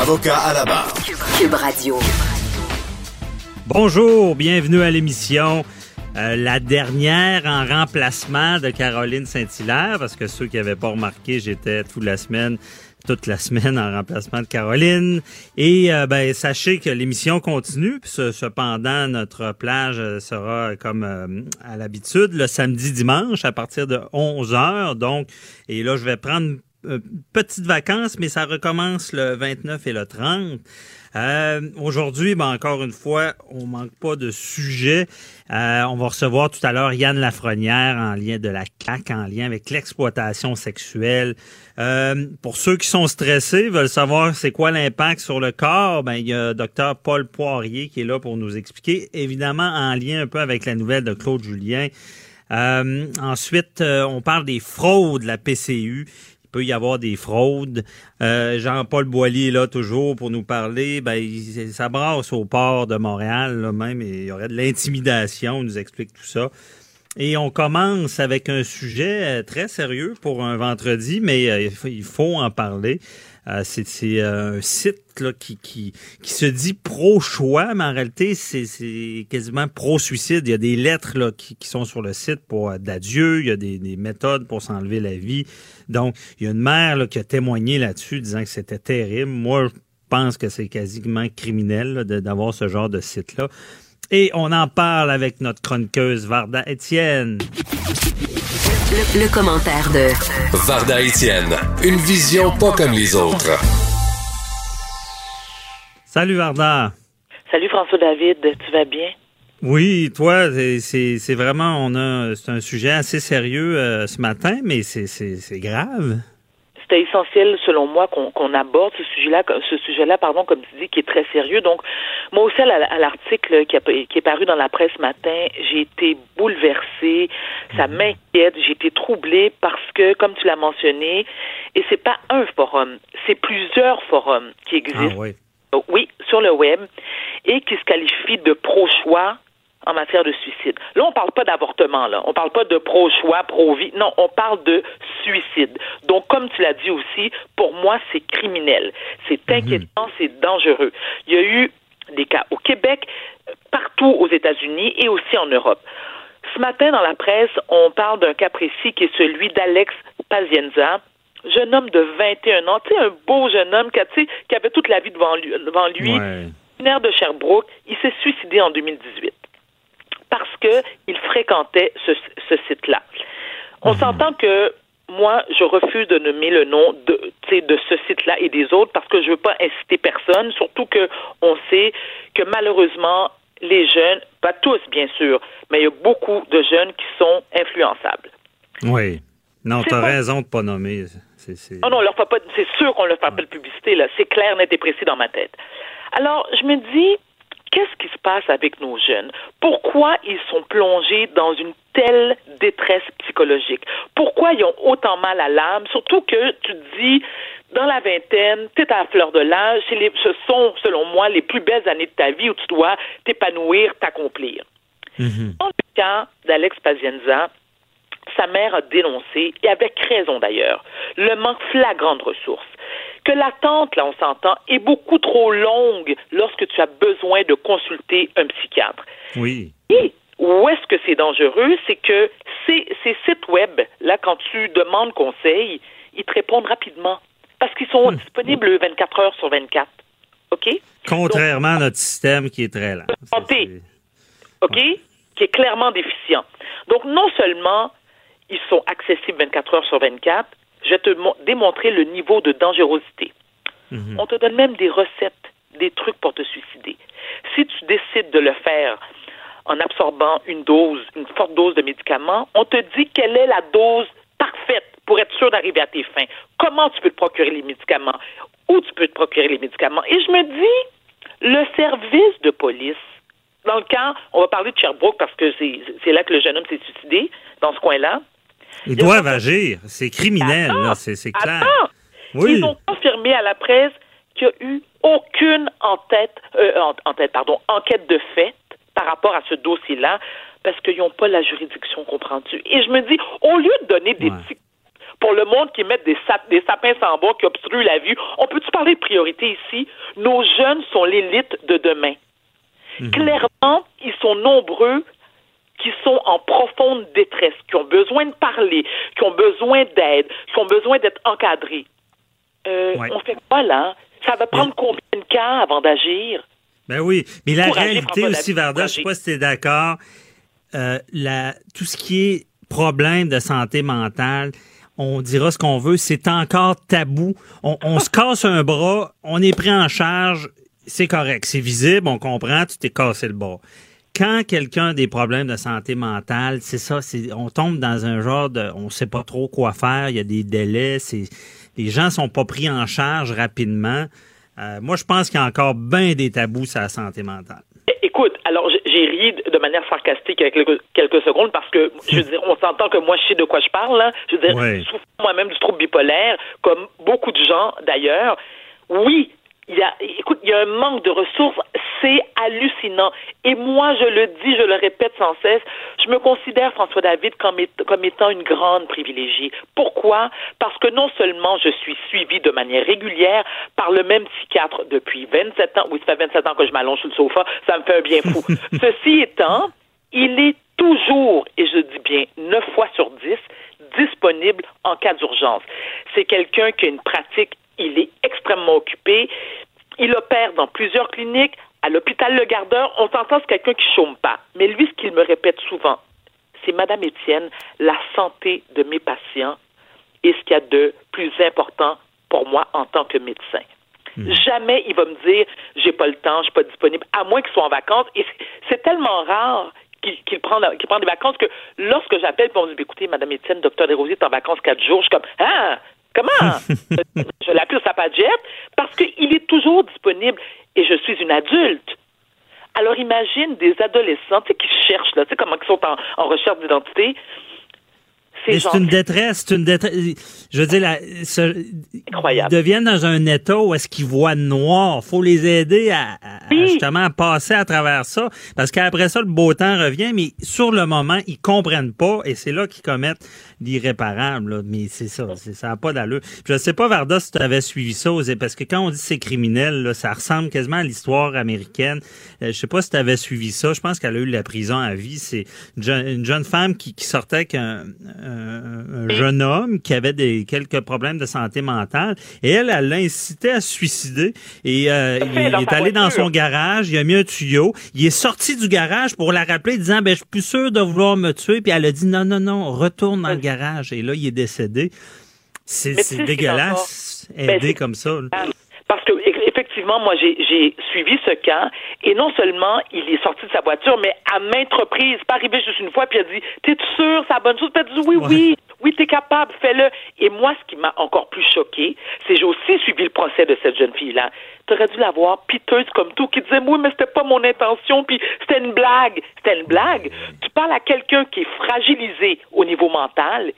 Avocat à la barre. Cube Radio. Bonjour, bienvenue à l'émission. Euh, la dernière en remplacement de Caroline Saint-Hilaire, parce que ceux qui n'avaient pas remarqué, j'étais toute la semaine toute la semaine en remplacement de Caroline. Et euh, ben, sachez que l'émission continue. cependant, notre plage euh, sera comme euh, à l'habitude le samedi dimanche à partir de 11 heures. Donc, et là, je vais prendre une petite vacances, mais ça recommence le 29 et le 30. Euh, Aujourd'hui, ben, encore une fois, on manque pas de sujet. Euh, on va recevoir tout à l'heure Yann Lafrenière en lien de la CAC, en lien avec l'exploitation sexuelle. Euh, pour ceux qui sont stressés, veulent savoir c'est quoi l'impact sur le corps, ben, il y a Dr Paul Poirier qui est là pour nous expliquer, évidemment en lien un peu avec la nouvelle de Claude Julien. Euh, ensuite, euh, on parle des fraudes de la PCU il peut y avoir des fraudes. Euh, Jean-Paul Boilly est là toujours pour nous parler. Ben, ça brasse au port de Montréal, même, il y aurait de l'intimidation, on nous explique tout ça. Et on commence avec un sujet euh, très sérieux pour un vendredi, mais euh, il faut en parler. Euh, c'est euh, un site qui, qui, se dit pro-choix, mais en réalité, c'est quasiment pro-suicide. Il y a des lettres qui, sont sur le site pour euh, d'adieu, il y a des, des méthodes pour s'enlever la vie. Donc, il y a une mère qui a témoigné là-dessus, disant que c'était terrible. Moi, je pense que c'est quasiment criminel d'avoir ce genre de site-là. Et on en parle avec notre chroniqueuse Varda Étienne. Le, commentaire de Varda Etienne, une vision pas comme les autres. Salut Varda. Salut François David, tu vas bien? Oui, toi, c'est vraiment, on a, c'est un sujet assez sérieux euh, ce matin, mais c'est grave c'était essentiel, selon moi, qu'on aborde ce sujet-là, ce sujet-là, pardon, comme tu dis, qui est très sérieux. Donc, moi aussi, à l'article qui, qui, est paru dans la presse ce matin, j'ai été bouleversée, ça mhm. m'inquiète, j'ai été troublée parce que, comme tu l'as mentionné, et c'est pas un forum, c'est plusieurs forums qui ah existent. Oui, sur le web et qui se qualifient de pro-choix en matière de suicide. Là, on parle pas d'avortement, là. On parle pas de pro-choix, pro-vie. Non, on parle de suicide. Donc, comme tu l'as dit aussi, pour moi, c'est criminel. C'est mhm. inquiétant, c'est dangereux. Il y a eu des cas au Québec, partout aux États-Unis et aussi en Europe. Ce matin, dans la presse, on parle d'un cas précis qui est celui d'Alex Pazienza, jeune homme de 21 ans, tu sais, un beau jeune homme qui, qui avait toute la vie devant lui, devant lui ouais. de Sherbrooke. Il s'est suicidé en 2018 parce qu'il fréquentait ce, site-là. On mhm. s'entend que moi, je refuse de nommer le nom de, de ce site-là et des autres parce que je ne veux pas inciter personne, surtout que on sait que malheureusement, les jeunes, pas tous bien sûr, mais il y a beaucoup de jeunes qui sont influençables. Oui. Non, tu as raison de ne pas nommer. Oh non, leur pas, c'est sûr qu'on leur fait pas de publicité, là. C'est clair, net et précis dans ma tête. Alors, je me dis, Qu'est-ce qui se passe avec nos jeunes? Pourquoi ils sont plongés dans une telle détresse psychologique? Pourquoi ils ont autant mal à l'âme? Surtout que tu te dis, dans la vingtaine, tu es à la fleur de l'âge, ce sont, selon moi, les plus belles années de ta vie où tu dois t'épanouir, t'accomplir. Mm-hmm. Dans le cas d'Alex Pazienza, sa mère a dénoncé, et avec raison d'ailleurs, le manque flagrant de ressources que l'attente, là, on s'entend, est beaucoup trop longue lorsque tu as besoin de consulter un psychiatre. Oui. Et où est-ce que c'est dangereux? C'est que ces, ces sites web, là, quand tu demandes conseil, ils te répondent rapidement parce qu'ils sont hmm. disponibles 24 heures sur 24. OK? Contrairement à notre système qui est très lent. Santé. OK? Qui est clairement déficient. Donc, non seulement ils sont accessibles 24 heures sur 24, je vais te démontrer le niveau de dangerosité. Mhm. On te donne même des recettes, des trucs pour te suicider. Si tu décides de le faire en absorbant une dose, une forte dose de médicaments, on te dit quelle est la dose parfaite pour être sûr d'arriver à tes fins. Comment tu peux te procurer les médicaments? Où tu peux te procurer les médicaments? Et je me dis, le service de police, dans le cas, on va parler de Sherbrooke parce que c'est là que le jeune homme s'est suicidé, dans ce coin-là. Ils doivent agir. C'est criminel, c'est clair. Attends. Oui. Ils ont confirmé à la presse qu'il n'y a eu aucune tête, euh, en, tête, pardon, enquête de fait par rapport à ce dossier-là parce qu'ils n'ont pas la juridiction, comprends-tu? Et je me dis, au lieu de donner des petits pour le monde qui met des, des sapins sans bois qui obstruent la vue, on peut-tu parler de priorité ici? Nos jeunes sont l'élite de demain. Mhm. Clairement, ils sont nombreux qui sont en profonde détresse, qui ont besoin de parler, qui ont besoin d'aide, qui ont besoin d'être encadrés. Euh, On fait quoi là? Ça va prendre combien de cas avant d'agir? Ben oui, mais la réalité aussi, Varda, je ne sais pas si tu es d'accord, euh, tout ce qui est problème de santé mentale, on dira ce qu'on veut, c'est encore tabou. On, se casse un bras, on est pris en charge, c'est correct, c'est visible, on comprend, tu t'es cassé le bras. Quand quelqu'un a des problèmes de santé mentale, c'est ça, c'est on tombe dans un genre de, on sait pas trop quoi faire, il y a des délais, c'est les gens sont pas pris en charge rapidement. Euh, moi, je pense qu'il y a encore bien des tabous sur la santé mentale. Écoute, alors j'ai ri de manière sarcastique avec quelques, secondes parce que je veux dire, on s'entend que moi je sais de quoi je parle. Hein. Je veux dire, je souffre moi-même du trouble bipolaire, comme beaucoup de gens d'ailleurs. Oui, il y a, écoute, il y a un manque de ressources, c'est hallucinant. Et moi, je le dis, je le répète sans cesse, je me considère, François David, comme, comme étant une grande privilégiée. Pourquoi? Parce que non seulement je suis suivie de manière régulière par le même psychiatre depuis 27 ans, oui, ça fait 27 ans que je m'allonge sur le sofa, ça me fait un bien fou. Ceci étant, il est toujours, et je dis bien 9 fois sur 10, disponible en cas d'urgence. C'est quelqu'un qui a une pratique il est extrêmement occupé. Il opère dans plusieurs cliniques. À l'hôpital Le Gardeur, on s'entend, c'est quelqu'un qui chôme pas. Mais lui, ce qu'il me répète souvent, c'est Madame Étienne, la santé de mes patients est ce qu'il y a de plus important pour moi en tant que médecin. Hmm. Jamais il va me dire j'ai pas le temps, je suis pas disponible, à moins qu'il soit en vacances. Et c'est tellement rare qu'il prend, des vacances que lorsque j'appelle pour me dire écoutez, Madame Étienne, docteur Desrosiers est en vacances quatre jours, je suis comme ah Comment? je l'appelle Sapajet parce qu'il est toujours disponible et je suis une adulte. Alors imagine des adolescents qui cherchent, là, tu sais, comment ils sont en recherche d'identité c'est une détresse, c'est une détresse. Je veux dire, la, ils deviennent dans un état où est-ce qu'ils voient noir. Faut les aider à, justement passer à travers ça, parce qu'après ça, le beau temps revient, mais sur le moment, ils comprennent pas, et c'est là qu'ils commettent l'irréparable. Mais c'est ça, ça n'a pas d'allure. Je sais pas, Varda, si tu avais suivi ça, parce que quand on dit c'est criminel, là, ça ressemble quasiment à l'histoire américaine. Euh, je sais pas si tu avais suivi ça. Je pense qu'elle a eu la prison à vie. C'est une, jeune, femme qui, sortait avec un un, jeune homme qui avait des quelques problèmes de santé mentale. Et elle, elle l'a incité à se suicider. Et euh, il, est allé dans son garage, il a mis un tuyau, il est sorti du garage pour la rappeler disant ben je suis plus sûr de vouloir me tuer. Puis elle a dit non non non, retourne dans le garage. Et là il est décédé. C'est dégueulasse ben, aider comme ça. Effectivement, moi, j'ai suivi ce cas, et non seulement il est sorti de sa voiture, mais à maintes reprises, pas arrivé juste une fois, puis il a dit T'es sûr, c'est la bonne chose? Puis il a dit Oui, oui, oui, t'es capable, fais-le. Et moi, ce qui m'a encore plus choqué, c'est j'ai aussi suivi le procès de cette jeune fille-là. T'aurais dû la voir piteuse comme tout, qui disait Oui, mais c'était pas mon intention, puis c'était une blague. C'était une blague. Tu parles à quelqu'un qui est fragilisé au niveau mental,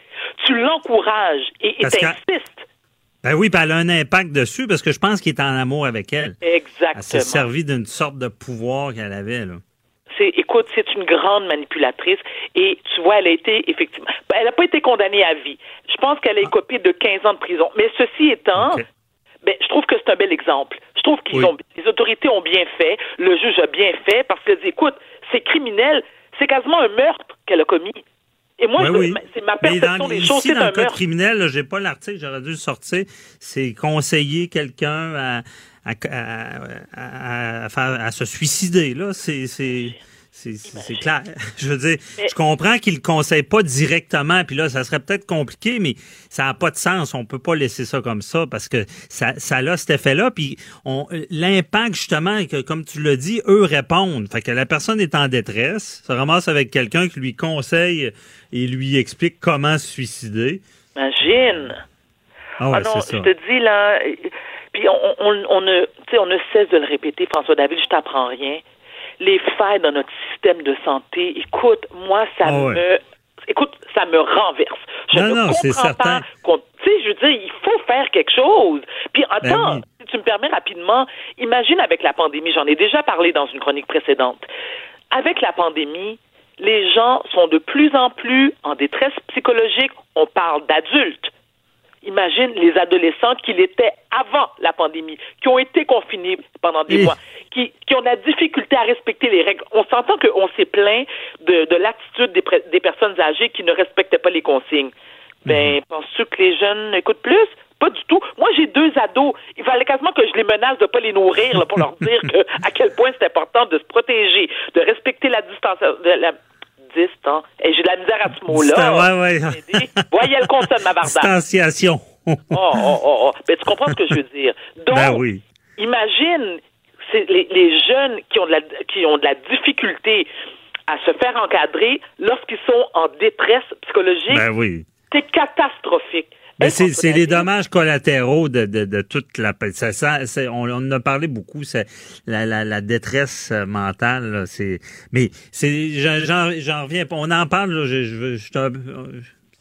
tu l'encourages et t'insistes ben oui, puis elle a un impact dessus parce que je pense qu'il est en amour avec elle. Exactement. Elle s'est servie d'une sorte de pouvoir qu'elle avait, là. C'est, écoute, c'est une grande manipulatrice et tu vois, elle a été effectivement, ben, elle n'a pas été condamnée à vie. Je pense qu'elle a écopé de 15 ans de prison. Mais ceci étant, ben, je trouve que c'est un bel exemple. Je trouve qu'ils ont, les autorités ont bien fait, le juge a bien fait parce qu'elle dit, écoute, c'est criminel, c'est quasiment un meurtre qu'elle a commis. Et moi, c'est ma perception des choses. Ici, dans le code criminel, j'ai pas l'article, j'aurais dû le sortir. C'est conseiller quelqu'un à, à, à, à, se suicider. Là, c'est C'est c'est clair. Je veux dire, je comprends qu'il le conseille pas directement, puis là, ça serait peut-être compliqué, mais ça n'a pas de sens. On peut pas laisser ça comme ça parce que ça, ça a cet effet-là. Puis l'impact, justement, que, comme tu l'as dit, eux répondent. Fait que la personne est en détresse, se ramasse avec quelqu'un qui lui conseille et lui explique comment se suicider. Imagine. Ah ouais, ah non, ça. je te dis là, puis on, on, on ne, on ne cesse de le répéter, François David, je t'apprends rien. Les failles dans notre système de santé, écoute, moi ça Ah ouais. me, écoute, ça me renverse. Je Non, ne non, comprends pas. qu'on- Tu sais, je veux dire, il faut faire quelque chose. Puis attends, Ben oui. si tu me permets rapidement, imagine avec la pandémie, j'en ai déjà parlé dans une chronique précédente. Avec la pandémie, les gens sont de plus en plus en détresse psychologique. On parle d'adultes. Imagine les adolescents qu'il était avant la pandémie, qui ont été confinés pendant des mois, qui, qui ont de la difficulté à respecter les règles. On s'entend qu'on s'est plaint de, de l'attitude des, des personnes âgées qui ne respectaient pas les consignes. Ben, Mhm. penses-tu que les jeunes écoutent plus? Pas du tout. Moi, j'ai deux ados. Il fallait quasiment que je les menace de pas les nourrir là, pour leur dire que, à quel point c'est important de se protéger, de respecter la distance. De la distance. Et j'ai de la misère à ce mot-là. Ouais, ouais. Voyez le consonne, ma barda. Distanciation. Oh, oh, oh, oh. Ben, tu comprends ce que je veux dire. Donc, ben oui. imagine les, les jeunes qui ont, de la, qui ont de la difficulté à se faire encadrer lorsqu'ils sont en détresse psychologique. Ben oui. C'est catastrophique. Mais c'est les dommages collatéraux de, de, de toute la... Ça, ça, on, on en a parlé beaucoup, c'est la, la, la détresse euh, mentale. c'est Mais c'est j'en- reviens pas. On en parle, là, je, je, je, te-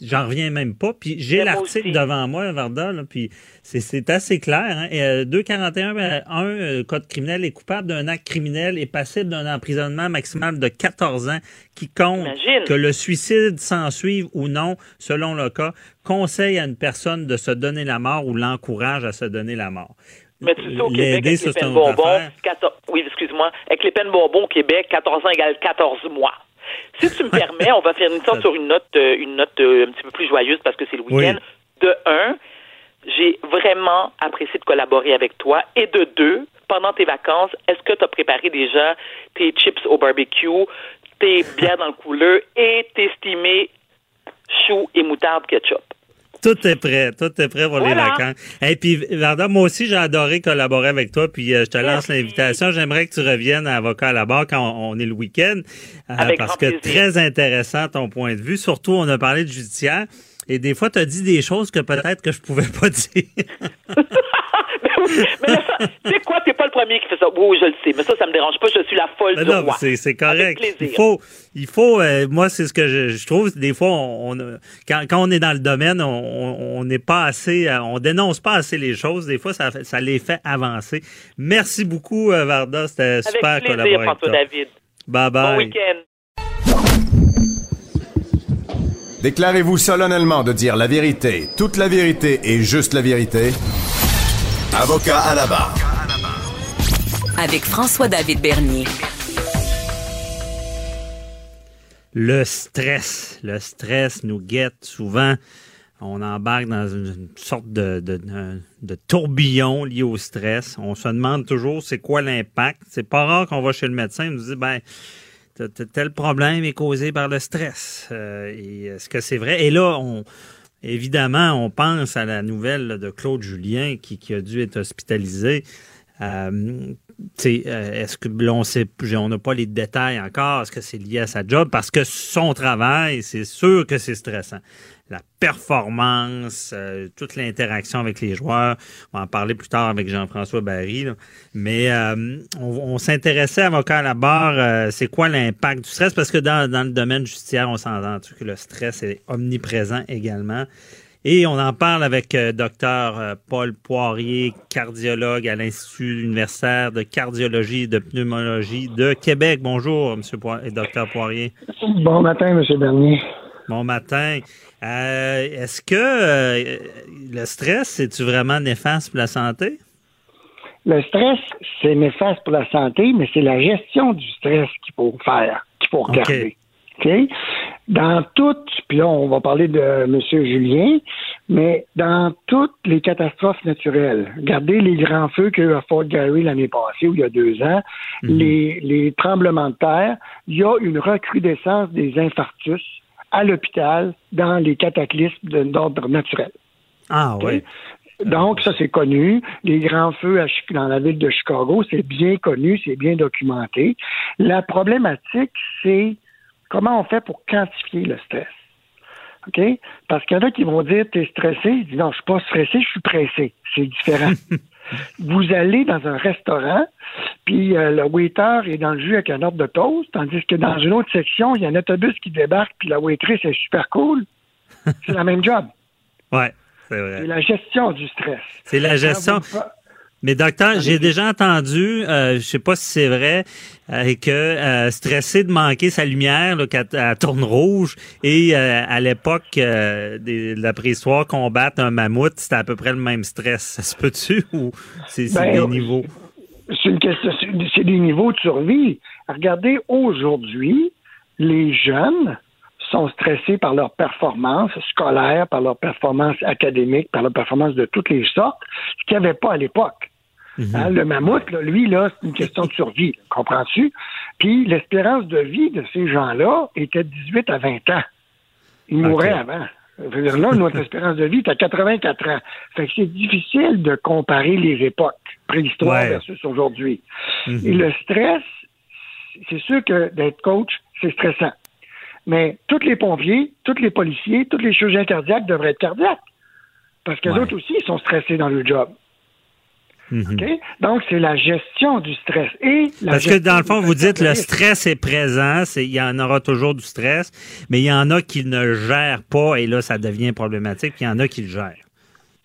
j'en reviens même pas. Puis j'ai l'article devant moi, Varda, là, puis c'est- assez clair. Hein. Et, euh, 241 ben, 1, euh, Code criminel est coupable d'un acte criminel et passible d'un emprisonnement maximal de 14 ans qui compte Imagine. que le suicide s'ensuive ou non, selon le cas, conseille à une personne de se donner la mort ou l'encourage à se donner la mort. Mais tu sais, au Québec, L'aider, avec ça, les c'est peines une autre bonbons, affaire. 14 oui, excuse-moi, avec les peines bonbons au Québec, 14 ans égale 14 mois. Si tu me permets, on va faire une sorte sur une note, euh, une note euh, un petit peu plus joyeuse parce que c'est le week-end. De un, j'ai vraiment apprécié de collaborer avec toi. Et de deux, pendant tes vacances, est-ce que tu as préparé déjà tes chips au barbecue, tes bières dans le couleur et tes stimés choux et moutarde ketchup? Tout est prêt, tout est prêt pour les vacances. Et puis, Varda, moi aussi, j'ai adoré collaborer avec toi, puis euh, je te lance l'invitation. J'aimerais que tu reviennes à Avocat à la barre quand on, on est le week-end, euh, parce que plaisir. très intéressant ton point de vue. Surtout, on a parlé de judiciaire, et des fois, tu as dit des choses que peut-être que je pouvais pas dire. Mais oui, mais là, ça, tu sais quoi, t'es pas le premier qui fait ça. Oui, je le sais, mais ça, ça me dérange pas, je suis la folle Mais du non, roi. c'est, correct. plaisir. Il faut, il faut. euh, moi, c'est ce que je, je trouve. Des fois, on, on- quand, quand on est dans le domaine, on- n'est pas assez, euh, on dénonce pas assez les choses. Des fois, ça, les fait avancer. Merci beaucoup, euh, Varda. C'était Avec super plaisir, collaborer avec François toi. David. Bye Bon bye. week-end. Déclarez-vous solennellement de dire la vérité, toute la vérité et juste la vérité. Avocat à la barre. Avec François-David Bernier. Le stress, le stress nous guette souvent. On embarque dans une, sorte de, de, de- de tourbillon lié au stress. On se demande toujours c'est quoi l'impact. C'est pas rare qu'on va chez le médecin et nous dit ben tel problème est causé par le stress. Euh, et est-ce que c'est vrai? Et là, on évidemment, on pense à la nouvelle de Claude Julien qui, a dû être hospitalisé. Euh, euh, est-ce que là, on sait, on n'a pas les détails encore, est-ce que c'est lié à sa job? Parce que son travail, c'est sûr que c'est stressant. La performance, euh, toute l'interaction avec les joueurs, on va en parler plus tard avec Jean-François Barry. Mais euh, on, s'intéressait avocat à la barre, euh, c'est quoi l'impact du stress? Parce que dans, dans le domaine judiciaire, on s'entend que le stress est omniprésent également. Et on en parle avec docteur Paul Poirier, cardiologue à l'Institut universitaire de cardiologie et de pneumologie de Québec. Bonjour, Monsieur Poirier, Poirier. Bon matin, M. Bernier. Bon matin. Euh, Est-ce que euh, le stress, c'est-tu vraiment néfaste pour la santé? Le stress, c'est néfaste pour la santé, mais c'est la gestion du stress qu'il faut faire, qu'il faut regarder. Dans toutes, puis là, on va parler de M. Julien, mais dans toutes les catastrophes naturelles, regardez les grands feux qu'il y a eu à Fort Garry l'année passée ou il y a deux ans, les, les tremblements de terre, il y a une recrudescence des infarctus à l'hôpital dans les cataclysmes d'ordre naturel. Ah oui. Donc, ça, c'est connu. Les grands feux à dans la ville de Chicago, c'est bien connu, c'est bien documenté. La problématique, c'est comment on fait pour quantifier le stress. OK? Parce qu'il y en a qui vont dire, t'es stressé? Ils disent, non, je suis pas stressé, je suis pressé. C'est différent. Vous allez dans un restaurant, puis euh, le waiter est dans le jus avec un ordre de toast, tandis que dans une autre section, il y a un autobus qui débarque, puis la waitress est super cool. C'est la même job. Ouais, c'est la gestion du stress. C'est la gestion. Vous Mais docteur, j'ai déjà entendu, euh, je sais pas si c'est vrai, euh, que euh, stressé de manquer sa lumière, là, qu'elle elle tourne rouge, et euh, à l'époque euh, de la préhistoire, combattre un mammouth, c'était à peu près le même stress. Ça se peut-tu ou c'est c'est Ben, des niveaux? C'est une question, c'est des niveaux de survie. Regardez, aujourd'hui, les jeunes sont stressés par leur performance scolaire, par leur performance académique, par leur performance de toutes les sortes, ce qu'il n'y avait pas à l'époque. Hein, le mammouth, là, lui, là, c'est une question de survie, comprends-tu? Puis l'espérance de vie de ces gens-là était de 18 à 20 ans. Ils mouraient avant. Dire, là, notre espérance de vie est à 84 ans. Fait que c'est difficile de comparer les époques, préhistoire Ouais. versus aujourd'hui. Et le stress, c'est sûr que d'être coach, c'est stressant. Mais tous les pompiers, tous les policiers, tous les chirurgiens cardiaques devraient être cardiaques. Parce que Ouais. d'autres aussi, ils sont stressés dans le job. Mhm. OK? Donc, c'est la gestion du stress. Et la Parce que dans le fond, vous dites le stress est présent, il y en aura toujours du stress, mais il y en a qui ne gèrent pas et là, ça devient problématique, puis il y en a qui le gèrent.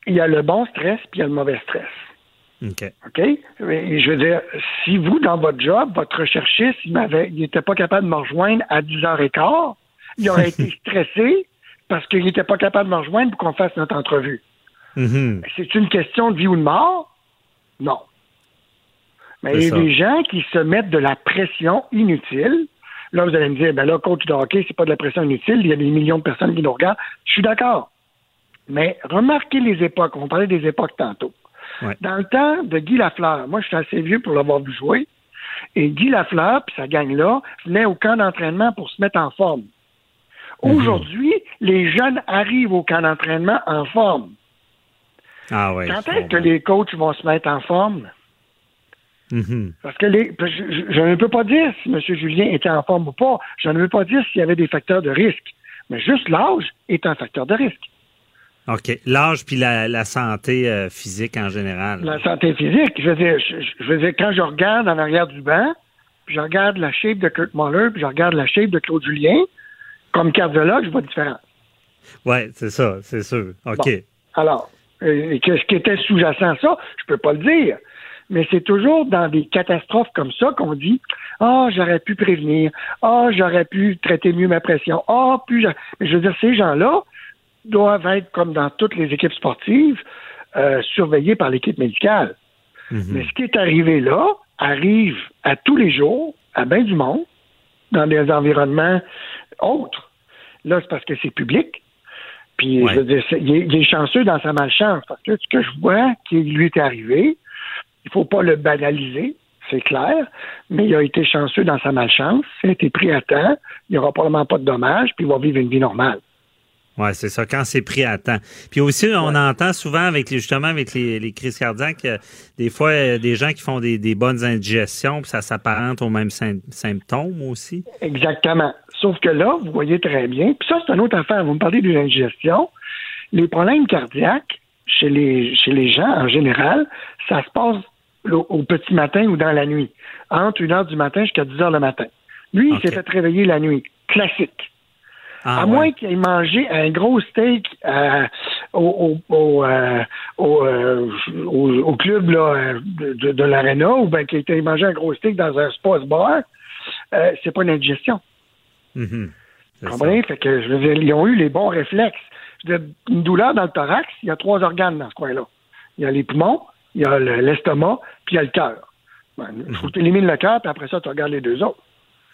Il y a le bon stress, puis il y a le mauvais stress. OK. OK? Et je veux dire, si vous, dans votre job, votre recherchiste, il n'était pas capable de me rejoindre à 10h15, il aurait été stressé parce qu'il n'était pas capable de me rejoindre pour qu'on fasse notre entrevue. Mhm. C'est une question de vie ou de mort? Non. Mais il y a des gens qui se mettent de la pression inutile. Là, vous allez me dire, ben là, coach de hockey, c'est pas de la pression inutile, il y a des millions de personnes qui nous regardent. Je suis d'accord. Mais remarquez les époques. On parlait des époques tantôt. Ouais. Dans le temps de Guy Lafleur, moi, je suis assez vieux pour l'avoir vu jouer. Et Guy Lafleur, puis sa gang-là, venait au camp d'entraînement pour se mettre en forme. Aujourd'hui, les jeunes arrivent au camp d'entraînement en forme. Ah ouais. Quand est-ce que les coachs vont se mettre en forme? Mhm. Parce que les, je- je ne peux pas dire si M. Julien était en forme ou pas. Je ne veux pas dire s'il y avait des facteurs de risque. Mais juste l'âge est un facteur de risque. OK. L'âge puis la, la santé euh, physique en général. La santé physique, je veux dire, je, je veux dire, quand je regarde en arrière du banc, puis je regarde la shape de Kurt Muller, puis je regarde la shape de Claude Julien, comme cardiologue, je vois différence. Ouais, c'est ça, c'est sûr. OK. Bon. Alors, euh, qu'est-ce qui était sous-jacent à ça, je peux pas le dire. Mais c'est toujours dans des catastrophes comme ça qu'on dit Ah, j'aurais pu prévenir. Ah, j'aurais pu traiter mieux ma pression. Ah, puis j'a- Mais je veux dire, ces gens-là doivent être, comme dans toutes les équipes sportives, euh, surveillés par l'équipe médicale. Mais ce qui est arrivé là arrive à tous les jours, à bien du monde, dans des environnements autres. Là, c'est parce que c'est public. Puis, Ouais. je veux dire, c'est- il, est, il est chanceux dans sa malchance. Parce que ce que je vois qui lui est arrivé, il faut pas le banaliser, c'est clair, mais il a été chanceux dans sa malchance, il a été pris à temps, il n'y aura probablement pas de dommages, puis il va vivre une vie normale. Ouais, c'est ça, quand c'est pris à temps. Puis aussi, on entend souvent avec les, justement avec les, les crises cardiaques, euh, des fois, euh, des gens qui font des, des bonnes indigestions, puis ça s'apparente aux mêmes sym- symptômes aussi. Exactement. Sauf que là, vous voyez très bien, puis ça, c'est une autre affaire. Vous me parlez de l'indigestion. Les problèmes cardiaques chez les, chez les gens en général, ça se passe au, au petit matin ou dans la nuit, entre 1 heure du matin jusqu'à 10 heures le matin. Lui, il s'est fait réveiller la nuit. Classique. Ah, à ouais. moins qu'il ait mangé un gros steak euh, au, au, au, euh, au, euh, au- au club là, de, l'Arena ou bien qu'il ait mangé un gros steak dans un sports bar, c'est pas une indigestion. C'est Vous comprenez? Fait que, je veux dire, ils ont eu les bons réflexes. Je veux dire, une douleur dans le thorax, il y a trois organes dans ce coin-là. Il y a les poumons, il y a le- l'estomac, puis il y a le cœur. Ben, Il faut que tu élimines le cœur, puis après ça, tu regardes les deux autres.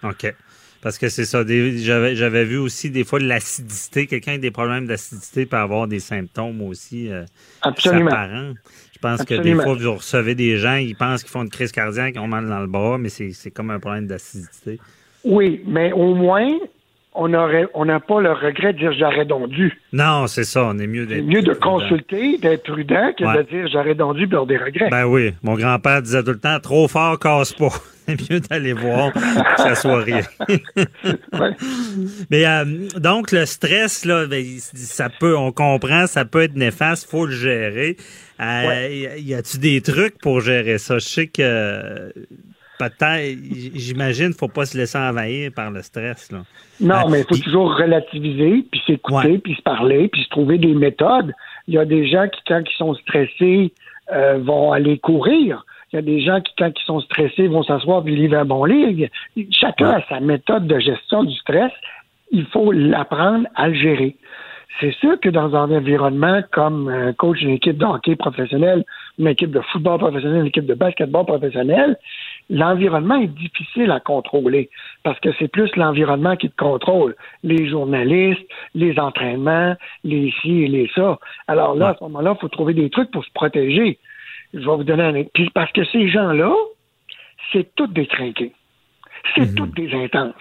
OK. Parce que c'est ça. J'avais vu aussi des fois de l'acidité. Quelqu'un avec des problèmes d'acidité peut avoir des symptômes aussi euh, Absolument. apparents. Je pense que des fois, vous recevez des gens, ils pensent qu'ils font une crise cardiaque, ils ont mal dans le bras, mais c'est c'est comme un problème d'acidité. Oui, mais au moins, on aurait, on n'a pas le regret de dire j'aurais donc dû. Non, c'est ça. On est mieux d'être. mieux de prudent. consulter, d'être prudent que Ouais. de dire j'aurais donc dû des regrets. Ben oui. Mon grand-père disait tout le temps trop fort, casse pas. C'est mieux d'aller voir que ça soit rien. Ouais. Mais euh, donc le stress là, ben, ça peut, on comprend, ça peut être néfaste, faut le gérer. Euh, Ouais. Y a-tu des trucs pour gérer ça? Je sais que peut-être, j'imagine, faut pas se laisser envahir par le stress là. Non, Euh, mais il faut toujours relativiser, puis s'écouter, Ouais. puis se parler, puis se trouver des méthodes. Il y a des gens qui, quand ils sont stressés, euh, vont aller courir. Il y a des gens qui, quand ils sont stressés, vont s'asseoir et lire un bon livre. Chacun a sa méthode de gestion du stress. Il faut l'apprendre à le gérer. C'est sûr que dans un environnement comme un coach d'une équipe de hockey professionnelle, une équipe de football professionnel, une équipe de basketball professionnel, l'environnement est difficile à contrôler parce que c'est plus l'environnement qui te contrôle. Les journalistes, les entraînements, les ci et les ça. Alors là, à ce moment-là, il faut trouver des trucs pour se protéger. Je vais vous donner un Puis parce que ces gens-là, c'est toutes des trinqués. C'est toutes des intenses.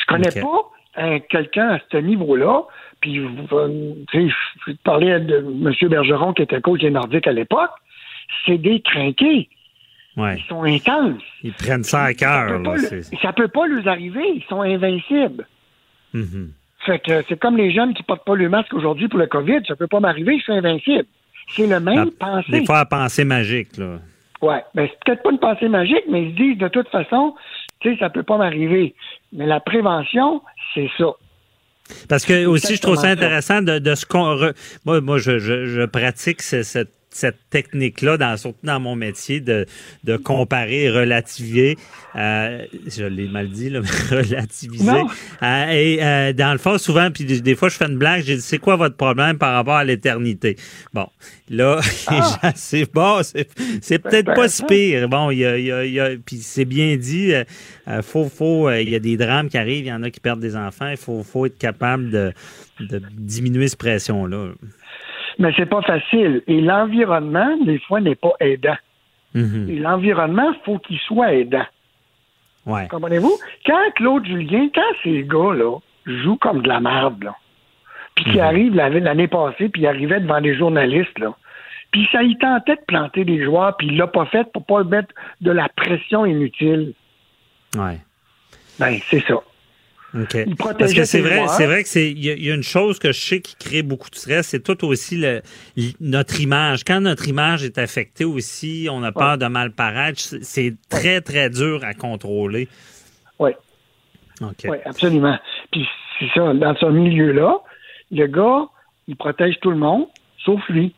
Je connais pas un- quelqu'un à ce niveau-là. Puis, vous- euh, je parlais de M. Bergeron, qui était coach des Nordiques à l'époque. C'est des trinqués. Ouais. Ils sont intenses. Ils prennent ça à Ça cœur. peut, ça peut pas leur arriver. Ils sont invincibles. Mhm. Fait que c'est comme les jeunes qui portent pas le masque aujourd'hui pour le COVID. Ça peut pas m'arriver, je suis invincible. C'est le même Ah, pensée. Des fois, à penser magique là. Ouais, ben c'est peut-être pas une pensée magique, mais ils se disent de toute façon, tu sais, ça peut pas m'arriver. Mais la prévention, c'est ça. Parce que aussi, je trouve ça intéressant de, de ce qu'on. Moi, moi, je, je, je pratique ce- cette, cette technique-là, dans, surtout dans mon métier, de, de comparer, relativiser. Euh, je l'ai mal dit, là, mais relativiser. Euh, et euh, dans le fond, souvent, puis des, fois, je fais une blague, j'ai dit, c'est quoi votre problème par rapport à l'éternité? Bon, là, gens, c'est bon, c'est peut-être pas si pire. Bon, il y a, y a, y a- puis c'est bien dit, euh, euh, faut, faut, euh, il y a des drames qui arrivent, il y en a qui perdent des enfants, il faut, faut être capable de, de diminuer cette pression-là. Mais c'est pas facile. Et l'environnement, des fois, n'est pas aidant. Mhm. Et l'environnement, faut qu'il soit aidant. Ouais. Comprenez-vous? Quand Claude Julien, quand ces gars-là jouent comme de la merde, là, puis qui arrivent la- l'année passée, puis ils arrivaient devant des journalistes, là, puis ça y tentait de planter des joueurs, puis il l'a pas fait pour pas mettre de la pression inutile. Ouais. Ben, c'est ça. Il Parce que c'est vrai, c'est vrai que c'est il y, y a une chose que je sais qui crée beaucoup de stress, c'est tout aussi le, notre image. Quand notre image est affectée aussi, on a peur de mal paraître. C'est très très dur à contrôler. Oui. Oui, absolument. Puis c'est ça, dans ce milieu-là, le gars, il protège tout le monde, sauf lui.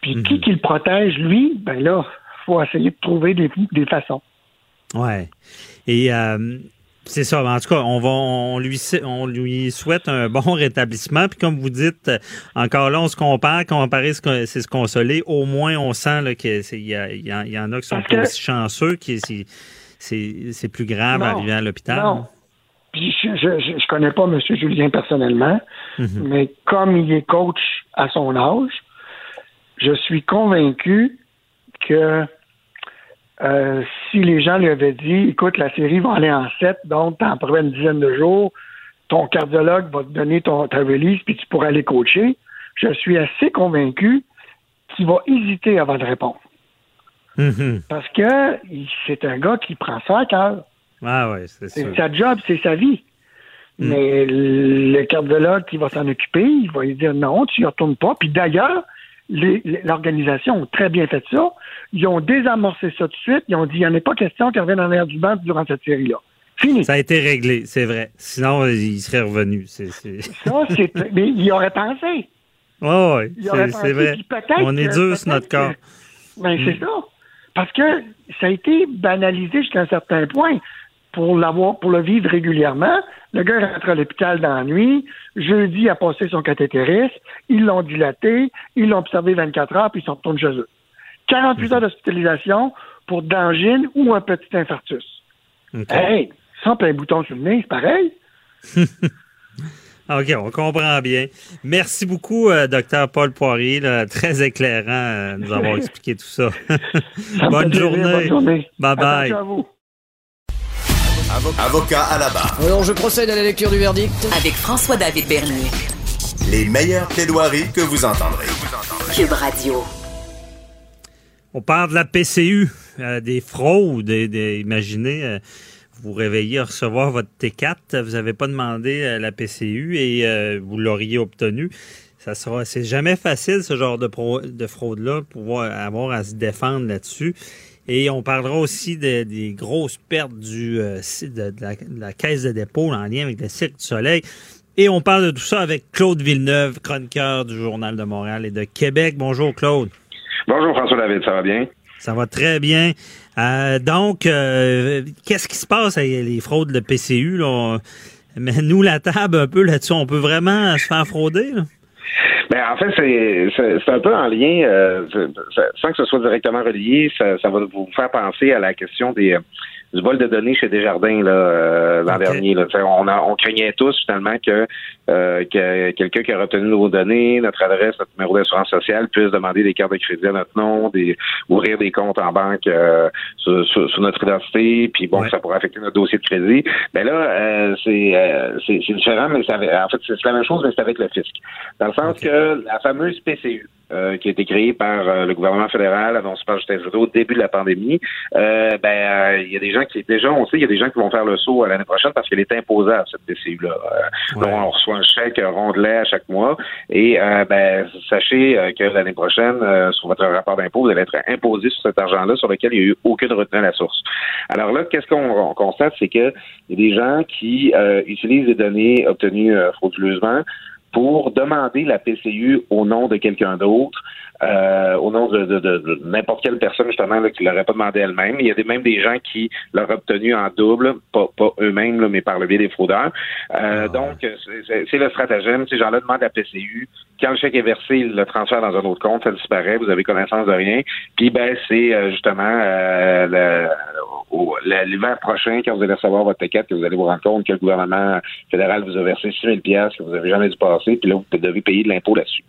Puis Mhm. qui qui le protège, lui, ben là, faut essayer de trouver des, des façons. Ouais. Et euh, c'est ça. En tout cas, on va, on lui, on lui souhaite un bon rétablissement. Puis comme vous dites, encore là, on se compare, comparer, c'est se consoler. Au moins, on sent qu'il y, y, y en a qui sont pas aussi chanceux, qui c'est, plus grave Non. arriver à l'hôpital. Non. Puis je, je, je, je connais pas M. Julien personnellement, Mhm. mais comme il est coach à son âge, je suis convaincu que euh, si les gens lui avaient dit, écoute, la série va aller en 7, donc t'en prends une dizaine de jours, ton cardiologue va te donner ton, ta release, puis tu pourras aller coacher, je suis assez convaincu qu'il va hésiter avant de répondre. Mhm. Parce que c'est un gars qui prend ça à cœur. Ah ouais, c'est sa job, c'est sa vie. Mm. Mais le cardiologue qui va s'en occuper, il va lui dire non, tu y retournes pas. Puis d'ailleurs, l'organisation a très bien fait ça. Ils ont désamorcé ça tout de suite. Ils ont dit il n'y en a pas question qu'il revienne en l'air du banc durant cette série-là. Fini. Ça a été réglé, c'est vrai. Sinon, il serait revenu. C'est, c'est... Ça, c'est. Mais il aurait pensé. Il aurait c'est, vrai. On est dur sur notre corps. que- Ben, c'est ça. Parce que ça a été banalisé jusqu'à un certain point. Pour l'avoir, pour le vivre régulièrement, le gars rentre à l'hôpital dans la nuit. Jeudi, il a passé son cathétérisme. Ils l'ont dilaté. Ils l'ont observé 24 heures, puis ils sont retournés chez eux. 48 heures d'hospitalisation pour d'angine ou un petit infarctus. OK. Hey, sans plein bouton sur le nez, c'est pareil. OK, on comprend bien. Merci beaucoup, euh, docteur Paul Poirier, là, très éclairant euh, nous avoir expliqué tout ça. Bonne, journée. bonne journée. Bye bye. Attention à vous. Avocat à la barre. Alors, je procède à la lecture du verdict. Avec François-David Bernier. Les meilleures plaidoiries que vous entendrez. Cube Radio. On parle de la PCU, euh, des fraudes. Des, des- imaginez, euh, vous vous réveillez à recevoir votre T4, vous n'avez pas demandé euh, la PCU et euh, vous l'auriez obtenu. Ça sera, c'est jamais facile ce genre de, pro- de fraude-là, pouvoir avoir à se défendre là-dessus. Et on parlera aussi de- des grosses pertes du, euh, de, de la, de la caisse de dépôt en lien avec le Cirque du Soleil. Et on parle de tout ça avec Claude Villeneuve, chroniqueur du Journal de Montréal et de Québec. Bonjour Claude. Bonjour François David, ça va bien? Ça va très bien. Euh, donc, euh, qu'est-ce qui se passe avec les fraudes de PCU? Là? On- Mais nous, la table un peu là-dessus, on peut vraiment se faire frauder? Là? Ben, en fait, c'est, un peu en lien, euh, sans que ce soit directement relié, ça, ça va vous faire penser à la question des, euh, du vol de données chez Desjardins là, euh, l'an dernier. Là. On, a, on craignait tous finalement que, euh, que quelqu'un qui a retenu nos données, notre adresse, notre numéro d'assurance sociale puisse demander des cartes de crédit à notre nom, des, ouvrir des comptes en banque euh, sur, sur- sur notre identité, puis bon, Ouais. ça pourrait affecter notre dossier de crédit. Ben là, euh, c'est, euh, c'est, différent, mais ça, en fait, c'est la même chose, mais c'est avec le fisc. Dans le sens que la fameuse PCU, euh, qui a été créée par euh, le gouvernement fédéral, annoncée par Justin Trudeau au début de la pandémie, euh, ben euh, il y a des gens qui déjà on sait il y a des gens qui vont faire le saut à l'année prochaine parce qu'elle est imposable cette PCU là. Ouais. on reçoit un chèque rondelet à chaque mois et euh, ben sachez euh, que l'année prochaine euh, sur votre rapport d'impôt vous allez être imposé sur cet argent-là sur lequel il n'y a eu aucune retenue à la source. Alors là qu'est-ce qu'on on constate c'est que il y a des gens qui euh, utilisent des données obtenues euh, frauduleusement pour demander la PCU au nom de quelqu'un d'autre, euh, au nom de, de- de- de n'importe quelle personne justement là, qui l'aurait pas demandé elle-même. Il y a des, même des gens qui l'auraient obtenu en double, pas, pas eux-mêmes, là, mais par le biais des fraudeurs. Euh, Ah. Donc, c'est- c'est c'est le stratagème. Ces gens-là demandent la PCU. Quand le chèque est versé, ils le transfèrent dans un autre compte, ça disparaît, vous avez connaissance de rien. Puis ben, c'est euh, justement euh, le- au- le- l'hiver prochain, quand vous allez recevoir votre ticket, que vous allez vous rendre compte que le gouvernement fédéral vous a versé 6 000 piastres que vous avez jamais dû passer, puis là, vous devez payer de l'impôt là-dessus.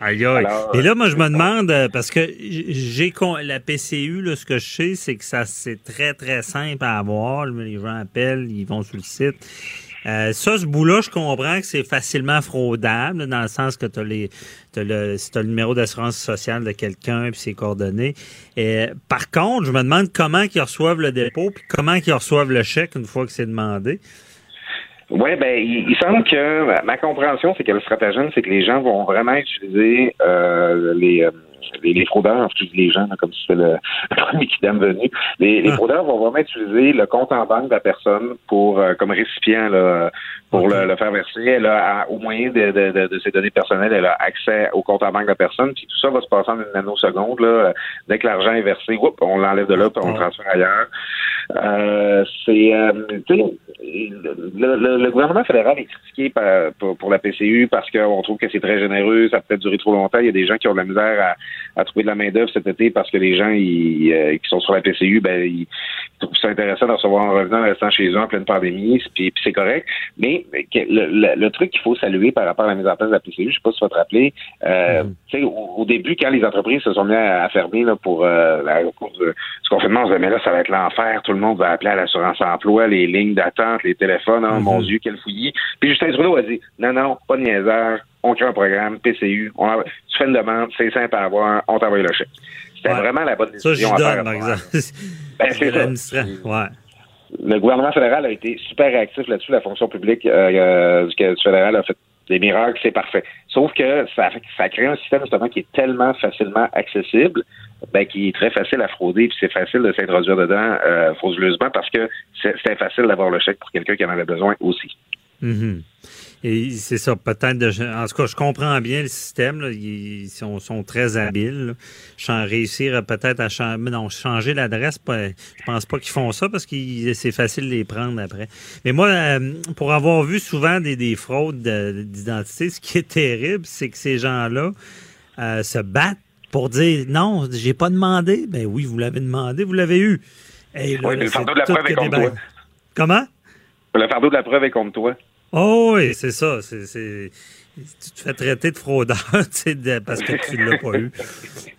Aïe, aïe. Alors, Et là, moi, je me demande, euh, parce que j'ai con- la PCU, là, ce que je sais, c'est que ça c'est très, très simple à avoir. Les gens appellent, ils vont sur le site. Euh, ça, ce bout-là, je comprends que c'est facilement fraudable, dans le sens que tu as, les, t'as le, si t'as le numéro d'assurance sociale de quelqu'un puis ses coordonnées. Et, par contre, je me demande comment ils reçoivent le dépôt puis comment ils reçoivent le chèque une fois que c'est demandé. Oui, ben, il, il semble que ma- compréhension, c'est que le stratagème, c'est que les gens vont vraiment utiliser euh, les, euh, les, les fraudeurs, en fait, les gens, là, comme si c'était le, premier qui venu. Les, les Ah. fraudeurs vont vraiment utiliser le compte en banque de la personne pour pour comme récipient là, pour le, le faire verser. Elle a, au moyen de, de, de, de ses données personnelles, elle a accès au compte en banque de la personne. Puis tout ça va se passer en une nanoseconde. Là. Dès que l'argent est versé, whoop, on l'enlève de là, puis on le Ah. transfère ailleurs. Euh, c'est, euh, tu sais, le, le- le gouvernement fédéral est critiqué par- pour, pour la PCU parce qu'on trouve que c'est très généreux, ça peut être duré trop longtemps. Il y a des gens qui ont de la misère à, à trouver de la main d'œuvre cet été parce que les gens ils, euh, qui sont sur la PCU, ben ils trouvent ça intéressant de recevoir un revenant en restant chez eux en pleine pandémie, puis, puis c'est correct. Mais le, le- le truc qu'il faut saluer par rapport à la mise en place de la PCU, je sais pas si tu vas te rappeler, euh, tu sais, au, au début, quand les entreprises se sont mises à, à fermer là, pour euh, la, au cours de- du confinement, on se disait, mais là, ça va être l'enfer, tout le monde va appeler à l'assurance emploi, les lignes d'attente, les téléphones, oh, mon Dieu, quel fouillis. Puis Justin Trudeau a dit, non, non, pas de niaiseur, on crée un programme, PCU, on envoie- tu fais une demande, c'est simple à avoir, on t'envoie le chèque. C'était Ouais. vraiment la bonne Ça, décision j'y à faire. donne, par à exemple. Ben, c'est ça. Ouais. Le gouvernement fédéral a été super réactif là-dessus. La fonction publique euh, euh, du, du fédéral a fait des miracles, c'est parfait. Sauf que ça, ça crée un système justement qui est tellement facilement accessible, ben, qui est très facile à frauder, puis c'est facile de s'introduire dedans euh, frauduleusement parce que c'est c'est facile d'avoir le chèque pour quelqu'un qui en avait besoin aussi. Mhm. Et c'est ça, peut-être. En tout cas, je comprends bien le système. là. Ils sont, sont très habiles. là. Réussir peut-être à changer, non, changer l'adresse, je pense pas qu'ils font ça parce que c'est facile de les prendre après. Mais moi, euh, pour avoir vu souvent des, des fraudes de- d'identité, ce qui est terrible, c'est que ces gens-là euh, se battent pour dire non, j'ai pas demandé. Ben oui, vous l'avez demandé, vous l'avez eu. Et là, Oui, mais le fardeau de la preuve est contre toi. Comment? Le fardeau de la preuve est contre toi. Oh oui, c'est ça. Tu te fais traiter de fraudeur de, parce que tu ne l'as pas eu.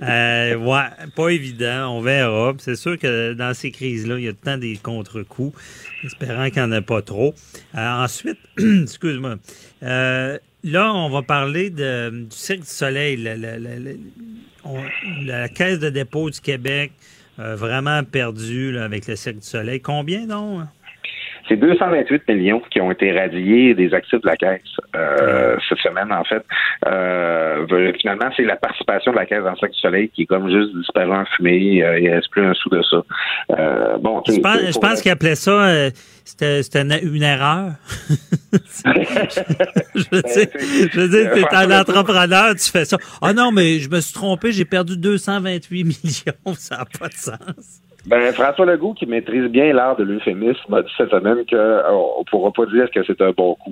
Euh, ouais, pas évident. On verra. C'est sûr que dans ces crises-là, il y a temps des contre-coups, espérant qu'il n'y en ait pas trop. Euh, ensuite, excuse-moi. Euh, là, on va parler de, du Cirque du Soleil. La, la, la, la Caisse de dépôt du Québec vraiment perdu là, avec le Cirque du Soleil. Combien, donc? C'est 228 millions qui ont été radiés des actifs de la Caisse euh, cette semaine, en fait. Euh, finalement, c'est la participation de la Caisse dans le Cirque du Soleil qui est comme juste disparu en fumée. Euh, il ne reste plus un sou de ça. Euh, bon, je pense, je pense qu'il appelait ça, c'était une, erreur. je veux dire, je veux dire tu es un entrepreneur, tu fais ça. Ah oh non, mais je me suis trompé, j'ai perdu 228 millions. Ça n'a pas de sens. Ben, François Legault, qui maîtrise bien l'art de l'euphémisme, m'a dit cette semaine qu'on euh, ne pourra pas dire que c'est un bon coup.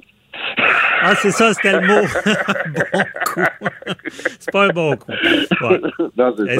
Ah, c'est ça, c'était le mot. bon coup. c'est pas un bon coup. Ouais.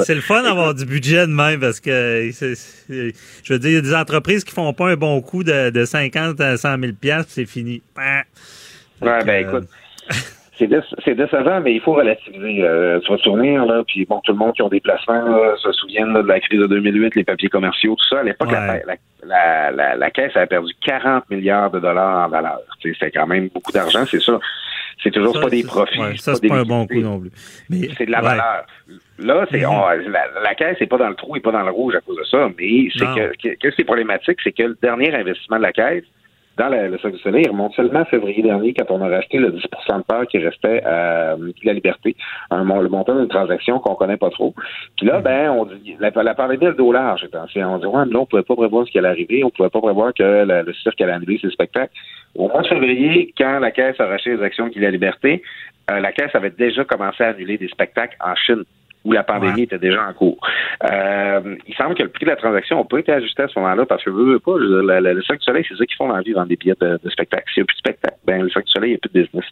C'est le fun d'avoir du budget de même parce que, je veux dire, il y a des entreprises qui font pas un bon coup de, de 50 à 100 000 c'est fini. Ouais, ben, écoute c'est décevant, mais il faut relativiser. Euh, tu vas te souvenir, là, puis bon, tout le monde qui ont des placements se souviennent de la crise de 2008, les papiers commerciaux, tout ça. À l'époque, la, la, la, caisse a perdu 40 milliards de dollars en valeur. C'est quand même beaucoup d'argent, c'est ça. C'est toujours pas des profits. Ouais, ça, c'est pas, un bon coup non plus. C'est de la valeur. Là, c'est la, caisse n'est pas dans le trou et pas dans le rouge à cause de ça, mais c'est que, que, que c'est problématique, c'est que le dernier investissement de la caisse, dans le Cirque du Soleil, il remonte seulement à février dernier quand on a racheté le 10 de part qui restait à euh, la liberté, un, le montant d'une transaction qu'on connaît pas trop. Puis là, ben, on dit, la, la pandémie le dos large. On dit, ouais, mais là, on pouvait pas prévoir ce qui allait arriver, on pouvait pas prévoir que le cirque allait annuler ses spectacles. Au mois de février, quand la Caisse a racheté les actions de la liberté, euh, la Caisse avait déjà commencé à annuler des spectacles en Chine où la pandémie était déjà en cours. Euh, il semble que le prix de la transaction n'a pas été ajusté à ce moment-là parce que, veux, veux pas, le, le, le du Soleil, c'est ça qu'ils font dans la vie, vendre des billets de, spectacle. S'il n'y a plus de spectacle, ben, le Cirque du Soleil, il n'y a plus de business.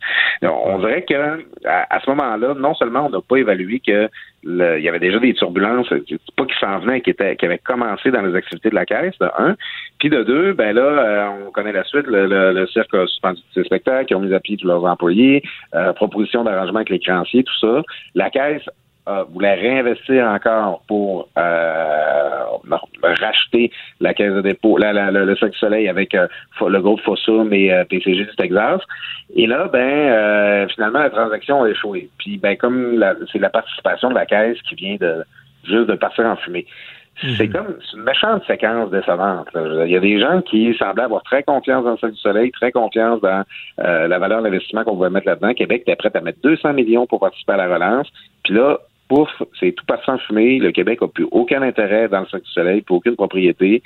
on dirait que à, ce moment-là, non seulement on n'a pas évalué que il y avait déjà des turbulences, pas qui s'en venaient, qui, étaient, qui avaient commencé dans les activités de la caisse, de un. Puis de deux, ben là, euh, on connaît la suite, le, le, cirque a suspendu ses spectacles, ils ont mis à pied tous leurs employés, euh, proposition d'arrangement avec les créanciers, tout ça. La caisse euh, voulait réinvestir encore pour euh, racheter la caisse de dépôt, la, la, le Cirque du Soleil avec euh, le groupe Fossum et euh, PCG du Texas. Et là, ben finalement, la transaction a échoué. Puis ben comme c'est la participation de la caisse qui vient de juste de partir en fumée. C'est mhm. comme une méchante séquence décevante. Il y a des gens qui semblaient avoir très confiance dans le Cirque du Soleil, très confiance dans la valeur d'investissement qu'on pouvait mettre là-dedans. Québec était prêt à mettre 200 millions pour participer à la relance. Puis là, pouf, c'est tout parti en fumée. Le Québec n'a plus aucun intérêt dans le Cirque du Soleil, plus aucune propriété.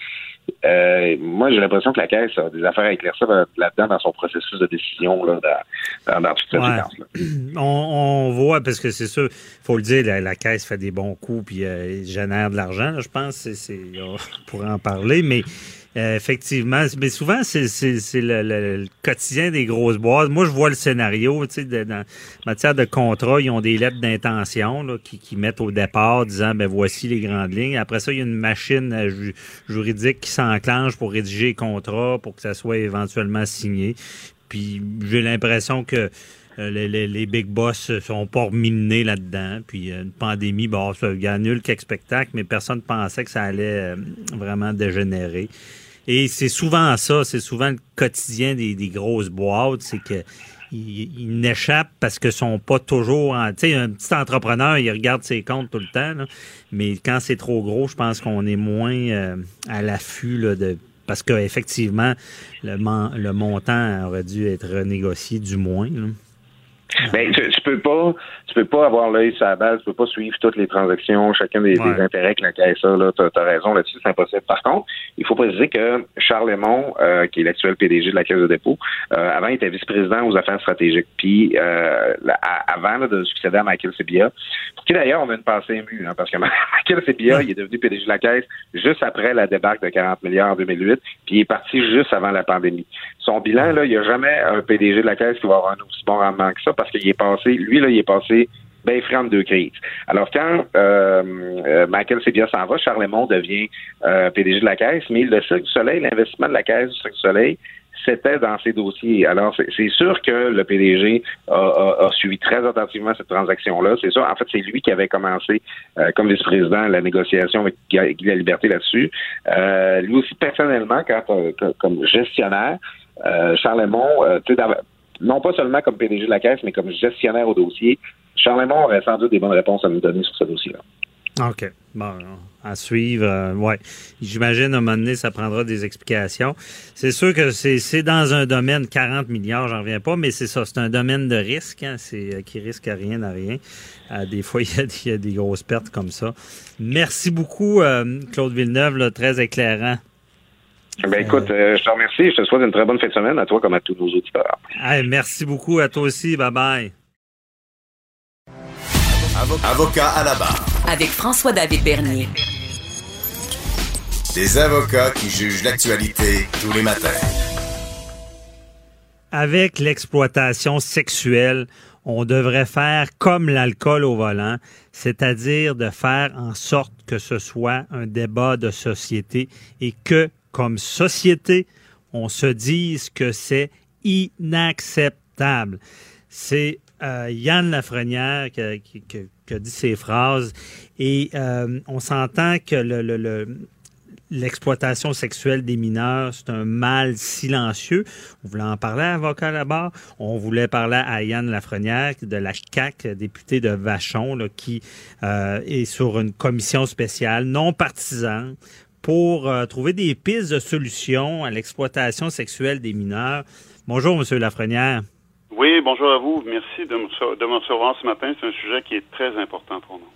Euh, moi, j'ai l'impression que la Caisse a des affaires à éclaircir là-dedans dans son processus de décision, là, dans, dans, toute cette ouais. on, on, voit, parce que c'est sûr, il faut le dire, la, Caisse fait des bons coups puis euh, génère de l'argent, je pense. C'est, on pourrait en parler, mais euh, effectivement, mais souvent, c'est le, quotidien des grosses boîtes. Moi, je vois le scénario, tu sais, dans matière de contrat, ils ont des lettres d'intention qui, qui mettent au départ disant, ben voici les grandes lignes. Après ça, il y a une machine euh, juridique qui s'enclenche pour rédiger les contrats, pour que ça soit éventuellement signé. Puis j'ai l'impression que euh, les, big boss sont pas reminés là-dedans. Puis une pandémie, bon, ça annule quelques spectacles, mais personne ne pensait que ça allait vraiment dégénérer. Et c'est souvent ça, c'est souvent le quotidien des, grosses boîtes, c'est que ils, n'échappent parce que sont pas toujours tu sais un petit entrepreneur il regarde ses comptes tout le temps mais quand c'est trop gros je pense qu'on est moins euh, à l'affût de parce qu'effectivement le, le montant aurait dû être renégocié du moins ben, tu, tu, peux pas, tu peux pas avoir l'œil sur la base, tu peux pas suivre toutes les transactions, chacun des, intérêts que la caisse a, là. T'as, as raison là-dessus, c'est impossible. Par contre, il faut préciser que Charles Lemont, euh, qui est l'actuel PDG de la Caisse de dépôt, euh, avant, il était vice-président aux affaires stratégiques. Puis, euh, avant de succéder à Michael Sebia, qui d'ailleurs, on a une pensée émue, hein, parce que Michael Sebia, il est devenu PDG de la Caisse juste après la débarque de 40 milliards en 2008, puis il est parti juste avant la pandémie. Son bilan, là, il n'y a jamais un PDG de la Caisse qui va avoir un aussi bon rendement que ça, parce qu'il est passé, lui, là, il est passé bien franc de deux crises. Alors, quand euh, euh Michael Sebia s'en va, Charlemont devient euh, PDG de la Caisse, mais le Cirque du Soleil, l'investissement de la Caisse du Cirque du Soleil, c'était dans ces dossiers. Alors, c'est sûr que le PDG a, suivi très attentivement cette transaction-là. C'est ça. En fait, c'est lui qui avait commencé, euh, comme vice-président, la négociation avec Guy La Liberté là-dessus. Euh, lui aussi, personnellement, quand, euh, comme gestionnaire, Charles tu non pas seulement comme PDG de la Caisse, mais comme gestionnaire au dossier, Charles aurait sans doute des bonnes réponses à nous donner sur ce dossier-là. OK. Bon, à suivre. Euh, ouais. J'imagine, à un moment donné, ça prendra des explications. C'est sûr que c'est dans un domaine 40 milliards, j'en reviens pas, mais c'est ça. C'est un domaine de risque, hein, c'est euh, qui risque à rien à rien. Euh, des fois, il y, a, des grosses pertes comme ça. Merci beaucoup, Claude Villeneuve, très éclairant. Ben écoute, je te remercie. Je te souhaite une très bonne fin de semaine à toi comme à tous nos auditeurs. merci beaucoup à toi aussi. Bye bye. Avocat à la barre. Avec François-David Bernier. Des avocats qui jugent l'actualité tous les matins. Avec l'exploitation sexuelle, on devrait faire comme l'alcool au volant, c'est-à-dire de faire en sorte que ce soit un débat de société et que, comme société, on se dise que c'est inacceptable. C'est euh, Yann Lafrenière qui, a dit ces phrases et euh, on s'entend que l'exploitation sexuelle des mineurs, c'est un mal silencieux. On voulait en parler à avocat là-bas. On voulait parler à Yann Lafrenière de la CAC, député de Vachon, qui euh, est sur une commission spéciale non partisane pour trouver des pistes de solutions à l'exploitation sexuelle des mineurs. Bonjour, Monsieur Lafrenière. Oui, bonjour à vous. Merci de me, recevoir ce matin. C'est un sujet qui est très important pour nous.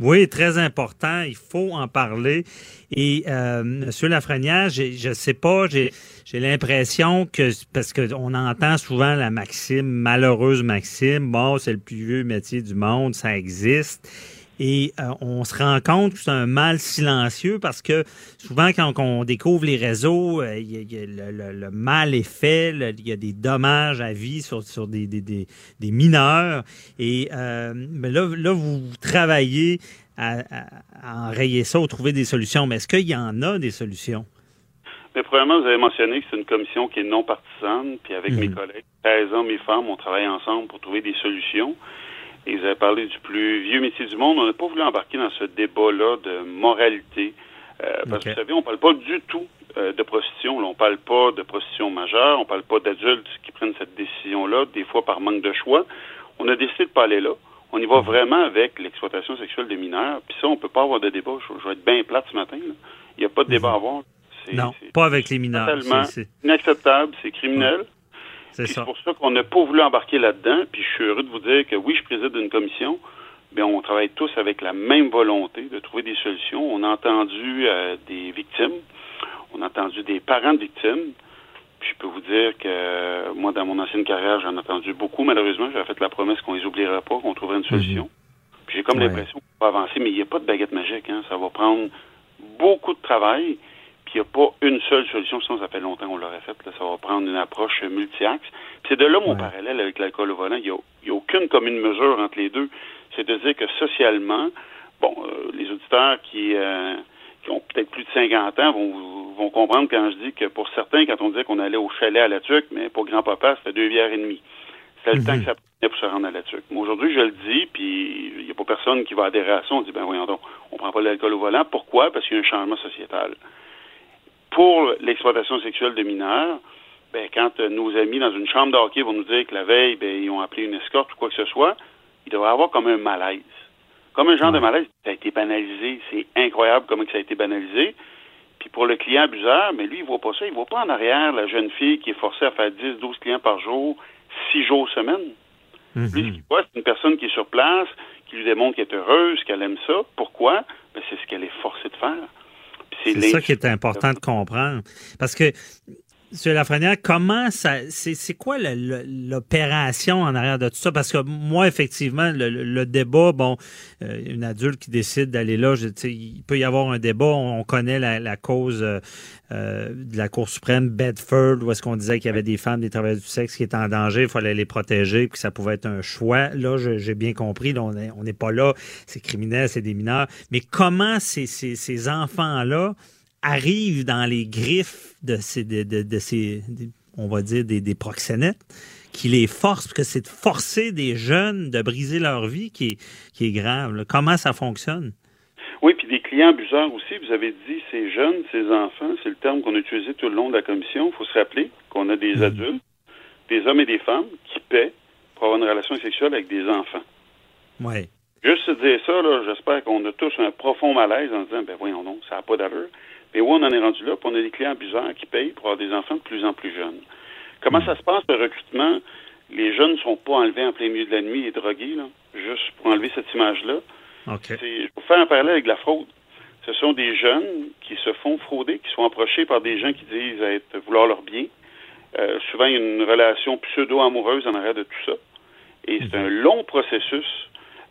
Oui, très important. Il faut en parler. Et euh, Monsieur Lafrenière, je ne sais pas, j'ai l'impression que parce qu'on entend souvent la maxime, malheureuse maxime, bon, c'est le plus vieux métier du monde, ça existe. Et euh, on se rend compte que c'est un mal silencieux parce que souvent, quand on découvre les réseaux, euh, le, mal est fait, il y a des dommages à vie sur, sur des, des, des, mineurs. Et euh, là, là, vous travaillez à, enrayer ça ou trouver des solutions. Mais est-ce qu'il y en a des solutions? Mais premièrement, vous avez mentionné que c'est une commission qui est non partisane, puis avec mes mhm. collègues, 13 hommes et femmes, on travaille ensemble pour trouver des solutions. Et vous avez parlé du plus vieux métier du monde. On n'a pas voulu embarquer dans ce débat-là de moralité. Euh, parce que vous savez, on ne parle pas du tout euh, de prostitution. on ne parle pas de prostitution majeure. On ne parle pas d'adultes qui prennent cette décision-là, des fois par manque de choix. On a décidé de ne pas aller là. On y va mhm. vraiment avec l'exploitation sexuelle des mineurs. Puis ça, on ne peut pas avoir de débat. Je, vais être bien plate ce matin. Il n'y a pas de débat à mhm. avoir. Non, pas avec les mineurs. C'est inacceptable, c'est criminel. C'est pour ça qu'on n'a pas voulu embarquer là-dedans. Puis je suis heureux de vous dire que oui, je préside une commission. mais on travaille tous avec la même volonté de trouver des solutions. On a entendu euh, des victimes, on a entendu des parents de victimes. Puis je peux vous dire que euh, moi, dans mon ancienne carrière, j'en ai entendu beaucoup. Malheureusement, j'avais fait la promesse qu'on les oubliera pas, qu'on trouverait une solution. Mhm. Puis j'ai comme l'impression qu'on va avancer, mais il n'y a pas de baguette magique. Hein. Ça va prendre beaucoup de travail il n'y a pas une seule solution, sinon ça fait longtemps qu'on l'aurait fait. ça va prendre une approche multi-axe. C'est de là mon parallèle avec l'alcool au volant. Il n'y a, aucune commune mesure entre les deux. C'est de dire que socialement, bon, euh, les auditeurs qui, euh, qui ont peut-être plus de 50 ans vont, vont comprendre quand je dis que pour certains, quand on disait qu'on allait au chalet à la Tuque, mais pour grand-papa, c'était deux bières et demie. C'était le temps que mhm. ça prenait pour se rendre à la Tuque. Mais aujourd'hui, je le dis, puis il n'y a pas personne qui va adhérer à ça. On dit, ben voyons donc, on prend pas l'alcool au volant. Pourquoi? Parce qu'il y a un changement sociétal pour l'exploitation sexuelle de mineurs, ben, quand euh, nos amis dans une chambre de hockey vont nous dire que la veille, ben, ils ont appelé une escorte ou quoi que ce soit, il devrait y avoir comme un malaise. Comme un genre de malaise, ça a été banalisé. C'est incroyable comment ça a été banalisé. Puis pour le client abuseur, mais lui, il voit pas ça. Il voit pas en arrière la jeune fille qui est forcée à faire 10, 12 clients par jour, 6 jours semaine. Lui, ce qu'il voit, c'est une personne qui est sur place, qui lui démontre qu'elle est heureuse, qu'elle aime ça. Pourquoi? Ben, c'est ce qu'elle est forcée de faire. C'est ça qui est important de comprendre. Parce que M. Lafrenière, comment ça. C'est quoi l'opération en arrière de tout ça? Parce que moi, effectivement, le, débat, bon, euh, une adulte qui décide d'aller là, il peut y avoir un débat. On, connaît la, cause euh, euh, de la Cour suprême, Bedford, où est-ce qu'on disait qu'il y avait des femmes, des travailleurs du sexe qui étaient en danger, il fallait les protéger, puis ça pouvait être un choix. Là, j'ai bien compris, on n'est pas là, c'est criminel, c'est des mineurs. Mais comment ces enfants-là arrivent dans les griffes de ces, de, ces on va dire, des, des proxénètes qui les forcent, parce que c'est de forcer des jeunes de briser leur vie qui est, qui est grave. Comment ça fonctionne? Oui, puis des clients abuseurs aussi. Vous avez dit ces jeunes, ces enfants, c'est le terme qu'on a utilisé tout le long de la commission. Il faut se rappeler qu'on a des mhm. adultes, des hommes et des femmes qui paient pour avoir une relation sexuelle avec des enfants. Oui. Juste se dire ça, j'espère qu'on a tous un profond malaise en disant, ben voyons donc, ça n'a pas d'allure. Mais où on en est rendu là, puis on a des clients abuseurs qui payent pour avoir des enfants de plus en plus jeunes. Comment mhm. ça se passe, le recrutement? Les jeunes ne sont pas enlevés en plein milieu de la nuit et drogués, là, juste pour enlever cette image-là. Okay. Je vais faire un parallèle avec la fraude. Ce sont des jeunes qui se font frauder, qui sont approchés par des gens qui disent être vouloir leur bien. Euh, souvent, il y a une relation pseudo-amoureuse en arrière de tout ça. Et c'est un long processus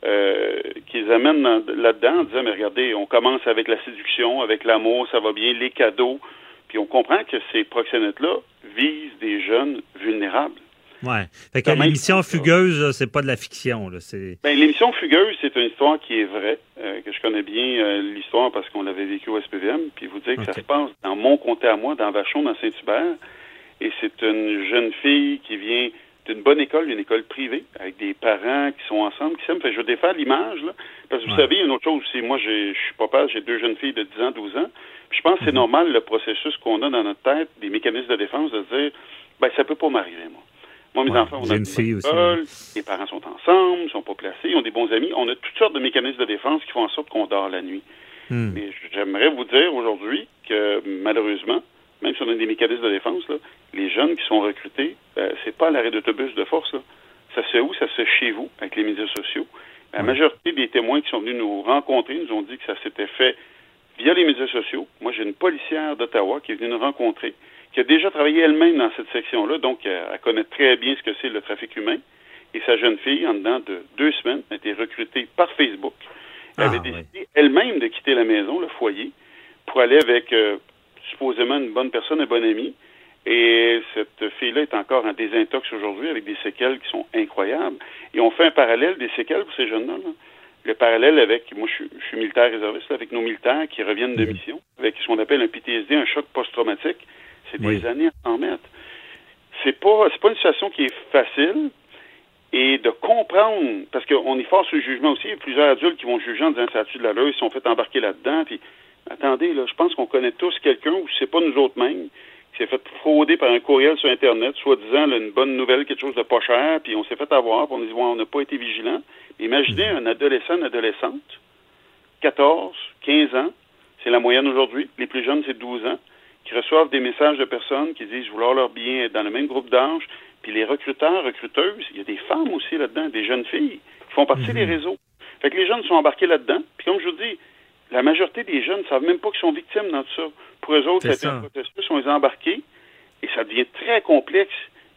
euh, qui les amène là-dedans en disant, mais regardez, on commence avec la séduction, avec l'amour, ça va bien, les cadeaux. Puis on comprend que ces proxénètes-là visent des jeunes vulnérables. Ouais. Fait que l'émission Fugueuse, c'est pas de la fiction. Là. Ben, l'émission Fugueuse, c'est une histoire qui est vraie, euh, que je connais bien euh, l'histoire parce qu'on l'avait vécu au SPVM. Puis vous dire que ça se passe dans mon comté à moi, dans Vachon, dans Saint-Hubert. Et c'est une jeune fille qui vient d'une bonne école, une école privée, avec des parents qui sont ensemble, qui s'aiment. Fait, je veux défaire l'image, là. Parce que vous savez, il y a une autre chose aussi. Moi, je suis papa, j'ai deux jeunes filles de 10 ans, 12 ans. Puis je pense que c'est mhm. normal le processus qu'on a dans notre tête, des mécanismes de défense, de dire, ben, ça peut pas m'arriver, moi. Moi, mes enfants, on a une fille aussi. les parents sont ensemble, ils sont pas placés, ils ont des bons amis. On a toutes sortes de mécanismes de défense qui font en sorte qu'on dort la nuit. Hmm. Mais j'aimerais vous dire aujourd'hui que malheureusement, même si on a des mécanismes de défense, là, les jeunes qui sont recrutés, euh, c'est pas l'arrêt d'autobus de force. Là. Ça se fait où? Ça se fait chez vous, avec les médias sociaux. La majorité des témoins qui sont venus nous rencontrer nous ont dit que ça s'était fait via les médias sociaux. Moi, j'ai une policière d'Ottawa qui est venue nous rencontrer qui a déjà travaillé elle-même dans cette section-là, donc elle, connaît très bien ce que c'est le trafic humain. Et sa jeune fille, en dedans de deux semaines, a été recrutée par Facebook. Elle avait ah, décidé elle-même de quitter la maison, le foyer, pour aller avec euh, supposément une bonne personne, un bon ami. Et cette fille-là est encore en désintox aujourd'hui avec des séquelles qui sont incroyables. Et on fait un parallèle des séquelles pour ces jeunes-là. Le parallèle avec, moi je suis, militaire réserviste, avec nos militaires qui reviennent de mission, avec ce qu'on appelle un PTSD, un choc post-traumatique. C'est des années à s'en mettre. C'est pas, c'est pas une situation qui est facile et de comprendre, parce qu'on est fort sur le jugement aussi, il y a plusieurs adultes qui vont juger en disant ça a de la ils sont fait embarquer là-dedans, puis attendez, là, je pense qu'on connaît tous quelqu'un, ou c'est pas nous autres mêmes, qui s'est fait frauder par un courriel sur Internet, soi-disant une bonne nouvelle, quelque chose de pas cher, puis on s'est fait avoir, puis on dit, on n'a pas été vigilant. Imaginez un adolescent, une adolescente, 14, 15 ans, c'est la moyenne aujourd'hui, les plus jeunes, c'est 12 ans, qui reçoivent des messages de personnes qui disent vouloir leur bien être dans le même groupe d'âge. Puis les recruteurs, recruteuses, il y a des femmes aussi là-dedans, des jeunes filles qui font partie des mhm. réseaux. Fait que les jeunes sont embarqués là-dedans. Puis comme je vous dis, la majorité des jeunes ne savent même pas qu'ils sont victimes dans tout ça. Pour eux autres, c'est un processus, on les a embarqués et ça devient très complexe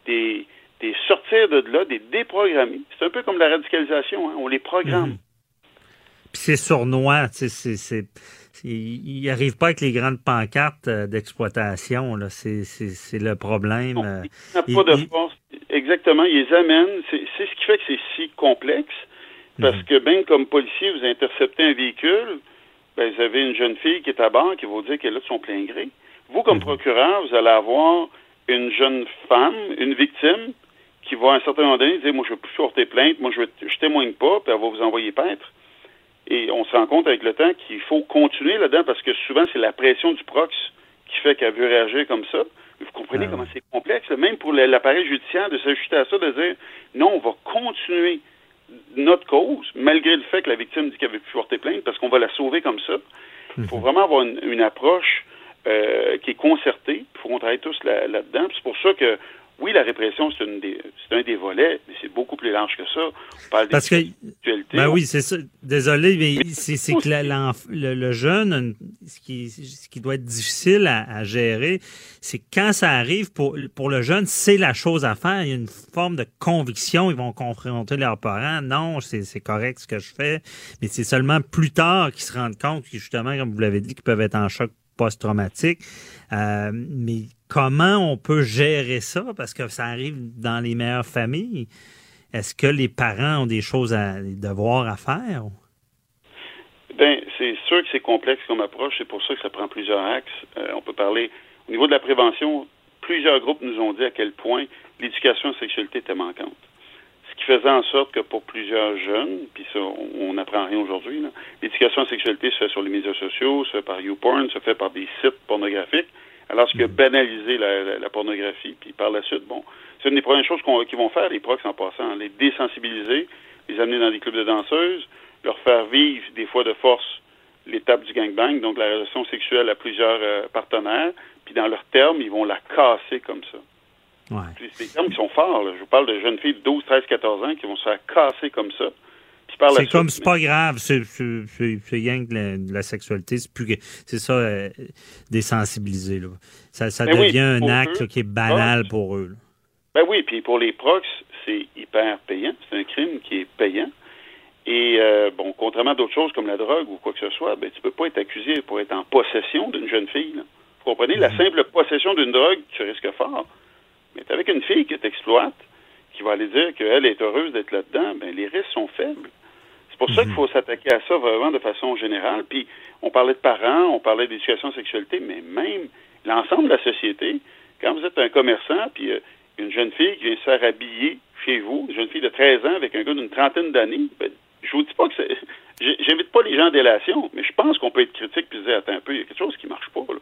des, des sortir de là, des déprogrammer. C'est un peu comme la radicalisation, hein? on les programme. Mhm. Puis c'est sournois, c'est il n'arrive pas avec les grandes pancartes euh, d'exploitation. C'est le problème. Euh, il n'a pas de force. Exactement. Ils les amènent. C'est ce qui fait que c'est si complexe. Parce mhm. que, bien comme policier, vous interceptez un véhicule, ben, vous avez une jeune fille qui est à bord qui va vous dire qu'elle a de son plein gré. Vous, comme mhm. procureur, vous allez avoir une jeune femme, une victime, qui va à un certain moment donné dire Moi, je ne veux plus porter plainte, moi, je ne témoigne pas, puis elle va vous envoyer paître. Et on se rend compte avec le temps qu'il faut continuer là-dedans parce que souvent, c'est la pression du prox qui fait qu'elle veut réagir comme ça. Vous comprenez ah comment c'est complexe, même pour l'appareil judiciaire, de s'ajouter à ça, de dire non, on va continuer notre cause, malgré le fait que la victime dit qu'elle veut plus porter plainte, parce qu'on va la sauver comme ça. Il faut mhm. vraiment avoir une, approche euh, qui est concertée. Il faut qu'on travaille tous là-dedans. c'est pour ça que oui, la répression, c'est un des volets, mais c'est beaucoup plus large que ça. On parle Parce que, ben oui, c'est ça. Désolé, mais, c'est que le, jeune, ce qui, ce qui doit être difficile à, gérer, c'est quand ça arrive pour, pour le jeune, c'est la chose à faire. Il y a une forme de conviction. Ils vont confronter leurs parents. Non, c'est correct ce que je fais. Mais c'est seulement plus tard qu'ils se rendent compte que, justement, comme vous l'avez dit, qu'ils peuvent être en choc post-traumatique. Euh, mais comment on peut gérer ça? Parce que ça arrive dans les meilleures familles. Est-ce que les parents ont des choses à des devoirs à faire? Bien, c'est sûr que c'est complexe comme approche. C'est pour ça que ça prend plusieurs axes. Euh, on peut parler au niveau de la prévention. plusieurs groupes nous ont dit à quel point l'éducation la sexualité était manquante. Ce qui faisait en sorte que pour plusieurs jeunes, puis ça, on n'apprend rien aujourd'hui, l'éducation la sexualité se fait sur les médias sociaux, se fait par YouPorn, se fait par des sites pornographiques, alors ce qui a banalisé la, pornographie. Puis par la suite, bon, c'est une des premières choses qu'ils vont faire, les procs en passant, les désensibiliser, les amener dans des clubs de danseuses, leur faire vivre des fois de force l'étape du gangbang, donc la relation sexuelle à plusieurs euh, partenaires, puis dans leurs termes, ils vont la casser comme ça. Ouais. C'est des termes qui sont forts. Je vous parle de jeunes filles de 12, 13, 14 ans qui vont se faire casser comme ça. C'est comme, c'est pas grave, c'est rien que la, la sexualité, c'est plus c'est ça, euh, désensibiliser. Là. Ça, ça ben devient un acte qui est banal pour eux. Ben oui, puis pour les procs, c'est hyper payant. C'est un crime qui est payant. Et euh, bon, contrairement à d'autres choses comme la drogue ou quoi que ce soit, ben, tu peux pas être accusé pour être en possession d'une jeune fille. Là. Vous comprenez? La mhm. simple possession d'une drogue, tu risques fort. Mais avec une fille qui t'exploite, qui va aller dire qu'elle est heureuse d'être là-dedans, ben, les risques sont faibles. C'est pour ça qu'il mhm. faut s'attaquer à ça vraiment de façon générale. Puis, on parlait de parents, on parlait d'éducation sexualité, mais même l'ensemble de la société, quand vous êtes un commerçant, puis euh, une jeune fille qui vient se faire habiller chez vous, une jeune fille de 13 ans avec un gars d'une trentaine d'années, ben, je vous dis pas que c'est. J'invite pas les gens en délation, mais je pense qu'on peut être critique puis se dire, attends un peu, il y a quelque chose qui marche pas, là.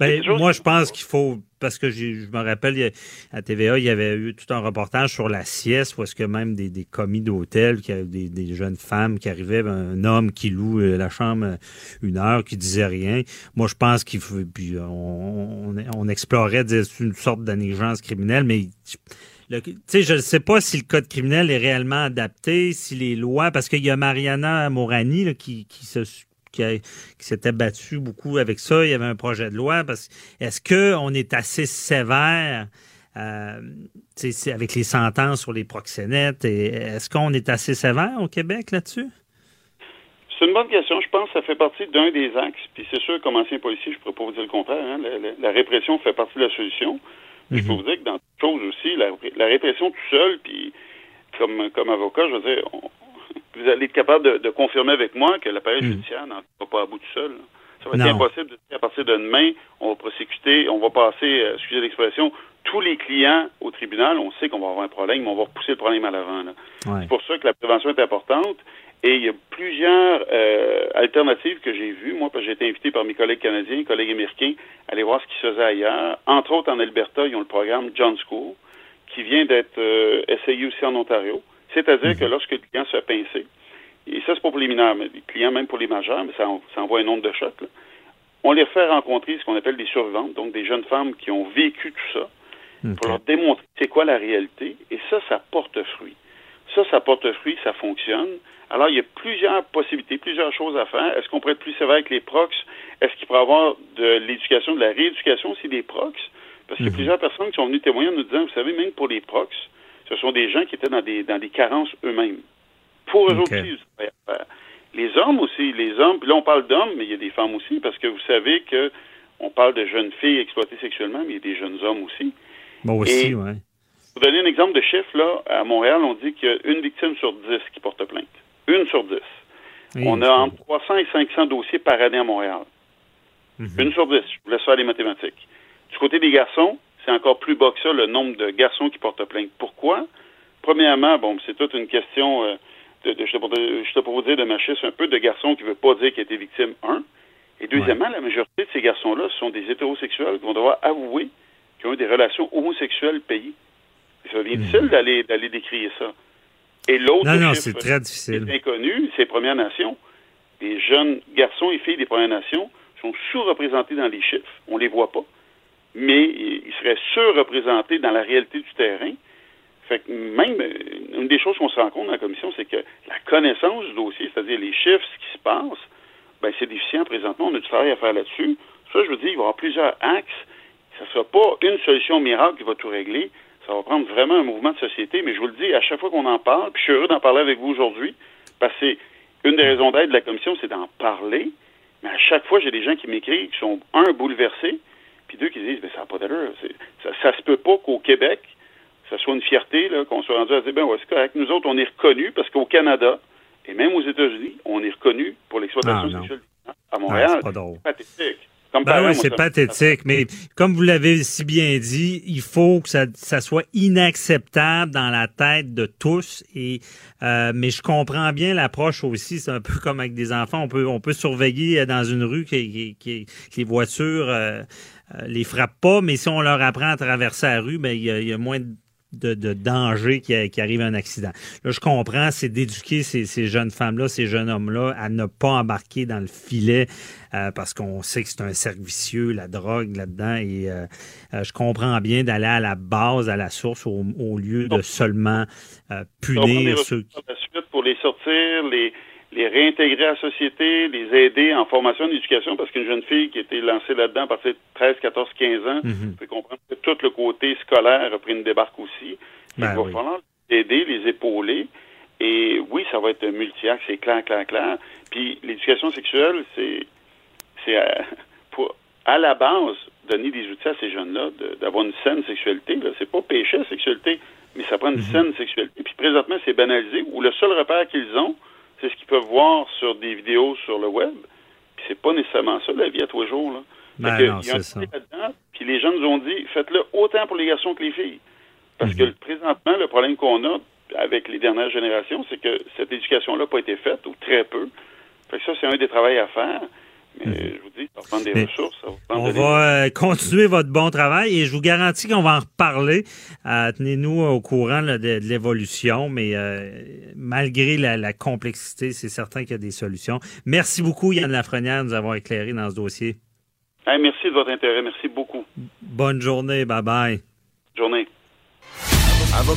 Ben, moi, je pense qu'il faut, parce que je me rappelle, à TVA, il y avait eu tout un reportage sur la sieste, où est-ce que même des, commis d'hôtel, des, des jeunes femmes qui arrivaient, un homme qui loue euh, la chambre euh, une heure, qui disait rien. Moi, je pense qu'il faut, puis on, on, explorait une sorte d'annégence criminelle, mais sais, je ne sais pas si le code criminel est réellement adapté, si les lois, parce qu'il y a Mariana Morani qui, qui se qui, s'était battu beaucoup avec ça. Il y avait un projet de loi. Parce est-ce qu'on est assez sévère euh, avec les sentences sur les proxénètes? est-ce qu'on est assez sévère au Québec là-dessus? C'est une bonne question. Je pense que ça fait partie d'un des axes. Puis c'est sûr, comme ancien policier, je ne pourrais pas vous dire le contraire. Hein. La, répression fait partie de la solution. Je peux mhm. vous dire que dans toute chose aussi, la, répression tout seul, puis comme, comme avocat, je veux dire, vous allez être capable de, confirmer avec moi que l'appareil mm. judiciaire n'en va pas à bout tout seul. Ça va être impossible de dire à partir de demain, on va prosécuter, on va passer, euh, excusez l'expression, tous les clients au tribunal. On sait qu'on va avoir un problème, mais on va repousser le problème à l'avant. C'est pour ça que la prévention est importante. Et il y a plusieurs euh, alternatives que j'ai vues, moi, parce que j'ai été invité par mes collègues canadiens, collègues américains, à aller voir ce qui se faisait ailleurs. Entre autres, en Alberta, ils ont le programme John School, qui vient d'être euh, essayé aussi en Ontario. C'est-à-dire que mhm. lorsque le client se fait pincer, et ça, c'est pas pour les mineurs, mais les clients, même pour les majeurs, mais ça, envoie un nombre de chocs, on les fait rencontrer ce qu'on appelle des survivantes, donc des jeunes femmes qui ont vécu tout ça, pour leur démontrer c'est quoi la réalité, et ça, ça porte fruit. Ça, ça porte fruit, ça fonctionne. Alors, il y a plusieurs possibilités, plusieurs choses à faire. Est-ce qu'on pourrait être plus sévère avec les prox? Est-ce qu'il pourrait y avoir de l'éducation, de la rééducation aussi des prox? Parce qu'il y a mhm. plusieurs personnes qui sont venues témoigner en nous disant, vous savez, même pour les prox, ce sont des gens qui étaient dans des, dans des carences eux-mêmes. Pour eux aussi, les hommes aussi, les hommes, là on parle d'hommes, mais il y a des femmes aussi, parce que vous savez que on parle de jeunes filles exploitées sexuellement, mais il y a des jeunes hommes aussi. Moi aussi, oui. Pour donner un exemple de chiffre, là, à Montréal, on dit qu'il y a une victime sur dix qui porte plainte. Une sur dix. on a entre 300 et 500 dossiers par année à Montréal. Mhm. Une sur dix. Je vous laisse faire les mathématiques. Du côté des garçons, c'est encore plus bas que ça, le nombre de garçons qui portent plainte. Pourquoi? Premièrement, bon, c'est toute une question, euh, de, de, je te pour dire, de machisme un peu, de garçons qui ne veulent pas dire qu'ils étaient victimes, un. Et deuxièmement, la majorité de ces garçons-là sont des hétérosexuels qui vont devoir avouer qu'ils ont eu des relations homosexuelles payées. ça devient hmm. difficile d'aller, d'aller décrire ça. Et l'autre non, non, c'est très difficile. inconnu, c'est Premières Nations. Les jeunes garçons et filles des Premières Nations sont sous-représentés dans les chiffres. On ne les voit pas mais il serait surreprésenté dans la réalité du terrain. Fait que même, une des choses qu'on se rend compte dans la commission, c'est que la connaissance du dossier, c'est-à-dire les chiffres, ce qui se passe, ben c'est déficient présentement. On a du travail à faire là-dessus. Ça, je veux dire, il va y avoir plusieurs axes. Ça ne sera pas une solution miracle qui va tout régler. Ça va prendre vraiment un mouvement de société. Mais je vous le dis, à chaque fois qu'on en parle, puis je suis heureux d'en parler avec vous aujourd'hui, parce que une des raisons d'être de la commission, c'est d'en parler. Mais à chaque fois, j'ai des gens qui m'écrivent qui sont, un, bouleversés, puis deux qui disent, mais ça n'a pas d'allure. Ça, ça se peut pas qu'au Québec, ça soit une fierté, qu'on soit rendu à dire, ben ouais, c'est correct. Nous autres, on est reconnus parce qu'au Canada, et même aux États-Unis, on est reconnus pour l'exploitation sexuelle à Montréal. c'est pathétique. Ben oui, c'est pathétique, mais comme vous l'avez si bien dit, il faut que ça, ça, soit inacceptable dans la tête de tous. Et euh, mais je comprends bien l'approche aussi. C'est un peu comme avec des enfants. On peut on peut surveiller dans une rue qui, qui, les voitures euh, euh, les frappent pas, mais si on leur apprend à traverser la rue, ben il y a, il y a moins de de, de danger qui, qui, arrive un accident. Là, je comprends, c'est d'éduquer ces, ces, jeunes femmes-là, ces jeunes hommes-là, à ne pas embarquer dans le filet euh, parce qu'on sait que c'est un cercle vicieux, la drogue là-dedans. Et euh, euh, je comprends bien d'aller à la base, à la source, au, au lieu de seulement punir ceux qui... Pour les sortir, les les réintégrer à la société, les aider en formation en éducation, parce qu'une jeune fille qui était lancée là-dedans à partir de 13, 14, 15 ans, mm -hmm. comprendre que tout le côté scolaire a pris une débarque aussi. Ben, il va falloir les aider, les épauler. Et oui, ça va être multi-axe, c'est clair, clair, clair. Puis l'éducation sexuelle, c'est c'est à, pour à la base donner des outils à ces jeunes-là d'avoir une saine sexualité. C'est pas péché la sexualité, mais ça prend une mm -hmm. saine sexualité. Puis présentement, c'est banalisé, ou le seul repère qu'ils ont, c'est ce qu'ils peuvent voir sur des vidéos sur le web. Puis c'est pas nécessairement ça la vie à tous les jours. Là. Ben non, c'est ça. Puis les jeunes nous ont dit, faites-le autant pour les garçons que les filles. Parce que présentement, le problème qu'on a avec les dernières générations, c'est que cette éducation-là n'a pas été faite, ou très peu. Fait que ça, c'est un des travaux à faire. Mais je vous dis, ça va prendre des Mais ressources. Ça va prendre On va euh, continuer votre bon travail et je vous garantis qu'on va en reparler. Euh, Tenez-nous au courant là, de, de l'évolution, mais euh, malgré la, la complexité, c'est certain qu'il y a des solutions. Merci beaucoup, Yann Lafrenière, de nous avoir éclairé dans ce dossier. Hey, merci de votre intérêt. Merci beaucoup. Bonne journée. Bye-bye. Journée.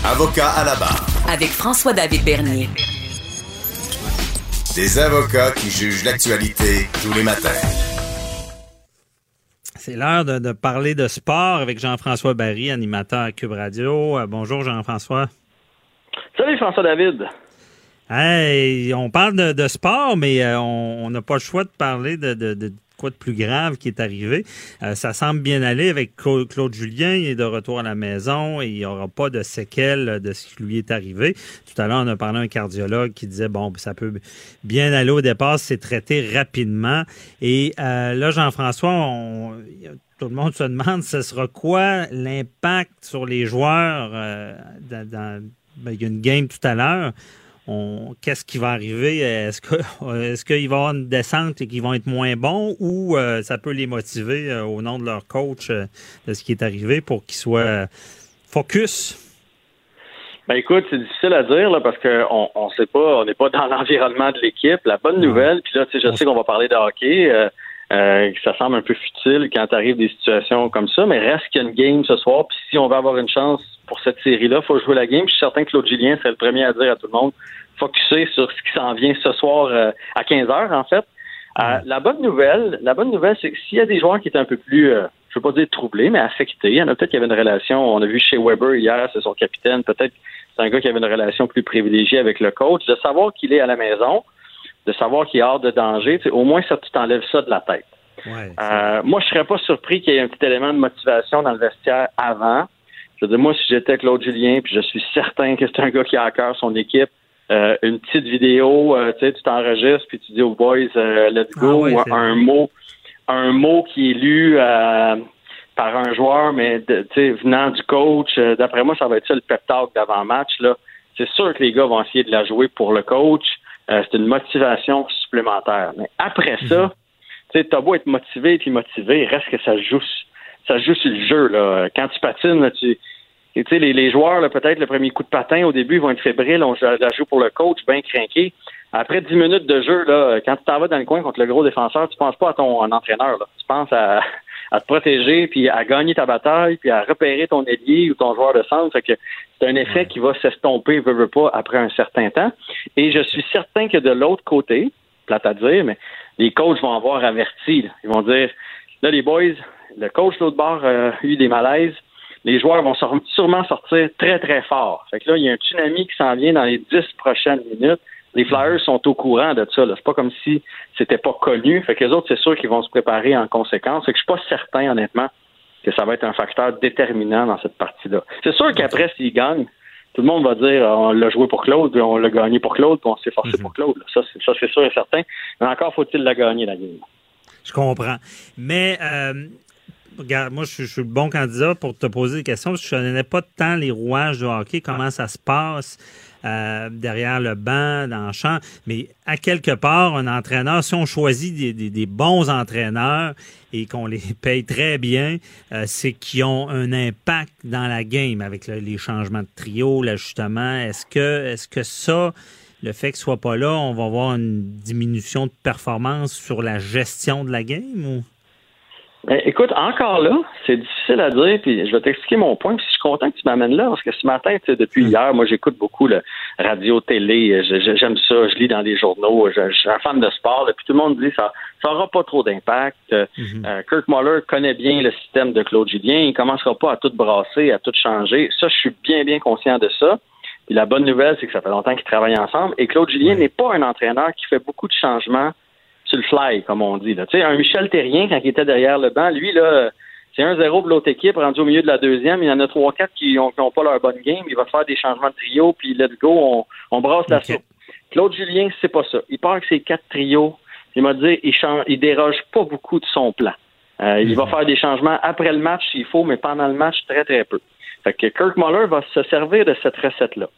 Avocat à la barre. Avec François-David Bernier. Des avocats qui jugent l'actualité tous les matins. C'est l'heure de, de parler de sport avec Jean-François Barry, animateur à Cube Radio. Euh, bonjour Jean-François. Salut François-David. Hey, on parle de, de sport, mais euh, on on n'a pas le choix de parler de, de, de de plus grave qui est arrivé. Euh, ça semble bien aller avec Cla- Claude Julien. Il est de retour à la maison et il n'y aura pas de séquelles de ce qui lui est arrivé. Tout à l'heure, on a parlé à un cardiologue qui disait, bon, ça peut bien aller au départ, c'est traité rapidement. Et euh, là, Jean-François, tout le monde se demande, ce sera quoi l'impact sur les joueurs euh, dans- ben, il y a une game tout à l'heure. Qu'est-ce qui va arriver? Est-ce que est-ce qu'il va y avoir une descente et qu'ils vont être moins bons ou euh, ça peut les motiver euh, au nom de leur coach euh, de ce qui est arrivé pour qu'ils soient focus? Ben écoute, c'est difficile à dire là, parce qu'on on sait pas, on n'est pas dans l'environnement de l'équipe. La bonne nouvelle, puis là, tu sais, je sais qu'on va parler de hockey, euh, ça semble un peu futile quand arrive des situations comme ça, mais reste qu'il y a une game ce soir, puis si on veut avoir une chance pour cette série-là, il faut jouer la game. Je suis certain que Claude Julien serait le premier à dire à tout le monde, focuser sur ce qui s'en vient ce soir euh, à 15 heures en fait. Euh, la bonne nouvelle, la bonne nouvelle, c'est que s'il y a des joueurs qui étaient un peu plus, euh, je veux pas dire troublés, mais affectés, il y en a peut-être qui avaient une relation. On a vu chez Weber hier, c'est son capitaine. Peut-être c'est un gars qui avait une relation plus privilégiée avec le coach. De savoir qu'il est à la maison, de savoir qu'il est hors de danger, tu sais, au moins ça, tu t'enlèves ça de la tête. Ouais, Euh, moi, je serais pas surpris qu'il y ait un petit élément de motivation dans le vestiaire avant. Je veux dire, moi, si j'étais Claude Julien, puis je suis certain que c'est un gars qui a à cœur son équipe, euh, une petite vidéo, euh, tu sais, tu t'enregistres, puis tu dis aux boys, euh, let's go, Ah ouais, ou un vrai. mot, un mot qui est lu euh, par un joueur, mais de- venant du coach. euh, D'après moi, ça va être ça le pep talk d'avant-match. Là, c'est sûr que les gars vont essayer de la jouer pour le coach. Euh, c'est une motivation supplémentaire. Mais après ça, tu sais, t'as beau être motivé puis motivé, reste que ça joue, ça joue sur le jeu. Là. Quand tu patines, là, tu sais, les, les joueurs, là, peut-être le premier coup de patin, au début, ils vont être fébriles, on joue- la joue pour le coach, bien craqué. Après dix minutes de jeu, là, quand tu t'en vas dans le coin contre le gros défenseur, tu penses pas à ton en entraîneur. Là. Tu penses à, à te protéger, puis à gagner ta bataille, puis à repérer ton ailier ou ton joueur de centre. Fait que c'est un effet qui va s'estomper, veut, veut pas, après un certain temps. Et je suis certain que de l'autre côté, plate à dire, mais les coachs vont avoir averti. là. Ils vont dire, là, les boys, le coach de l'autre bord a eu des malaises. Les joueurs vont sûrement sortir très, très fort. Fait que là, il y a un tsunami qui s'en vient dans les dix prochaines minutes. Les Flyers sont au courant de ça. C'est pas comme si c'était pas connu. Fait que les autres, c'est sûr qu'ils vont se préparer en conséquence. Fait que je suis pas certain, honnêtement, que ça va être un facteur déterminant dans cette partie-là. C'est sûr qu'après, s'ils gagnent, tout le monde va dire on l'a joué pour Claude, puis on l'a gagné pour Claude, puis on s'est forcé pour Claude. ça, c'est sûr et certain. Mais encore faut-il la gagner, la game. je comprends. Mais euh, regarde, moi, je, suis le bon candidat pour te poser des questions parce que je ne connais pas tant les rouages de hockey, comment ça se passe. Euh, derrière le banc, dans le champ. Mais à quelque part, un entraîneur, si on choisit des, bons entraîneurs et qu'on les paye très bien, euh, c'est qu'ils ont un impact dans la game avec les changements de trio, l'ajustement. Est-ce que, est-ce que ça, le fait qu'il soit pas là, on va avoir une diminution de performance sur la gestion de la game ou? Ben, écoute, encore là, c'est difficile à dire, puis je vais t'expliquer mon point, puis je suis content que tu m'amènes là, parce que ce matin, depuis hmm. hier, moi j'écoute beaucoup le radio, télé, j'aime ça, je lis dans des journaux, je, suis un fan de sport, puis tout le monde dit ça ça aura pas trop d'impact. Hmm. Euh, Kirk Muller connaît bien le système de Claude Julien, il commencera pas à tout brasser, à tout changer. Ça, je suis bien, bien conscient de ça. Puis la bonne nouvelle, c'est que ça fait longtemps qu'ils travaillent ensemble, et Claude Julien n'est pas un entraîneur qui fait beaucoup de changements sur le fly, comme on dit. Tu sais, un Michel Terrien, quand il était derrière le banc, lui, là, c'est un 0 pour l'autre équipe, rendu au milieu de la deuxième. Il y en a trois, quatre qui n'ont pas leur bonne game. Il va faire des changements de trio, puis let's go, on, on brasse la soupe. Claude Julien, c'est pas ça. Il part avec ses quatre trios. Il m'a dit, il, change, il déroge pas beaucoup de son plan. Euh, il va faire des changements après le match s'il faut, mais pendant le match, très, très peu. Fait que Kirk Muller va se servir de cette recette-là.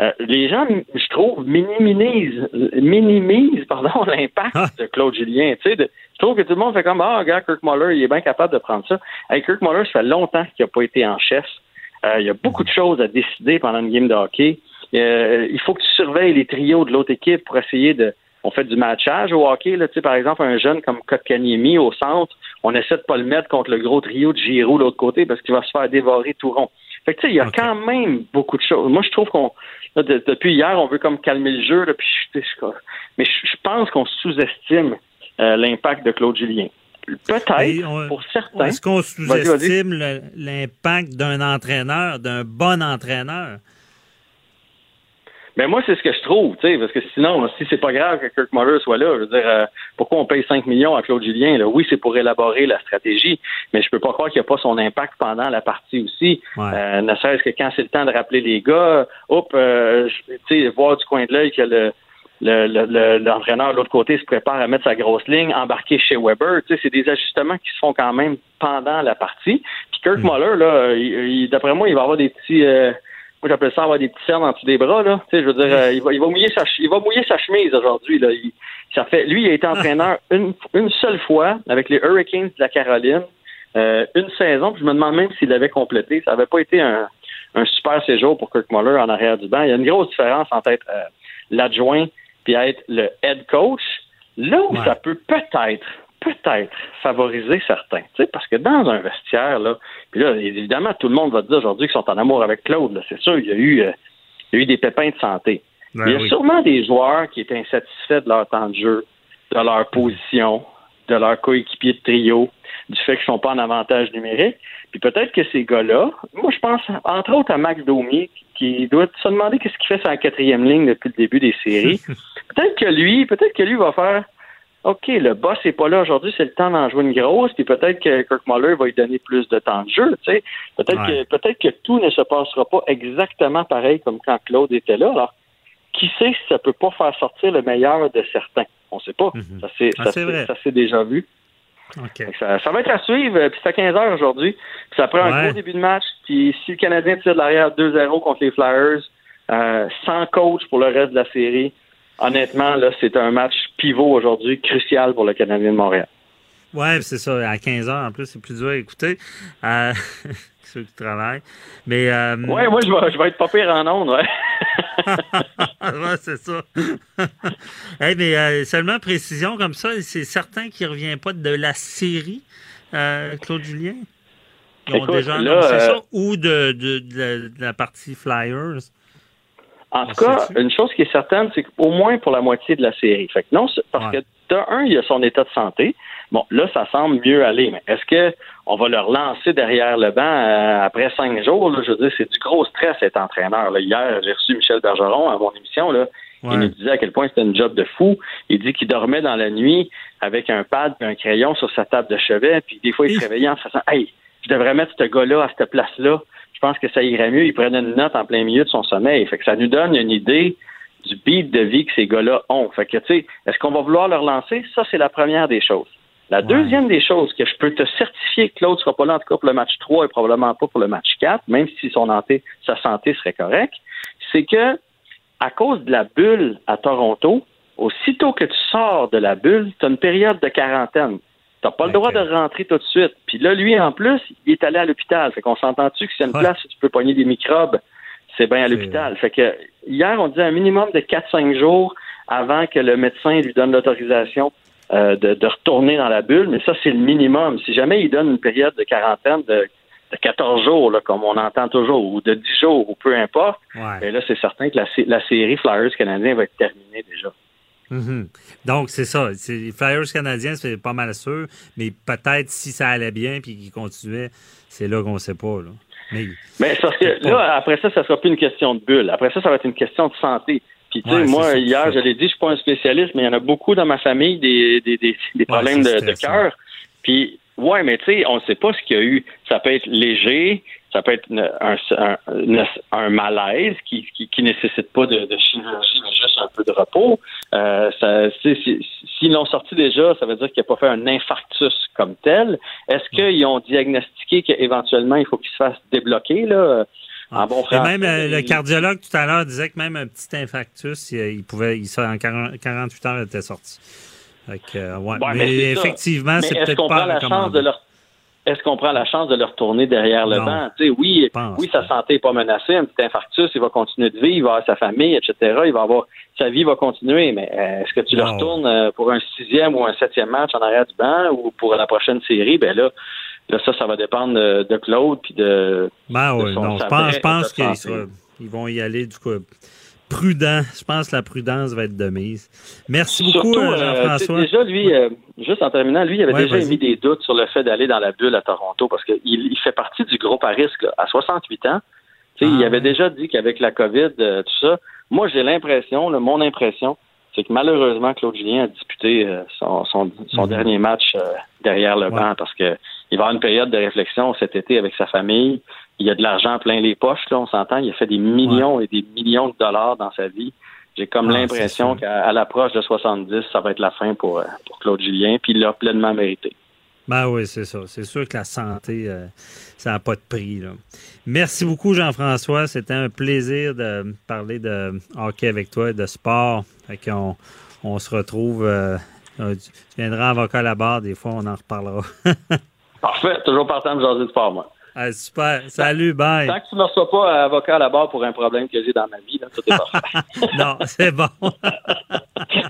Euh, les gens, je trouve, minimisent, minimisent pardon, l'impact ah. de Claude Julien. Tu sais, je trouve que tout le monde fait comme Ah, regarde, Kirk Muller, il est bien capable de prendre ça. Hey, Kirk Muller, ça fait longtemps qu'il n'a pas été en chef. Euh, il y a beaucoup de choses à décider pendant une game de hockey. Euh, il faut que tu surveilles les trios de l'autre équipe pour essayer de. On fait du matchage au hockey. Là, tu sais, par exemple, un jeune comme Kotkaniemi au centre, on essaie de pas le mettre contre le gros trio de Giroud de l'autre côté parce qu'il va se faire dévorer tout rond. Fait que, tu sais, il y a quand même beaucoup de choses. Moi, je trouve qu'on depuis hier, on veut comme calmer le jeu, là, puis mais je, pense qu'on sous-estime euh, l'impact de Claude Julien. Peut-être, pour certains. Est-ce qu'on sous-estime l'impact d'un entraîneur, d'un bon entraîneur? Mais moi, c'est ce que je trouve, tu sais, parce que sinon, si c'est pas grave que Kirk Muller soit là, je veux dire, euh, pourquoi on paye 5 millions à Claude Julien? Là? Oui, c'est pour élaborer la stratégie, mais je peux pas croire qu'il n'y a pas son impact pendant la partie aussi. Euh, ne serait-ce que quand c'est le temps de rappeler les gars, hop, euh, tu sais, voir du coin de l'œil que le l'entraîneur de l'autre côté se prépare à mettre sa grosse ligne, embarquer chez Weber. Tu sais, c'est des ajustements qui se font quand même pendant la partie. Puis Kirk mm. Muller, là, d'après moi, il va avoir des petits moi j'appelle ça avoir des petits cernes en dessous des bras là. Tu sais, je veux dire, euh, il, va, il va mouiller sa il va mouiller sa chemise aujourd'hui là. ça fait, lui, il a été entraîneur une, une seule fois avec les Hurricanes de la Caroline, euh, une saison. Puis je me demande même s'il l'avait complété. Ça n'avait pas été un, un super séjour pour Kirk Muller en arrière du banc. Il y a une grosse différence entre être euh, l'adjoint puis être le head coach. Là où ça peut peut-être peut-être favoriser certains. Parce que dans un vestiaire, là, puis là, évidemment, tout le monde va dire aujourd'hui qu'ils sont en amour avec Claude. C'est sûr, il y, a eu, euh, il y a eu des pépins de santé. Ben il y a sûrement des joueurs qui étaient insatisfaits de leur temps de jeu, de leur position, de leur coéquipier de trio, du fait qu'ils ne sont pas en avantage numérique. Puis peut-être que ces gars-là, moi je pense entre autres à Max Domi, qui doit se demander qu'est-ce qu'il fait sur la quatrième ligne depuis le début des séries. peut-être que lui, peut-être que lui va faire OK, le boss n'est pas là aujourd'hui, c'est le temps d'en jouer une grosse, puis peut-être que Kirk Muller va lui donner plus de temps de jeu, tu sais. Peut-être que peut-être que tout ne se passera pas exactement pareil comme quand Claude était là. Alors, qui sait si ça peut pas faire sortir le meilleur de certains? On ne sait pas. Mhm. Ça s'est ah, déjà vu. Ça, va être à suivre, puis c'est à 15 heures aujourd'hui. Puis ça prend un gros début de match. Puis si le Canadien tire de l'arrière 2-0 contre les Flyers, euh, sans coach pour le reste de la série, honnêtement, là, c'est un match pivot aujourd'hui, crucial pour le Canadien de Montréal. Oui, c'est ça. À 15 heures, en plus, c'est plus dur à écouter. Euh, ceux qui travaillent. Mais. Euh... Ouais, moi, je vais, je vais être pas pire en ondes, ouais. ouais, c'est ça. hey, mais euh, seulement précision comme ça, c'est certain qu'il ne revient pas de la série, euh, Claude Julien? Ils ont déjà annoncé ça ou de, de, de, la partie Flyers? En tout cas, une chose qui est certaine, c'est qu'au moins pour la moitié de la série. Fait que non, parce que d'un, un, il y a son état de santé. Bon, là, ça semble mieux aller, mais est-ce que on va le relancer derrière le banc euh, après cinq jours? Là, je veux dire, c'est du gros stress être entraîneur. Là. Hier, j'ai reçu Michel Bergeron à mon émission. Là. Il nous disait à quel point c'était une job de fou. Il dit qu'il dormait dans la nuit avec un pad et un crayon sur sa table de chevet, puis des fois, il se réveillait en se faisant Hey, je devrais mettre ce gars-là à cette place-là pense que ça irait mieux. Il prenait une note en plein milieu de son sommeil. Fait que ça nous donne une idée du beat de vie que ces gars-là ont. Fait que, tu sais, est-ce qu'on va vouloir leur lancer? Ça, c'est la première des choses. La deuxième des choses que je peux te certifier que Claude sera pas là en tout cas pour le match 3 et probablement pas pour le match 4, même si son santé, sa santé serait correcte, c'est que à cause de la bulle à Toronto, aussitôt que tu sors de la bulle, tu as une période de quarantaine. Tu n'as pas le droit de rentrer tout de suite. Puis là, lui, en plus, il est allé à l'hôpital. Fait qu'on s'entend-tu que c'est une place où tu peux pogner des microbes, c'est bien à l'hôpital. Fait que hier, on dit un minimum de 4-5 jours avant que le médecin lui donne l'autorisation euh, de, retourner dans la bulle, mais ça, c'est le minimum. Si jamais il donne une période de quarantaine de, 14 jours, là, comme on entend toujours, ou de 10 jours, ou peu importe, ben là, c'est certain que la, la série Flyers canadien va être terminée déjà. Mhm. Donc, c'est ça. Les Flyers canadiens, c'est pas mal sûr, mais peut-être si ça allait bien puis qu'ils continuaient, c'est là qu'on ne sait pas. Là. Mais, mais que, là, après ça, ça sera plus une question de bulle. Après ça, ça va être une question de santé. Puis, tu sais, moi, hier, je l'ai dit, je suis pas un spécialiste, mais il y en a beaucoup dans ma famille des, des, des, problèmes de, de cœur. Puis, ouais, mais tu sais, on ne sait pas ce qu'il y a eu. Ça peut être léger, ça peut être un, un, malaise qui, qui, qui, nécessite pas de, de, chirurgie, mais juste un peu de repos. Euh, S'ils l'ont sorti déjà, ça veut dire qu'il n'a pas fait un infarctus comme tel. Est-ce qu'ils ont diagnostiqué qu'éventuellement, il faut qu'il se fasse débloquer, là? En bon Et même euh, le cardiologue tout à l'heure disait que même un petit infarctus, il, pouvait, il, en 48 heures, il était sorti. Euh, ouais. mais, effectivement, c'est peut-être pas la chance de leur est-ce qu'on prend la chance de le retourner derrière le banc? oui, oui, sa santé n'est pas menacée, un petit infarctus, il va continuer de vivre, il va avoir sa famille, etc. Il va avoir sa vie va continuer, mais euh, est-ce que tu le retournes euh, pour un sixième ou un septième match en arrière du banc ou pour la prochaine série? Ben là, là ça, ça va dépendre de, Claude puis de, ben oui, non, je pense, je pense qu'ils vont y aller du coup prudent. Je pense que la prudence va être de mise. Merci beaucoup, euh, Jean-François. déjà, lui, euh, juste en terminant, lui, il avait déjà émis des doutes sur le fait d'aller dans la bulle à Toronto parce qu'il il fait partie du groupe à risque. À 68 ans, il ah. avait déjà dit qu'avec la COVID, euh, tout ça, moi, j'ai l'impression, mon impression, c'est que malheureusement, Claude Julien a disputé son, mhm. dernier match derrière le banc parce qu'il va avoir une période de réflexion cet été avec sa famille il y a de l'argent plein les poches, là, on s'entend. Il a fait des millions et des millions de dollars dans sa vie. J'ai comme ah, l'impression qu'à l'approche de 70, ça va être la fin pour, euh, pour Claude Julien, puis il l'a pleinement mérité. Ben oui, c'est ça. C'est sûr que la santé, euh, ça n'a pas de prix. Merci beaucoup, Jean-François. C'était un plaisir de parler de hockey avec toi et de sport. on, on se retrouve. Euh, tu viendras avocat à la barre, des fois, on en reparlera. Parfait. Toujours partant de jaser de sport, moi. Ah, super. Salut, bye. Tant que tu ne me reçois pas avocat à la barre pour un problème que j'ai dans ma vie, là, tout est parfait. non, c'est bon.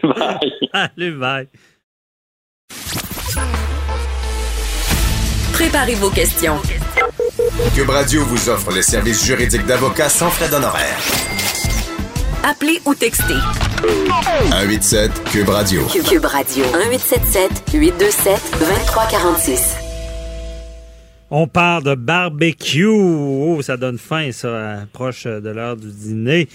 bye. Salut, bye. Préparez vos questions. Cube Radio vous offre les services juridiques d'avocats sans frais d'honoraires. Appelez ou textez. 187 Cube Radio. Cube Radio. 1877 827 2346. On parle de barbecue. Oh, ça donne faim, ça, proche de l'heure du dîner.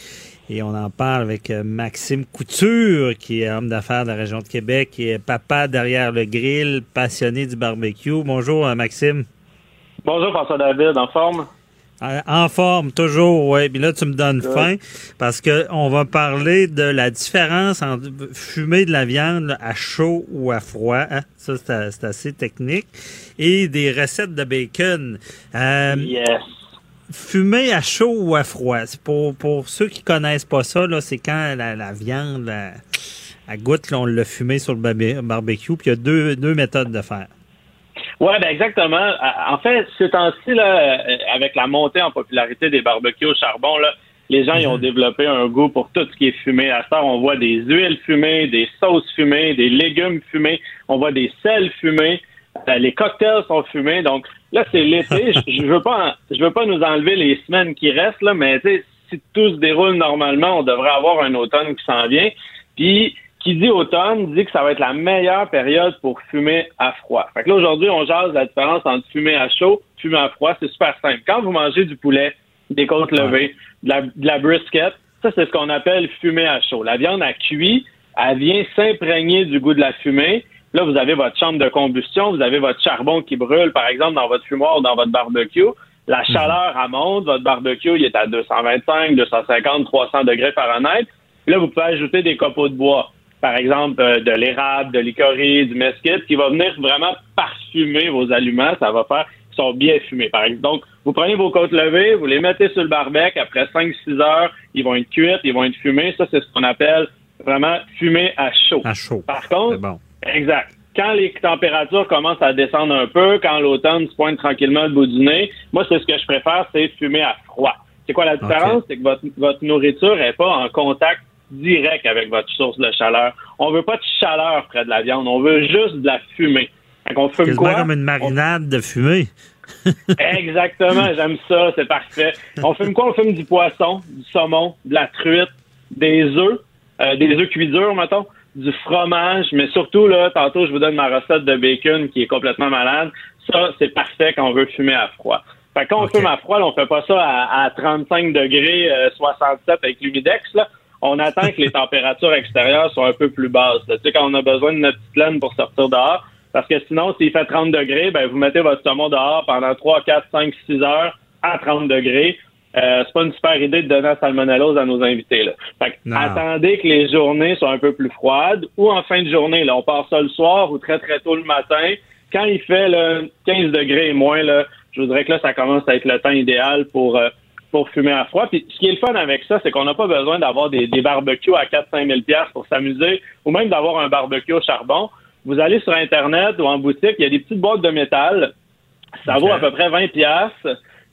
Et on en parle avec euh, Maxime Couture, qui est homme d'affaires de la région de Québec, qui est papa derrière le grill, passionné du barbecue. Bonjour, euh, Maxime. Bonjour, François David, en forme? Euh, en forme, toujours, oui. Puis là, tu me donnes faim parce qu'on va parler de la différence entre fumer de la viande à chaud ou à froid. Hein? Ça, c'est assez technique. Et des recettes de bacon. Euh, yes. Fumer à chaud ou à froid. Pour, pour ceux qui connaissent pas ça, c'est quand la, viande à goutte, on l'a fumé sur le barbecue. Puis il y a deux, deux méthodes de faire. Oui, ben exactement. En fait, ce temps-ci, là, euh, avec la montée en popularité des barbecues au charbon, là, les gens ils ont mhm. développé un goût pour tout ce qui est fumé. À ça, on voit des huiles fumées, des sauces fumées, des légumes fumés, on voit des sels fumés, euh, les cocktails sont fumés. Donc là, c'est l'été. je, veux pas, je veux pas nous enlever les semaines qui restent là, mais si tout se déroule normalement, on devrait avoir un automne qui s'en vient. Puis qui dit automne dit que ça va être la meilleure période pour fumer à froid. Fait que là, aujourd'hui, on jase la différence entre fumer à chaud, fumer à froid. C'est super simple. Quand vous mangez du poulet, des côtes levées, de la, brisket, ça, c'est ce qu'on appelle fumer à chaud. La viande à cuit, elle vient s'imprégner du goût de la fumée. Là, vous avez votre chambre de combustion, vous avez votre charbon qui brûle, par exemple, dans votre fumoir ou dans votre barbecue. La mhm. chaleur, elle monte. Votre barbecue, il est à 225, 250, 300 degrés Fahrenheit. Là, vous pouvez ajouter des copeaux de bois par exemple, euh, de l'érable, de l'icorie, du mesquite, qui va venir vraiment parfumer vos aliments. Ça va faire qu'ils sont bien fumés. Par exemple. Donc, vous prenez vos côtes levées, vous les mettez sur le barbecue. Après 5-6 heures, ils vont être cuits, ils vont être fumés. Ça, c'est ce qu'on appelle vraiment fumer à chaud. À chaud. Par contre, exact. Quand les températures commencent à descendre un peu, quand l'automne se pointe tranquillement le bout du nez, moi, c'est ce que je préfère, c'est fumer à froid. C'est quoi la différence? C'est que votre, votre nourriture n'est pas en contact direct avec votre source de chaleur. On veut pas de chaleur près de la viande, on veut juste de la fumée. on fume quoi? comme une marinade de fumée. Exactement, j'aime ça, c'est parfait. On fume quoi? On fume du poisson, du saumon, de la truite, des œufs, euh, des œufs cuits durs, mettons, du fromage, mais surtout, là, tantôt, je vous donne ma recette de bacon qui est complètement malade. Ça, c'est parfait quand on veut fumer à froid. Fait quand on fume à froid, on fait pas ça à, 35 degrés, 67 euh, avec l'humidex, là on attend que les températures extérieures soient un peu plus basses. Tu sais, quand on a besoin de notre petite laine pour sortir dehors, parce que sinon, s'il fait 30 degrés, ben, vous mettez votre saumon dehors pendant 3, 4, 5, 6 heures à 30 degrés. Euh, c'est pas une super idée de donner la salmonellose à nos invités. Là. Fait attendez que les journées soient un peu plus froides ou en fin de journée. Là, on part ça le soir ou très très tôt le matin. Quand il fait là, 15 degrés et moins, là, je voudrais que là, ça commence à être le temps idéal pour euh, pour fumer à froid. Puis ce qui est le fun avec ça, c'est qu'on n'a pas besoin d'avoir des, des barbecues à 4-5 000 pour s'amuser ou même d'avoir un barbecue au charbon. Vous allez sur Internet ou en boutique, il y a des petites boîtes de métal. Ça vaut à peu près 20 Tu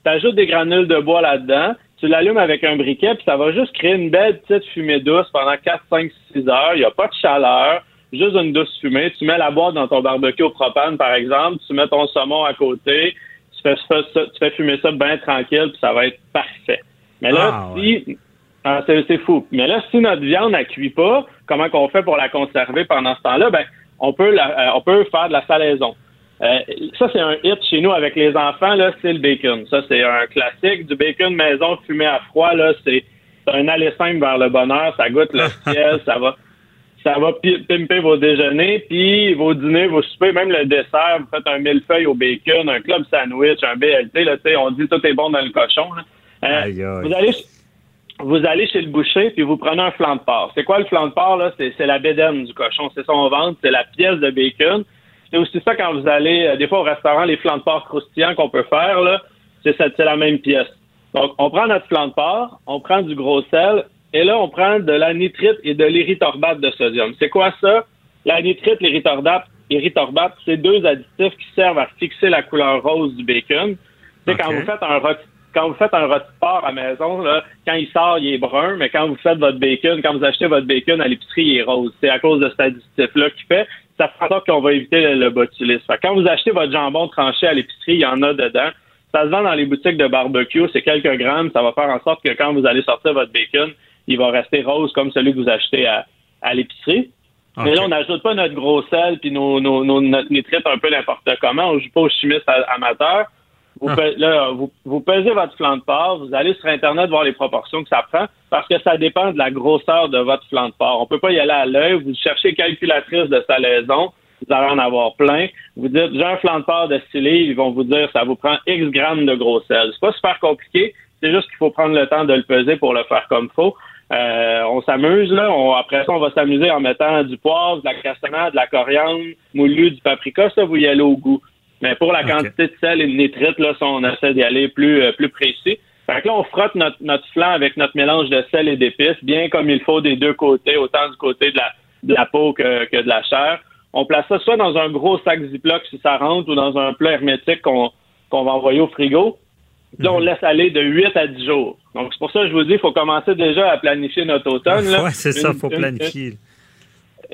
ajoutes des granules de bois là-dedans. Tu l'allumes avec un briquet, puis ça va juste créer une belle petite fumée douce pendant 4, 5, 6 heures. Il n'y a pas de chaleur, juste une douce fumée. Tu mets la boîte dans ton barbecue au propane, par exemple. Tu mets ton saumon à côté tu fais fumer ça bien tranquille, puis ça va être parfait. Mais là, ah, si. Ah, c'est fou. Mais là, si notre viande ne cuit pas, comment qu'on fait pour la conserver pendant ce temps-là? Ben, on peut, euh, on peut faire de la salaison. Euh, ça, c'est un hit chez nous avec les enfants, là, c'est le bacon. Ça, c'est un classique. Du bacon maison fumé à froid, là, c'est un aller simple vers le bonheur. Ça goûte le ciel, ça va ça va pimper vos déjeuners, puis vos dîners, vos soupers, même le dessert, vous faites un millefeuille au bacon, un club sandwich, un BLT, là, on dit tout est bon dans le cochon. Euh, vous allez vous allez chez le boucher, puis vous prenez un flanc de porc. C'est quoi le flanc de porc, là? C'est la bédaine du cochon. C'est son ventre, c'est la pièce de bacon. C'est aussi ça quand vous allez, euh, des fois au restaurant, les flancs de porc croustillants qu'on peut faire, là, c'est la même pièce. Donc, on prend notre flanc de porc, on prend du gros sel, et là, on prend de la nitrite et de l'érythorbate de sodium. C'est quoi ça? La nitrite, l'érythorbate, érythorbate, c'est deux additifs qui servent à fixer la couleur rose du bacon. C'est quand vous faites un rôti, quand vous faites un rôti porc à maison, là, quand il sort, il est brun, mais quand vous faites votre bacon, quand vous achetez votre bacon à l'épicerie, il est rose. C'est à cause de cet additif-là qui fait. Ça fait en sorte qu'on va éviter le, botulisme. quand vous achetez votre jambon tranché à l'épicerie, il y en a dedans. Ça se vend dans les boutiques de barbecue, c'est quelques grammes. Ça va faire en sorte que quand vous allez sortir votre bacon, il va rester rose comme celui que vous achetez à, à l'épicerie. Mais là, on n'ajoute pas notre gros sel puis nos, nos, nos, notre nitrite un peu n'importe comment. On ne joue pas aux chimistes amateurs. Vous, ah. là, vous, vous, pesez votre flanc de porc, vous allez sur Internet voir les proportions que ça prend, parce que ça dépend de la grosseur de votre flanc de porc. On peut pas y aller à l'œil. Vous cherchez calculatrice de salaison, vous allez en avoir plein. Vous dites, j'ai un flanc de porc distillé, ils vont vous dire, ça vous prend X grammes de gros sel. C'est pas super compliqué, c'est juste qu'il faut prendre le temps de le peser pour le faire comme faut. Euh, on s'amuse, là. après ça, on va s'amuser en mettant du poivre, de la cassonade, de la coriandre, moulu, du paprika. Ça, vous y allez au goût. Mais pour la quantité de sel et de nitrite, là, ça, on essaie d'y aller plus, euh, plus précis. Fait que là, on frotte notre, notre flanc avec notre mélange de sel et d'épices, bien comme il faut des deux côtés, autant du côté de la, de la peau que, que de la chair. On place ça soit dans un gros sac Ziploc si ça rentre ou dans un plat hermétique qu'on qu'on va envoyer au frigo. Là, on laisse aller de 8 à 10 jours. Donc, c'est pour ça que je vous dis, il faut commencer déjà à planifier notre automne. Oui, c'est ça, il faut planifier.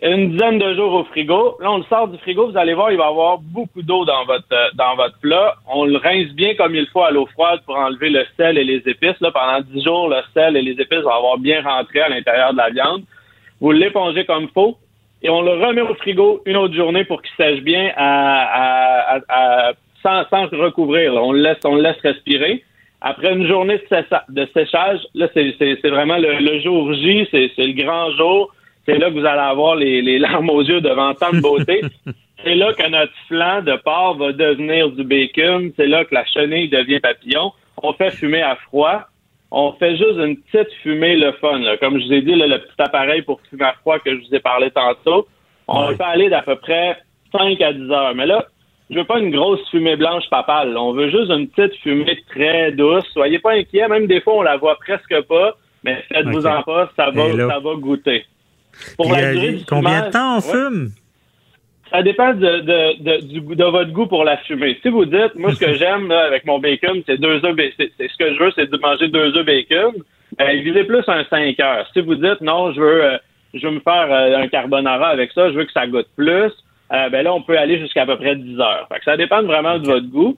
Une, dizaine de jours au frigo. Là, on le sort du frigo, vous allez voir, il va y avoir beaucoup d'eau dans votre euh, dans votre plat. On le rince bien comme il faut à l'eau froide pour enlever le sel et les épices. Là, pendant 10 jours, le sel et les épices vont avoir bien rentré à l'intérieur de la viande. Vous l'épongez comme il faut et on le remet au frigo une autre journée pour qu'il sèche bien à, à sans, sans recouvrir. On, le laisse, on le laisse respirer. Après une journée de, séchage, là, c'est vraiment le, jour J, c'est le grand jour. C'est là que vous allez avoir les, larmes aux yeux devant tant de beauté. c'est là que notre flanc de porc va devenir du bacon. C'est là que la chenille devient papillon. On fait fumer à froid. on fait juste une petite fumée le fun. Là. Comme je vous ai dit, là, le petit appareil pour fumer à froid que je vous ai parlé tantôt, on peut aller d'à peu près 5 à 10 heures. Mais là, je veux pas une grosse fumée blanche papale. On veut juste une petite fumée très douce. Soyez pas inquiets. Même des fois, on la voit presque pas. Mais faites-vous en pas, ça va, ça va goûter. Pour la durée du combien de temps on fume? Ça dépend de, de, de, du, de votre goût pour la fumée. Si vous dites, moi, ce que j'aime avec mon bacon, c'est deux œufs c'est, ce que je veux, c'est de manger deux œufs bacon, ben, visez plus un 5 heures. Si vous dites, non, je veux, euh, je veux me faire euh, un carbonara avec ça, je veux que ça goûte plus, euh, ben là, on peut aller jusqu'à à peu près 10 heures. Fait que ça dépend vraiment de votre goût.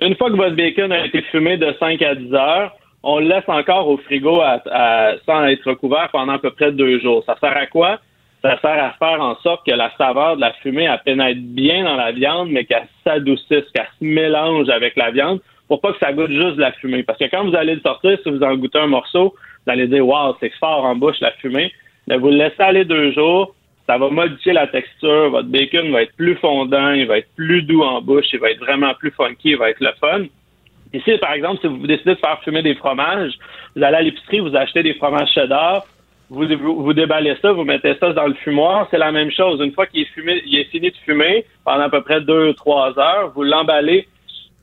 Une fois que votre bacon a été fumé de 5 à 10 heures, on le laisse encore au frigo à, sans être couvert pendant à peu près deux jours. Ça sert à quoi? Ça sert à faire en sorte que la saveur de la fumée elle pénètre bien dans la viande, mais qu'elle s'adoucisse, qu'elle se mélange avec la viande pour pas que ça goûte juste de la fumée. Parce que quand vous allez le sortir, si vous en goûtez un morceau, vous allez dire Waouh, c'est fort en bouche la fumée. Mais vous le laissez aller deux jours, ça va modifier la texture, votre bacon va être plus fondant, il va être plus doux en bouche, il va être vraiment plus funky, il va être le fun. Ici, par exemple, si vous décidez de faire fumer des fromages, vous allez à l'épicerie, vous achetez des fromages cheddar, vous, vous, déballez ça, vous mettez ça dans le fumoir, c'est la même chose. Une fois qu'il est fumé, il est fini de fumer pendant à peu près deux, trois heures, vous l'emballez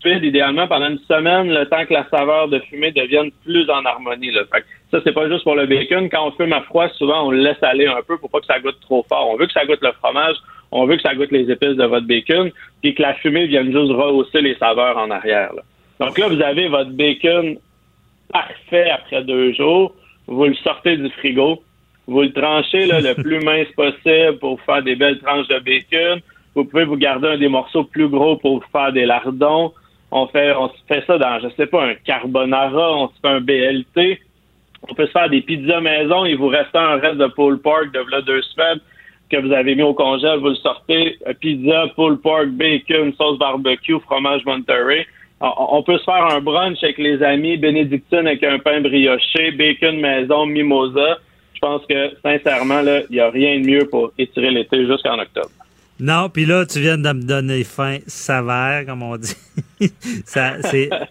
idéalement pendant une semaine, le temps que la saveur de fumée devienne plus en harmonie. Là. Ça, c'est pas juste pour le bacon. Quand on fume à froid, souvent, on le laisse aller un peu pour pas que ça goûte trop fort. On veut que ça goûte le fromage, on veut que ça goûte les épices de votre bacon, puis que la fumée vienne juste rehausser les saveurs en arrière. Là. Donc là, vous avez votre bacon parfait après deux jours. Vous le sortez du frigo. Vous le tranchez là, le plus mince possible pour faire des belles tranches de bacon. Vous pouvez vous garder un des morceaux plus gros pour faire des lardons. On fait, on fait ça dans, je sais pas, un carbonara, on se fait un BLT. On peut se faire des pizzas maison. Il vous reste un reste de pulled pork de là deux semaines que vous avez mis au congèle. Vous le sortez. Pizza, pulled pork, bacon, sauce barbecue, fromage Monterey on peut se faire un brunch avec les amis, bénédictine avec un pain brioché, bacon maison, mimosa. Je pense que, sincèrement, il n'y a rien de mieux pour étirer l'été jusqu'en octobre. Non, puis là, tu viens de me donner faim sévère, comme on dit. ça,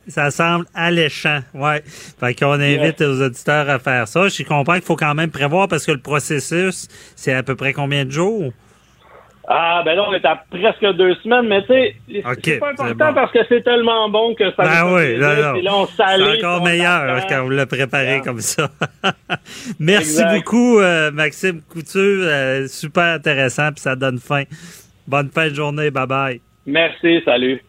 ça semble alléchant, ouais. Fait qu'on invite les auditeurs à faire ça. Je comprends qu'il faut quand même prévoir parce que le processus, c'est à peu près combien de jours? Ah, ben là, on est à presque deux semaines, mais tu sais, c'est pas important parce que c'est tellement bon que ça ben oui, là, là, on C'est encore meilleur quand vous le préparez comme ça. Merci beaucoup, euh, Maxime Couture. Euh, super intéressant, puis ça donne faim. Bonne fin de journée. Bye-bye. Merci, salut.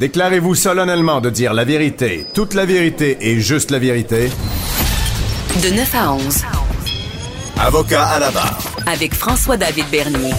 Déclarez-vous solennellement de dire la vérité, toute la vérité et juste la vérité. De 9 à 11. Avocat à la barre. Avec François-David Bernier.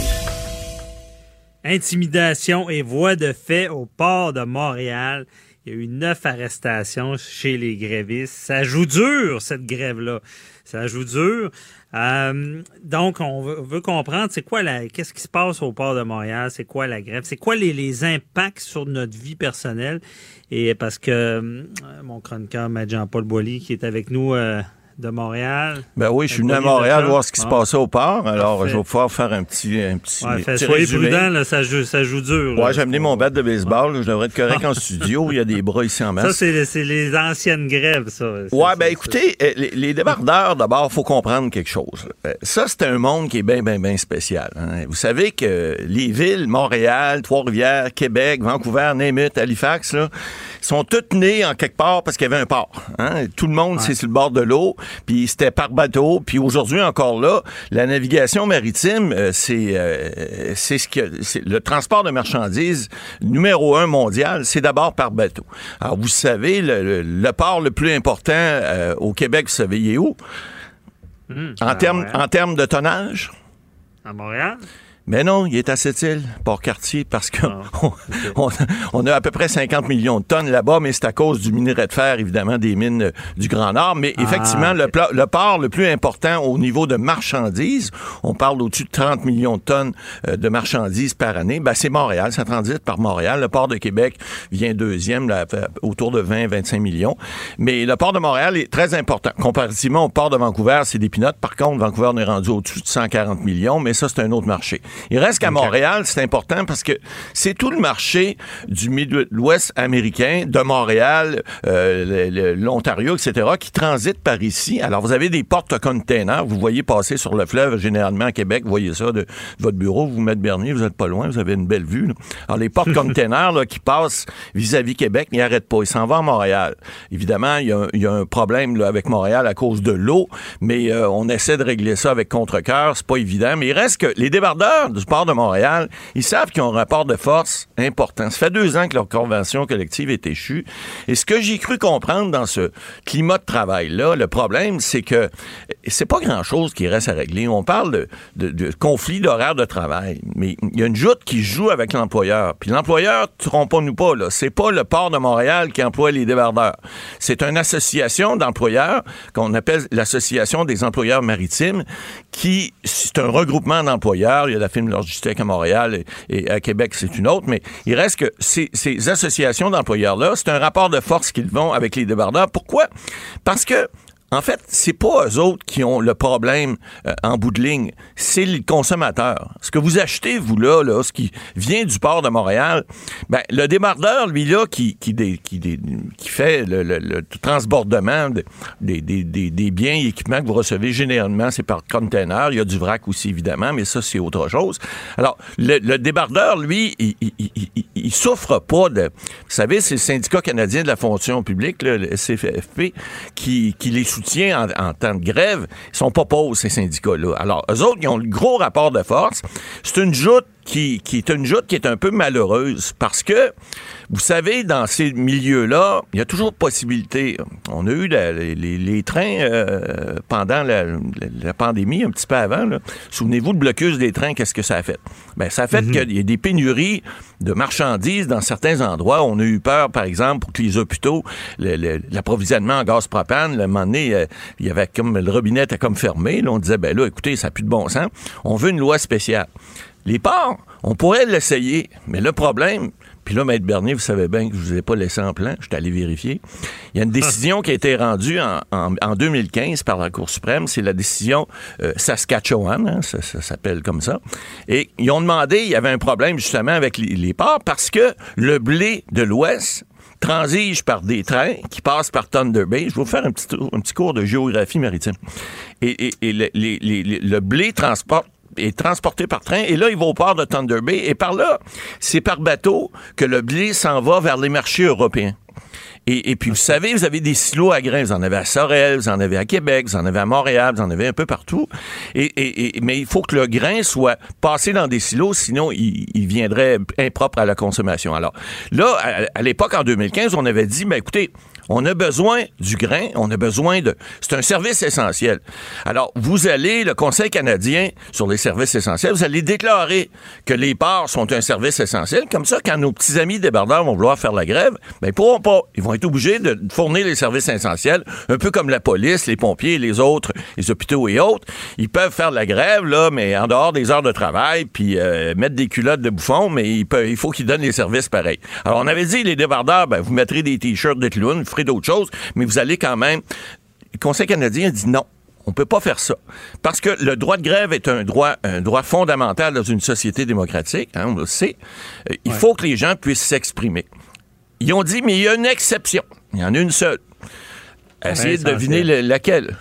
Intimidation et voie de fait au port de Montréal. Il y a eu neuf arrestations chez les grévistes. Ça joue dur, cette grève-là. Ça joue dur. Euh, donc, on veut, comprendre, c'est quoi la, qu'est-ce qui se passe au port de Montréal? C'est quoi la grève? C'est quoi les, les, impacts sur notre vie personnelle? Et parce que euh, mon chroniqueur, Jean-Paul Boilly, qui est avec nous euh, de Montréal. Ben oui, je suis venu à Montréal voir ce qui se passait au port. Alors, je vais pouvoir faire un petit, un petit, ouais, soyez prudent, là, ça, joue, ça joue dur. Ouais, j'ai amené mon bat de baseball. Je devrais être correct en studio. Il y a des bras ici en masse. Ça, c'est les anciennes grèves, ça. Ouais, ben écoutez, euh, les, les débardeurs, d'abord, il faut comprendre quelque chose. Euh, ça, c'est un monde qui est bien, bien, bien spécial. Hein. Vous savez que les villes, Montréal, Trois-Rivières, Québec, Vancouver, Namath, Halifax, là, sont toutes nées en quelque part parce qu'il y avait un port. Hein. Tout le monde, c'est sur le bord de l'eau puis c'était par bateau, puis aujourd'hui encore là, la navigation maritime, euh, c'est euh, c'est ce que le transport de marchandises numéro un mondial, c'est d'abord par bateau. Alors vous savez, le, port le plus important euh, au Québec, vous savez, il est où? Hmm. en termes en termes de tonnage? À Montréal? Mais non, il est à cette île, Port-Cartier, parce qu'on ah, on, a à peu près 50 millions de tonnes là-bas, mais c'est à cause du minerai de fer, évidemment, des mines euh, du Grand Nord. Mais ah, effectivement, le, le, port le plus important au niveau de marchandises, on parle d'au-dessus de 30 millions de tonnes euh, de marchandises par année, ben, c'est Montréal, ça transite par Montréal. Le port de Québec vient deuxième, là, autour de 20-25 millions. Mais le port de Montréal est très important. Comparativement au port de Vancouver, c'est des pinottes. Par contre, Vancouver, on est rendu au-dessus de 140 millions, mais ça, c'est un autre marché. Il reste qu'à Montréal, c'est important parce que c'est tout le marché du Midwest américain, de Montréal, euh, l'Ontario, etc., qui transite par ici. Alors, vous avez des porte-containers. Vous voyez passer sur le fleuve, généralement à Québec. Vous voyez ça de, votre bureau. Vous mettez Bernier, vous êtes pas loin. Vous avez une belle vue. Alors, les porte-containers qui passent vis-à-vis Québec n'y arrêtent pas. Ils s'en vont à Montréal. Évidemment, il y a, un problème là, avec Montréal à cause de l'eau, mais euh, on essaie de régler ça avec contre-cœur. C'est pas évident. Mais il reste que les débardeurs du port de Montréal, ils savent qu'ils ont un rapport de force important. Ça fait deux ans que leur convention collective est échue. Et ce que j'ai cru comprendre dans ce climat de travail-là, le problème, c'est que c'est pas grand-chose qui reste à régler. On parle de, de, conflit d'horaire de travail, mais il y a une joute qui joue avec l'employeur. Puis l'employeur, trompons-nous pas, là, c'est pas le port de Montréal qui emploie les débardeurs. C'est une association d'employeurs qu'on appelle l'association des employeurs maritimes, qui c'est un regroupement d'employeurs. Il y a la firme logistique à Montréal et, à Québec, c'est une autre, mais il reste que ces, ces associations d'employeurs-là, c'est un rapport de force qu'ils vont avec les débardeurs. Pourquoi? Parce que en fait, c'est pas eux autres qui ont le problème euh, en bout de ligne, c'est le consommateur. Ce que vous achetez, vous là, là, ce qui vient du port de Montréal, ben, le débardeur, lui là, qui, qui, qui, qui fait le, le, transbordement des, des, biens et équipements que vous recevez généralement, c'est par container. Il y a du vrac aussi, évidemment, mais ça, c'est autre chose. Alors, le, débardeur, lui, il, il, souffre pas de... Vous savez, c'est le syndicat canadien de la fonction publique, le SCFP, qui, qui les en, temps de grève, ils sont pas pauvres, ces syndicats-là. Alors, eux autres, ils ont le gros rapport de force. C'est une joute qui, qui, est une joute qui est un peu malheureuse parce que, vous savez, dans ces milieux-là, il y a toujours possibilité. On a eu les, trains euh, pendant la, pandémie, un petit peu avant. Souvenez-vous, le blocus des trains, qu'est-ce que ça a fait? Ben, ça a fait mhm. qu'il y a des pénuries de marchandises dans certains endroits. On a eu peur, par exemple, pour que les hôpitaux, l'approvisionnement en gaz propane, le moment donné, euh, il y avait comme le robinet était comme fermé. Là, on disait, ben là, écoutez, ça n'a plus de bon sens. On veut une loi spéciale. Les ports, on pourrait l'essayer, mais le problème, puis là, Maître Bernier, vous savez bien que je ne vous ai pas laissé en plan, je suis allé vérifier. Il y a une décision qui a été rendue en, 2015 par la Cour suprême, c'est la décision euh, Saskatchewan, hein, ça, s'appelle comme ça. Et ils ont demandé, il y avait un problème justement avec les, ports parce que le blé de l'Ouest transige par des trains qui passent par Thunder Bay. Je vais vous faire un petit, un petit cours de géographie maritime. Et, le blé transporte transporté par train et là, il va au port de Thunder Bay et par là, c'est par bateau que le blé s'en va vers les marchés européens. Et, puis, vous savez, vous avez des silos à grains. Vous en avez à Sorel, vous en avez à Québec, vous en avez à Montréal, vous en avez un peu partout. Mais il faut que le grain soit passé dans des silos, sinon il, viendrait impropre à la consommation. Alors là, à, l'époque, en 2015, on avait dit, ben écoutez, on a besoin du grain, on a besoin de... C'est un service essentiel. Alors, vous allez, le Conseil canadien sur les services essentiels, vous allez déclarer que les ports sont un service essentiel. Comme ça, quand nos petits amis débardeurs vont vouloir faire la grève, ben, ils pourront pas. Ils vont être obligés de fournir les services essentiels, un peu comme la police, les pompiers, les autres, les hôpitaux et autres. Ils peuvent faire la grève, là, mais en dehors des heures de travail, puis euh, mettre des culottes de bouffon, mais il, faut qu'ils donnent les services pareils. Alors, on avait dit, les débardeurs, ben, vous mettrez des t-shirts de clown, d'autres choses, mais vous allez quand même. Le Conseil canadien dit non. On peut pas faire ça. Parce que le droit de grève est un droit, un droit fondamental dans une société démocratique, hein, on le sait. Euh, il faut que les gens puissent s'exprimer. Ils ont dit, mais il y a une exception. Il y en a une seule. Essayez de deviner laquelle.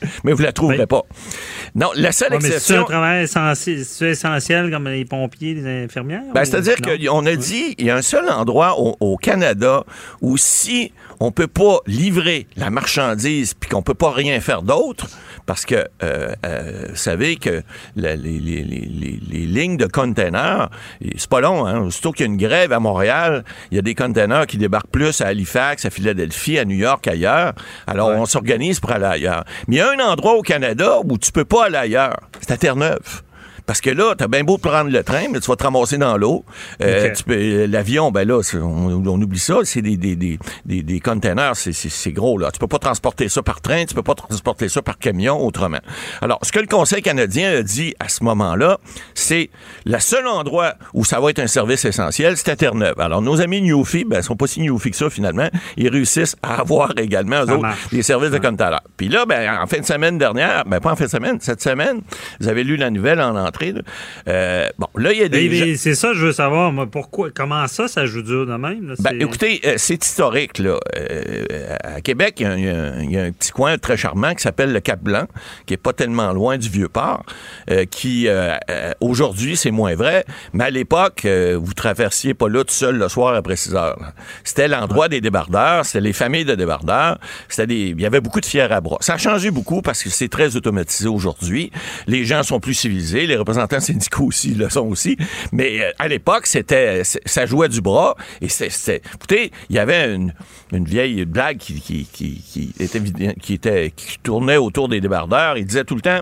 mais vous la trouverez pas. Non, la seule exception. C'est un travail essentiel, essentiel comme les pompiers, les infirmières? Ben, C'est-à-dire qu'on a dit, il y a un seul endroit au, Canada où si on peut pas livrer la marchandise puis qu'on peut pas rien faire d'autre, parce que euh, euh, vous savez que les, lignes de containers, c'est pas long, hein? Surtout qu'il y a une grève à Montréal, il y a des containers qui débarquent plus à Halifax, à Philadelphie, à New York, ailleurs. Alors, on s'organise pour aller ailleurs. Mais il y a un endroit au Canada où tu peux pas aller ailleurs. C'est à Terre-Neuve. Parce que là, t'as bien beau prendre le train, mais tu vas te ramasser dans l'eau. Euh, l'avion, ben là, on, oublie ça. C'est des, des, des, des, containers, c'est gros, là. Tu peux pas transporter ça par train, tu peux pas transporter ça par camion autrement. Alors, ce que le Conseil canadien a dit à ce moment-là, c'est le seul endroit où ça va être un service essentiel, c'est à Terre-Neuve. Alors, nos amis Newfie, ben, sont pas si Newfie que ça, finalement. Ils réussissent à avoir également, eux autres, des services de containers. Puis là, ben, en fin de semaine dernière, ben, pas en fin de semaine, cette semaine, vous avez lu la nouvelle en entrée après. Là. Euh, bon, là, il y a des... C'est ça, je veux savoir, moi, pourquoi, comment ça, ça joue dur de même? Là, Ben, écoutez, euh, c'est historique. Là. Euh, à Québec, il y, a un- y y a petit coin très charmant qui s'appelle le Cap-Blanc, qui est pas tellement loin du Vieux-Port, qui, aujourd'hui, c'est moins vrai, mais à l'époque, vous traversiez pas là tout seul le soir après 6 heures. C'était l'endroit des débardeurs, c'était les familles de débardeurs, c'était il y avait beaucoup de fiers à bras. Ça a changé beaucoup parce que c'est très automatisé aujourd'hui. Les gens sont plus civilisés, les représentants syndicaux aussi le sont aussi, mais euh, à l'époque, c'était, ça jouait du bras et c'est- écoutez, il y avait une, une vieille blague qui, qui, était, qui était, qui tournait autour des débardeurs. Il disait tout le temps,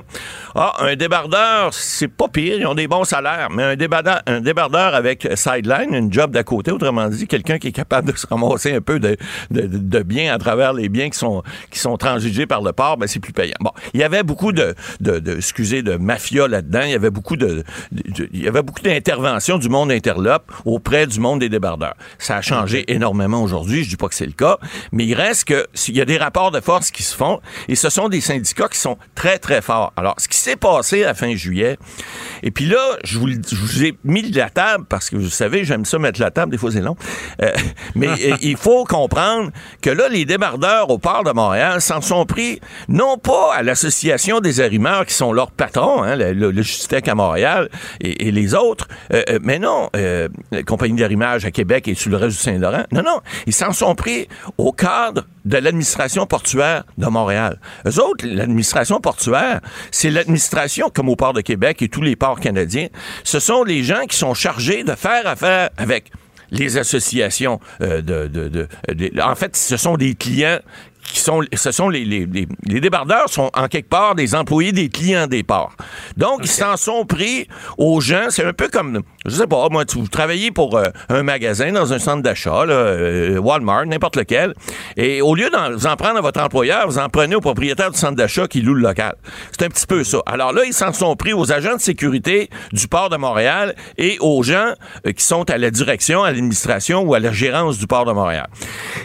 ah, un débardeur, c'est pas pire, ils ont des bons salaires, mais un débardeur, un débardeur avec sideline, une job d'à côté, autrement dit, quelqu'un qui est capable de se ramasser un peu de, de, de biens à travers les biens qui sont, qui sont transigés par le port, ben, c'est plus payant. Bon, il y avait beaucoup de, de, de de mafia là-dedans. Il y avait beaucoup de, de- il y avait beaucoup d'interventions du monde interlope auprès du monde des débardeurs. Ça a changé énormément aujourd'hui. Je dis pas que c'est le cas, mais il reste que s'il y a des rapports de force qui se font et ce sont des syndicats qui sont très très forts. Alors, ce qui s'est passé à fin juillet, et puis là, je vous, le- je vous ai mis de la table parce que vous savez, j'aime ça mettre la table. Des fois, c'est long. Euh, mais euh, il faut comprendre que là, les débardeurs au port de Montréal s'en sont pris non pas à l'association des arrimeurs qui sont leurs patrons, hein, le, le, le À Montréal et, les autres, euh, euh, mais non, euh, la compagnie d'arrimage à Québec et sur le reste du Saint-Laurent. Non, non, ils s'en sont pris au cadre de l'administration portuaire de Montréal. Eux autres, l'administration portuaire, c'est l'administration, comme au port de Québec et tous les ports canadiens, ce sont les gens qui sont chargés de faire affaire avec les associations de- en fait ce sont des clients qui sont ce sont les, les, les, les débardeurs sont en quelque part des employés des clients des ports. Donc ils s'en sont pris aux gens, c'est un peu comme je sais pas moi tu vous travaillez pour euh, un magasin dans un centre d'achat euh, Walmart n'importe lequel et au lieu d'en en prendre à votre employeur, vous en prenez au propriétaire du centre d'achat qui loue le local. C'est un petit peu ça. Alors là, ils s'en sont pris aux agents de sécurité du port de Montréal et aux gens euh, qui sont à la direction, à l'administration ou à la gérance du port de Montréal.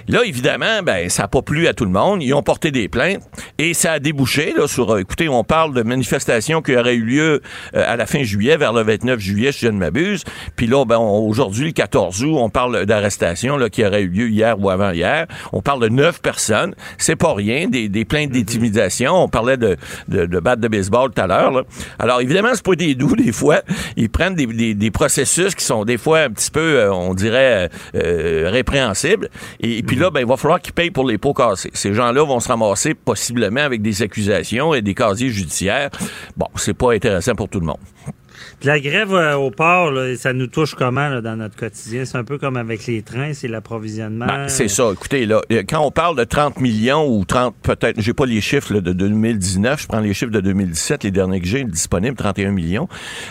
Là, évidemment, ben ça n'a pas plu à tout le monde. Ils ont porté des plaintes et ça a débouché là, sur. écoutez, on parle de manifestations qui auraient eu lieu à la fin juillet, vers le 29 juillet, si je ne m'abuse. Puis là, ben, aujourd'hui, le 14 août, on parle d'arrestation qui aurait eu lieu hier ou avant-hier. On parle de neuf personnes. C'est pas rien. Des, des plaintes d'intimidation. On parlait de, de, de batte de baseball tout à l'heure. Alors, évidemment, c'est pas des doux, des fois. Ils prennent des, des, des processus qui sont des fois un petit peu, euh, on dirait, euh, euh, répréhensibles. Et, puis là, ben, il va falloir qu'ils payent pour les pots cassés. Ces gens-là vont se ramasser possiblement avec des accusations et des casiers judiciaires. Bon, c'est pas intéressant pour tout le monde. La grève euh, au port, là, ça nous touche comment là, dans notre quotidien? C'est un peu comme avec les trains, c'est l'approvisionnement. Ben, c'est ça. Écoutez, là, euh, quand on parle de 30 millions ou 30, peut-être, j'ai pas les chiffres là, de 2019, je prends les chiffres de 2017, les derniers que j'ai disponibles, 31 millions.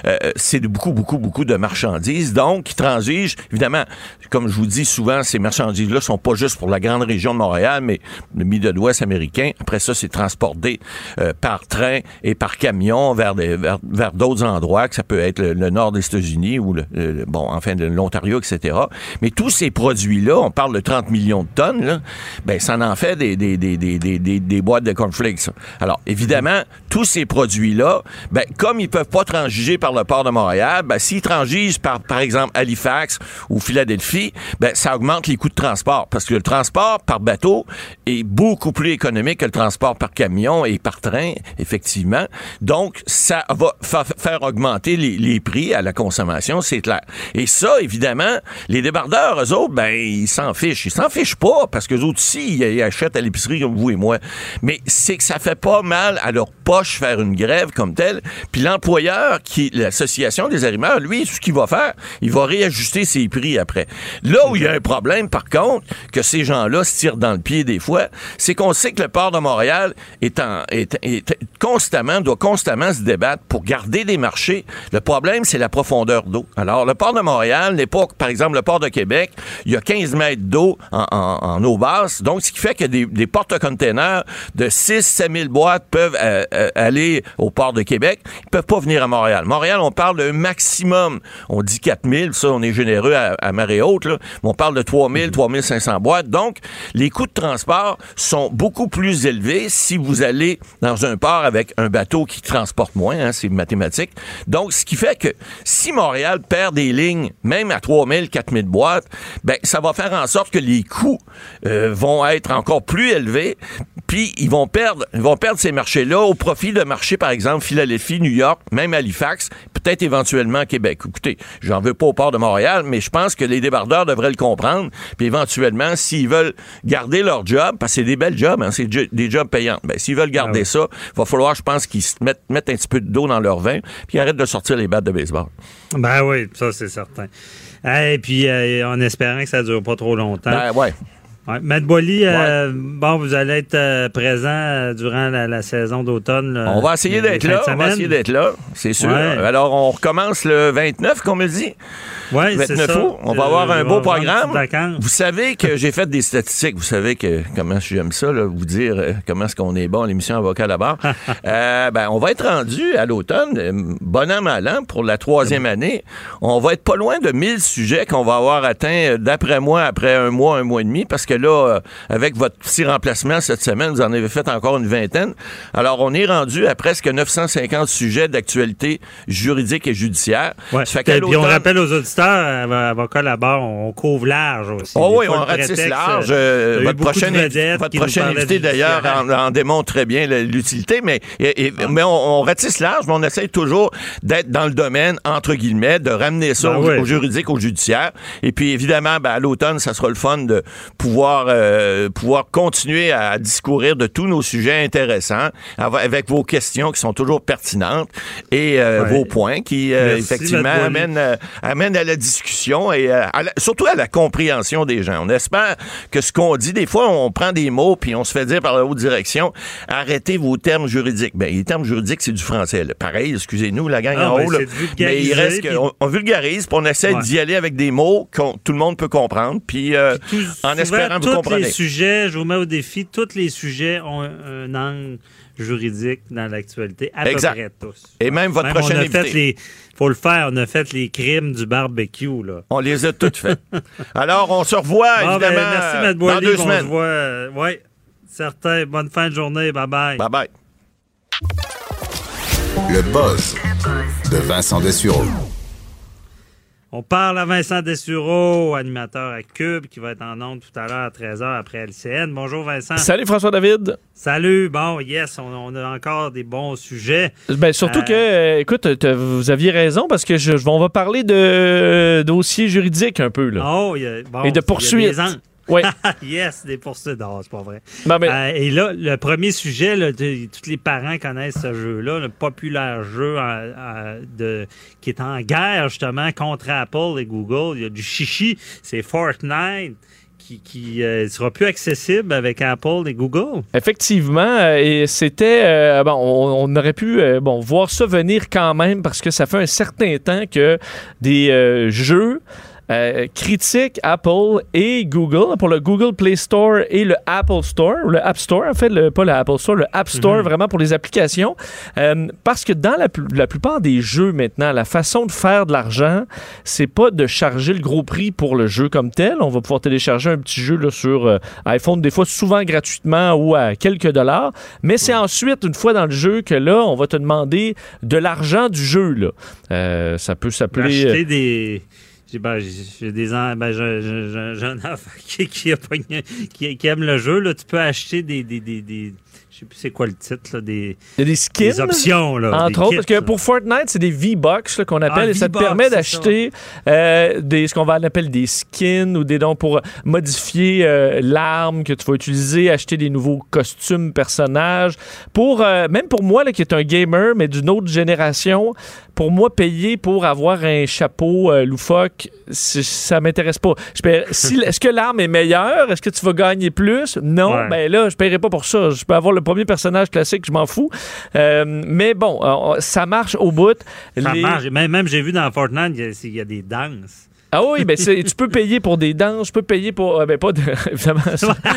Euh, c'est de beaucoup, beaucoup, beaucoup de marchandises, donc qui transigent. Évidemment, comme je vous dis souvent, ces marchandises-là sont pas juste pour la grande région de Montréal, mais le Midwest américain. Après ça, c'est transporté euh, par train et par camion vers des, vers, vers d'autres endroits, que ça peut être le, nord des États-Unis ou le, bon, enfin, l'Ontario, etc. Mais tous ces produits-là, on parle de 30 millions de tonnes, ben, ça en fait des, des, des, des, boîtes de cornflakes. ça. Alors, évidemment, tous ces produits-là, ben, comme ils peuvent pas transiger par le port de Montréal, ben, s'ils transigent par, par exemple, Halifax ou Philadelphie, ben, ça augmente les coûts de transport parce que le transport par bateau est beaucoup plus économique que le transport par camion et par train, effectivement. Donc, ça va fa- faire augmenter les, prix à la consommation, c'est clair. Et ça, évidemment, les débardeurs, eux autres, ben, ils s'en fichent. Ils s'en fichent pas parce que autres aussi, ils, achètent à l'épicerie comme vous et moi. Mais c'est que ça fait pas mal à leur poche faire une grève comme telle. Puis l'employeur, qui l'association des arrimeurs, lui, ce qu'il va faire, il va réajuster ses prix après. Là où il y a un problème, par contre, que ces gens-là se tirent dans le pied des fois, c'est qu'on sait que le port de Montréal est constamment, doit constamment se débattre pour garder des marchés. Le problème, c'est la profondeur d'eau. Alors, le port de Montréal n'est pas, par exemple, le port de Québec, il y a 15 mètres d'eau en, eau basse, donc ce qui fait que des, porte-containers de 6-7 000 boîtes peuvent euh, euh, aller au port de Québec. Ils peuvent pas venir à Montréal. Montréal, on parle d'un maximum. On dit 4 000, ça, on est généreux à, marée haute, là. Mais on parle de 3 000, 3 500 boîtes. Donc, les coûts de transport sont beaucoup plus élevés si vous allez dans un port avec un bateau qui transporte moins, hein, c'est mathématique. Donc, ce qui fait que si Montréal perd des lignes, même à 3000, 4000 boîtes, ben, ça va faire en sorte que les coûts euh, vont être encore plus élevés, puis ils vont perdre, ils vont perdre ces marchés-là au profit de marchés, par exemple, Philadelphie, New York, même Halifax, peut-être éventuellement Québec. Écoutez, j'en veux pas au port de Montréal, mais je pense que les débardeurs devraient le comprendre, puis éventuellement, s'ils veulent garder leur job, parce que c'est des belles jobs, hein, c'est des jobs payants, ben, s'ils veulent garder Ah oui. ça, il va falloir, je pense, qu'ils se mettent, mettent un petit peu d'eau dans leur vin, puis arrêtent de sortir les battes de baseball. Ben oui, ça c'est certain. Et puis euh, en espérant que ça dure pas trop longtemps. Ben ouais. Ouais. Matt Boily, euh, bon, vous allez être euh, présent euh, durant la, la saison d'automne. On va essayer d'être là, on va essayer d'être là, c'est sûr. Ouais. Alors, on recommence le 29, comme on le dit. Ouais, c'est 29 ça. août. On va avoir un beau programme. Vous savez que j'ai fait des statistiques. Vous savez que comment j'aime ça, là, vous dire comment est-ce qu'on est bon l'émission Avocat à la barre. Ben, on va être rendu à l'automne, bon an, mal an, pour la troisième année. On va être pas loin de 1000 sujets qu'on va avoir atteints, d'après moi, après un mois, un mois et demi, parce que là, euh, avec votre petit remplacement cette semaine, vous en avez fait encore une vingtaine. Alors, on est rendu à presque 950 sujets d'actualité juridique et judiciaire. Ouais. Ça fait qu'à Et puis on rappelle aux auditeurs, euh, avocat là-bas, on couvre large aussi. Oh oui, fois, on ratisse large. euh, votre beaucoup de prochain, vedettes votre qui nous prochain parlaient invité, d'ailleurs, en, en démontre très bien l'utilité. Mais, et- et- Ah. mais on, on ratisse large, mais on essaye toujours d'être dans le domaine, entre guillemets, de ramener ça Ben au, oui. au juridique, au judiciaire. Et puis, évidemment, ben, à l'automne, ça sera le fun de pouvoir, euh, pouvoir continuer à discourir de tous nos sujets intéressants, av- avec vos questions qui sont toujours pertinentes et euh, Ouais. vos points qui, euh, Merci, effectivement, amènent euh, amène à la discussion et à la- surtout à la compréhension des gens. On espère que ce qu'on dit, des fois, on prend des mots puis on se fait dire par la haute direction, arrêtez vos termes juridiques. Ben, les termes juridiques, c'est du français. là. Pareil, excusez-nous, la gang Ah, en ben, haut. là. Mais il reste on vulgarise puis on essaie Ouais. d'y aller avec des mots que tout le monde peut comprendre puis euh, en vous tous comprenez. les sujets, je vous mets au défi, tous les sujets ont un, angle juridique dans l'actualité, à Exact. peu près tous. Et même votre Même prochain on a invité. fait les, faut le faire, on a fait les crimes du barbecue là. On les a toutes faites. Alors, on se revoit, Bon, ben, évidemment, merci Matt dans Boily, deux on semaines. se voit, euh, ouais, certain. Bonne fin de journée, bye bye. Bye bye. Le buzz de Vincent Dessureau. On parle à Vincent Dessureau, animateur à Cube, qui va être en ondes tout à l'heure à 13h après LCN. Bonjour Vincent. Salut François-David. Salut. Bon, yes, on, on a encore des bons sujets. Ben, surtout Euh, que, euh, écoute, vous aviez raison parce que je, on va parler de euh, dossiers juridiques un peu. Là. Oh, il y a- bon, Et de poursuites. Oui. yes, des poursuites. Non, c'est pas vrai. Non, mais- Euh, et là, le premier sujet, là, de- tous les parents connaissent ce jeu-là, le populaire jeu en- en- de, qui est en guerre justement contre Apple et Google. Il y a du chichi, c'est Fortnite qui, qui euh, sera plus accessible avec Apple et Google. Effectivement, euh, et c'était euh, bon, on, on aurait pu euh, bon voir ça venir quand même parce que ça fait un certain temps que des euh, jeux euh, critiquent Apple et Google pour le Google Play Store et le Apple Store, ou le App Store en fait, le, pas le Apple Store, le App Store Mhm. vraiment pour les applications, Euh, parce que dans la, pl- la plupart des jeux maintenant, la façon de faire de l'argent, c'est pas de charger le gros prix pour le jeu comme tel. On va pouvoir télécharger un petit jeu là, sur euh, iPhone, des fois souvent gratuitement ou à quelques dollars. Mais c'est ensuite, une fois dans le jeu, que là, on va te demander de l'argent du jeu. Là. Ça peut s'appeler. Acheter des. J'ai ben, j'ai- j'ai des en- ben, j'ai- un enfant qui, qui, a pogné- qui, qui aime le jeu. Là, tu peux acheter des. des, des, des- je sais plus c'est quoi le titre. Là, des, Il y a des skins. Des options, là. Entre autres, parce que là. pour Fortnite, c'est des V-Bucks qu'on appelle Ah, et ça te permet d'acheter euh, des ce qu'on va appeler des skins ou des dons pour modifier euh, l'arme que tu vas utiliser, acheter des nouveaux costumes, personnages. Pour euh, même pour moi là, qui est un gamer mais d'une autre génération, pour moi payer pour avoir un chapeau euh, loufoque, ça m'intéresse pas. Si, est-ce que l'arme est meilleure? Est-ce que tu vas gagner plus? Non, Ouais. ben là je paierai pas pour ça. Je peux avoir le premier personnage classique, je m'en fous. Euh, mais bon, euh, ça marche au bout. Ça Les- marche. Même, même j'ai vu dans Fortnite, il y y a des danses. Ah oui, ben c'est- tu peux payer pour des danses, je peux payer pour. euh, ben pas de. Évidemment.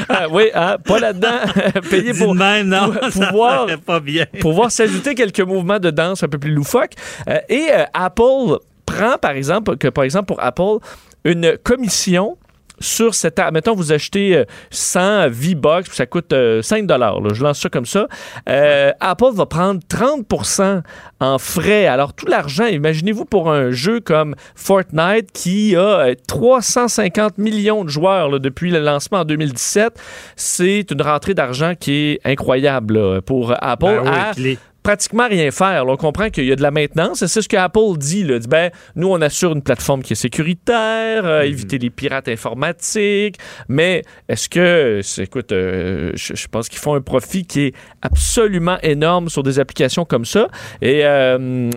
Ah oui, hein, pas là-dedans. payer Dis pour. même, non, pour ça pouvoir, paraît pas bien. pouvoir s'ajouter quelques mouvements de danse un peu plus loufoques. Euh, et euh, Apple prend, par exemple, que par exemple pour Apple, une commission sur cette app. Mettons, vous achetez euh, 100 V-Bucks, puis ça coûte euh, 5 là. Je lance ça comme ça. Euh, Apple va prendre 30% en frais. Alors, tout l'argent, imaginez-vous pour un jeu comme Fortnite qui a euh, 350 millions de joueurs là, depuis le lancement en 2017, c'est une rentrée d'argent qui est incroyable là, pour Apple. Ben oui, à pratiquement rien faire. là. On comprend qu'il y a de la maintenance. et C'est ce que Apple dit. Là. Dit, ben, nous, on assure une plateforme qui est sécuritaire, euh, éviter les pirates informatiques. Mais est-ce que, écoute, euh, je, je pense qu'ils font un profit qui est absolument énorme sur des applications comme ça. Et euh,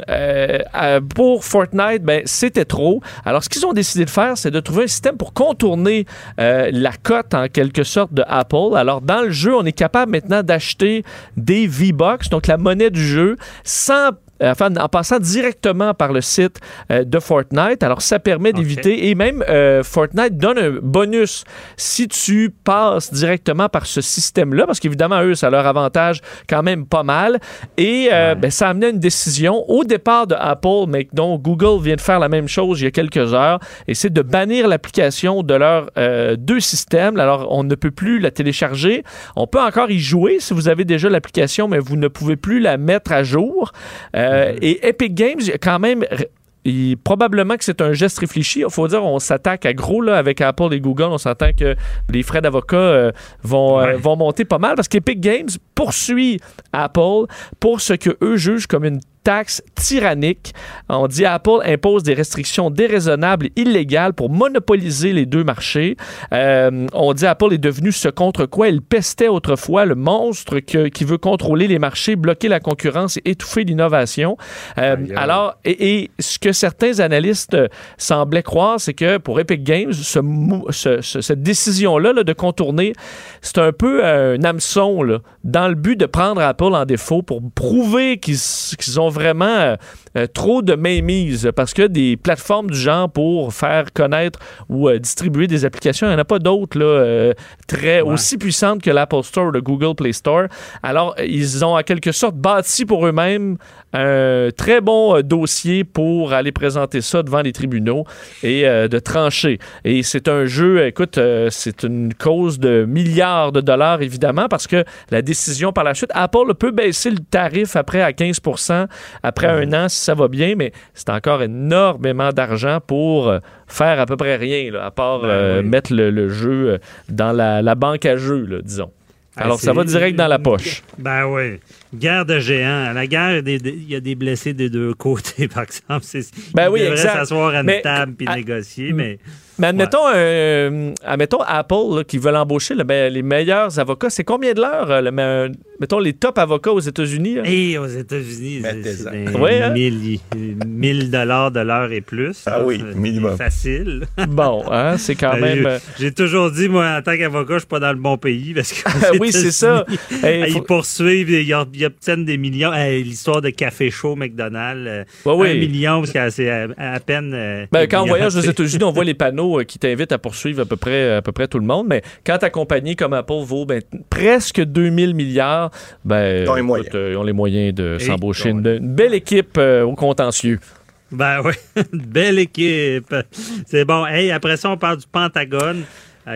pour Fortnite, ben, c'était trop. Alors, ce qu'ils ont décidé de faire, c'est de trouver un système pour contourner la cote, en quelque sorte, de Apple. Alors, dans le jeu, on est capable maintenant d'acheter des V-Bucks, donc la monnaie du jeu, sans enfin, en passant directement par le site euh, de Fortnite. Alors, ça permet d'éviter, et même euh, Fortnite donne un bonus si tu passes directement par ce système-là, parce qu'évidemment, eux, ça leur avantage quand même pas mal. Et euh, ben, ça a amené à une décision au départ de Apple, mais dont Google vient de faire la même chose il y a quelques heures, et c'est de bannir l'application de leurs euh, deux systèmes. Alors, on ne peut plus la télécharger. On peut encore y jouer si vous avez déjà l'application, mais vous ne pouvez plus la mettre à jour. Euh, Et Epic Games, quand même, et probablement que c'est un geste réfléchi. Il faut dire, on s'attaque à gros là, avec Apple et Google. On s'entend que les frais d'avocat euh, vont, euh, vont monter pas mal parce qu'Epic Games poursuit Apple pour ce que eux jugent comme une taxe tyrannique. On dit Apple impose des restrictions déraisonnables et illégales pour monopoliser les deux marchés. Euh, on dit Apple est devenu ce contre quoi il pestait autrefois, le monstre que- qui veut contrôler les marchés, bloquer la concurrence et étouffer l'innovation. Euh, alors, et, et ce que certains analystes semblaient croire, c'est que pour Epic Games, ce mou- ce- ce- cette décision-là là, de contourner, c'est un peu un hameçon là, dans le but de prendre Apple en défaut pour prouver qu'ils qu'ils ont vraiment euh, trop de mainmise parce que des plateformes du genre pour faire connaître ou euh, distribuer des applications, il n'y en a pas d'autres là, euh, très aussi puissantes que l'Apple Store ou le Google Play Store. Alors, ils ont en quelque sorte bâti pour eux-mêmes un très bon dossier pour aller présenter ça devant les tribunaux et de trancher. Et c'est un jeu, écoute, c'est une cause de milliards de dollars, évidemment, parce que la décision par la suite, Apple peut baisser le tarif après à 15% après un an ça va bien, mais c'est encore énormément d'argent pour euh, faire à peu près rien, là, à part euh, mettre le, le jeu euh, dans la, la banque à jeux, là, disons. Ah, Alors, ça va direct dans la poche. Ben oui. Guerre de géants. À la guerre, il y a des- il blessés des deux côtés, par exemple. Ben oui, devraient exact. s'asseoir à une Mais- table puis à- négocier, mais... Mais admettons, euh, admettons Apple là, qui veulent embaucher là, ben, les meilleurs avocats. C'est combien de l'heure? euh, le mettons les top avocats aux États-unis. Et aux États-Unis, c'est- c'est des Ouais, hein? 1000 1000 dollars de l'heure et plus. Ah oui, minimum. Facile. Bon, hein, c'est quand Ben, même. j'ai- euh, J'ai toujours dit, moi, en tant qu'avocat, je suis pas dans le bon pays parce que. Oui, c'est ça. Hey, ils faut- poursuivent, ils, ils obtiennent des millions. Hey, L'histoire de Café Chaud, McDonald's, Ouais, oui. un million, parce que c'est à, à peine. Ben, quand on voyage aux. États-Unis, on voit les panneaux euh, qui t'invitent à poursuivre à peu près, à peu près tout le monde. Mais quand ta compagnie comme Apple vaut ben, presque 2000 milliards, ben, Ils ont les écoute, moyens. euh, ils ont les moyens de s'embaucher une, une belle équipe euh, au contentieux. Ben oui, belle équipe. C'est bon. Hey, après ça, on parle du Pentagone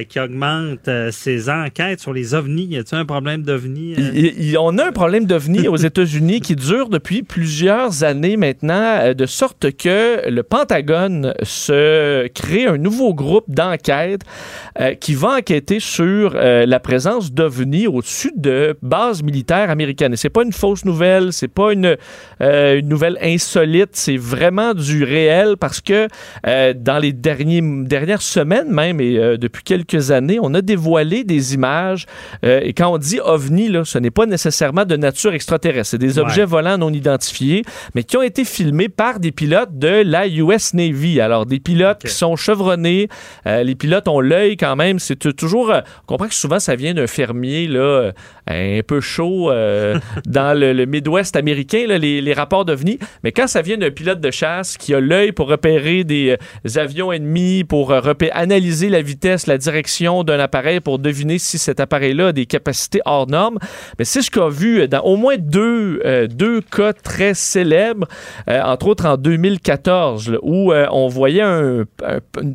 qui augmente euh, ses enquêtes sur les ovnis. Y a-t-il un problème d'ovnis? euh? On a un problème d'OVNI aux États-Unis qui dure depuis plusieurs années maintenant, euh, de sorte que le Pentagone se crée un nouveau groupe d'enquête euh, qui va enquêter sur euh, la présence d'OVNI au-dessus de bases militaires américaines. Et c'est pas une fausse nouvelle, c'est pas une, euh, une nouvelle insolite, c'est vraiment du réel parce que euh, dans les derniers, dernières semaines même et euh, depuis quelques années, on a dévoilé des images. euh, et quand on dit ovni, là, ce n'est pas nécessairement de nature extraterrestre. C'est des objets volants non identifiés, mais qui ont été filmés par des pilotes de la US Navy. Alors, des pilotes qui sont chevronnés. Euh, les pilotes ont l'œil quand même. C'est t- toujours... euh, on comprend que souvent, ça vient d'un fermier là, euh, un peu chaud euh, dans le, le Midwest américain, là, les, les rapports d'OVNI. Mais quand ça vient d'un pilote de chasse qui a l'œil pour repérer des euh, avions ennemis, pour euh, analyser la vitesse, la direction d'un appareil pour deviner si cet appareil-là a des capacités hors normes. Mais c'est ce qu'a vu dans au moins deux, euh, deux cas très célèbres, euh, entre autres en 2014, où euh, on voyait un,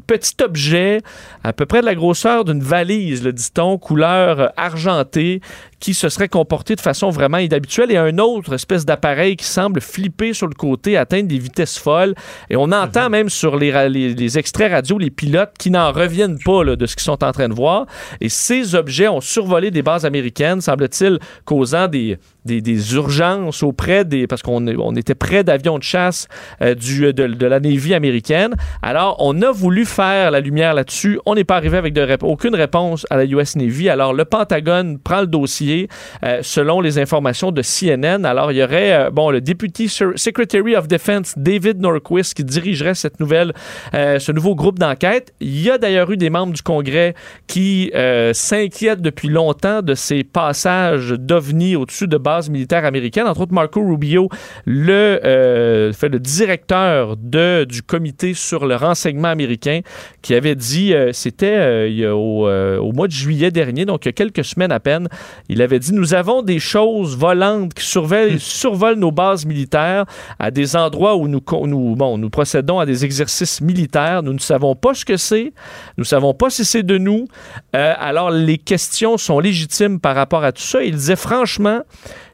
petit objet à peu près de la grosseur d'une valise, dit-on, couleur argentée, qui se serait comporté de façon vraiment inhabituelle et un autre espèce d'appareil qui semble flipper sur le côté, atteindre des vitesses folles. Et on entend mhm. même sur les, les, extraits radio les pilotes qui n'en reviennent pas de ce qu'ils sont en train de voir. Et ces objets ont survolé des bases américaines, semble-t-il, causant des, des, urgences auprès des... parce qu'on on était près d'avions de chasse euh, du, de, la Navy américaine. Alors, on a voulu faire la lumière là-dessus. On n'est pas arrivé avec de aucune réponse à la US Navy. Alors, le Pentagone prend le dossier euh, selon les informations de CNN. Alors, il y aurait, euh, bon, le Deputy Secretary of Defense, David Norquist, qui dirigerait cette nouvelle, ce nouveau groupe d'enquête. Il y a d'ailleurs eu des membres du Congrès qui s'inquiètent depuis longtemps de ces passages d'OVNI au-dessus de bases militaire américaine, entre autres Marco Rubio, le, euh, fait le directeur de, du comité sur le renseignement américain, qui avait dit, euh, c'était euh, au, au, mois de juillet dernier, donc il y a quelques semaines à peine, il avait dit, nous avons des choses volantes qui surveillent, survolent nos bases militaires à des endroits où nous, nous, bon, nous procédons à des exercices militaires. Nous ne savons pas ce que c'est. Nous ne savons pas si c'est de nous. alors, les questions sont légitimes par rapport à tout ça. Il disait franchement,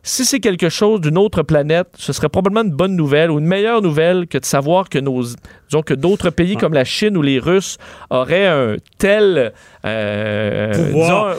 si c'est quelque chose d'une autre planète, ce serait probablement une bonne nouvelle ou une meilleure nouvelle que de savoir que nos, disons que d'autres pays comme la Chine ou les Russes auraient un tel euh, pouvoir,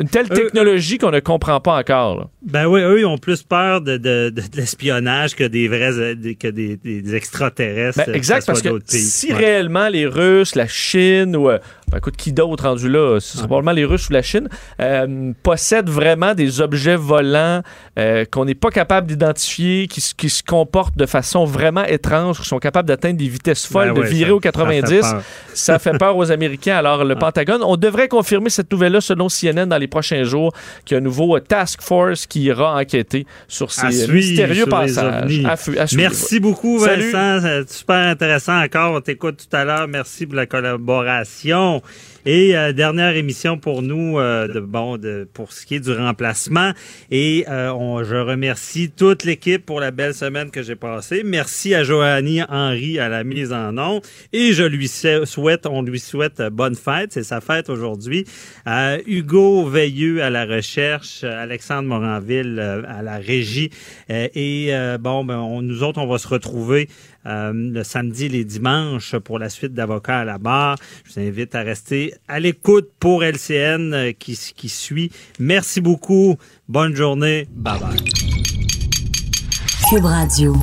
une telle technologie qu'on ne comprend pas encore. Ben oui, eux ils ont plus peur de, de, l'espionnage que des vrais que des, des extraterrestres. Ben, exact parce que si réellement les Russes, la Chine ou euh, ben, écoute, qui d'autre rendu là? Ce serait probablement les Russes ou la Chine, euh, possèdent vraiment des objets volants euh, qu'on n'est pas capable d'identifier, qui, qui, se comportent de façon vraiment étrange, qui sont capables d'atteindre des vitesses folles, ben de virer au 90. Ça fait, peur aux Américains. Alors, le Pentagone, on devrait confirmer cette nouvelle-là selon CNN dans les prochains jours, qu'il y a un nouveau task force qui ira enquêter sur ces mystérieux passages. Merci beaucoup, Vincent. Super intéressant encore. On t'écoute tout à l'heure. Merci pour la collaboration. Et euh, dernière émission pour nous, euh, de, bon, pour ce qui est du remplacement. Et euh, je remercie toute l'équipe pour la belle semaine que j'ai passée. Merci à Joanie Henry à la mise en nom. Et je lui souhaite, on lui souhaite bonne fête. C'est sa fête aujourd'hui. Hugo Veilleux à la recherche, Alexandre Moranville à la régie. et bon, ben, on, nous autres, on va se retrouver euh, le samedi, les dimanches pour la suite d'avocats à la barre. Je vous invite à rester à l'écoute pour LCN euh, qui, qui suit. Merci beaucoup. Bonne journée. Bye bye. Cube Radio.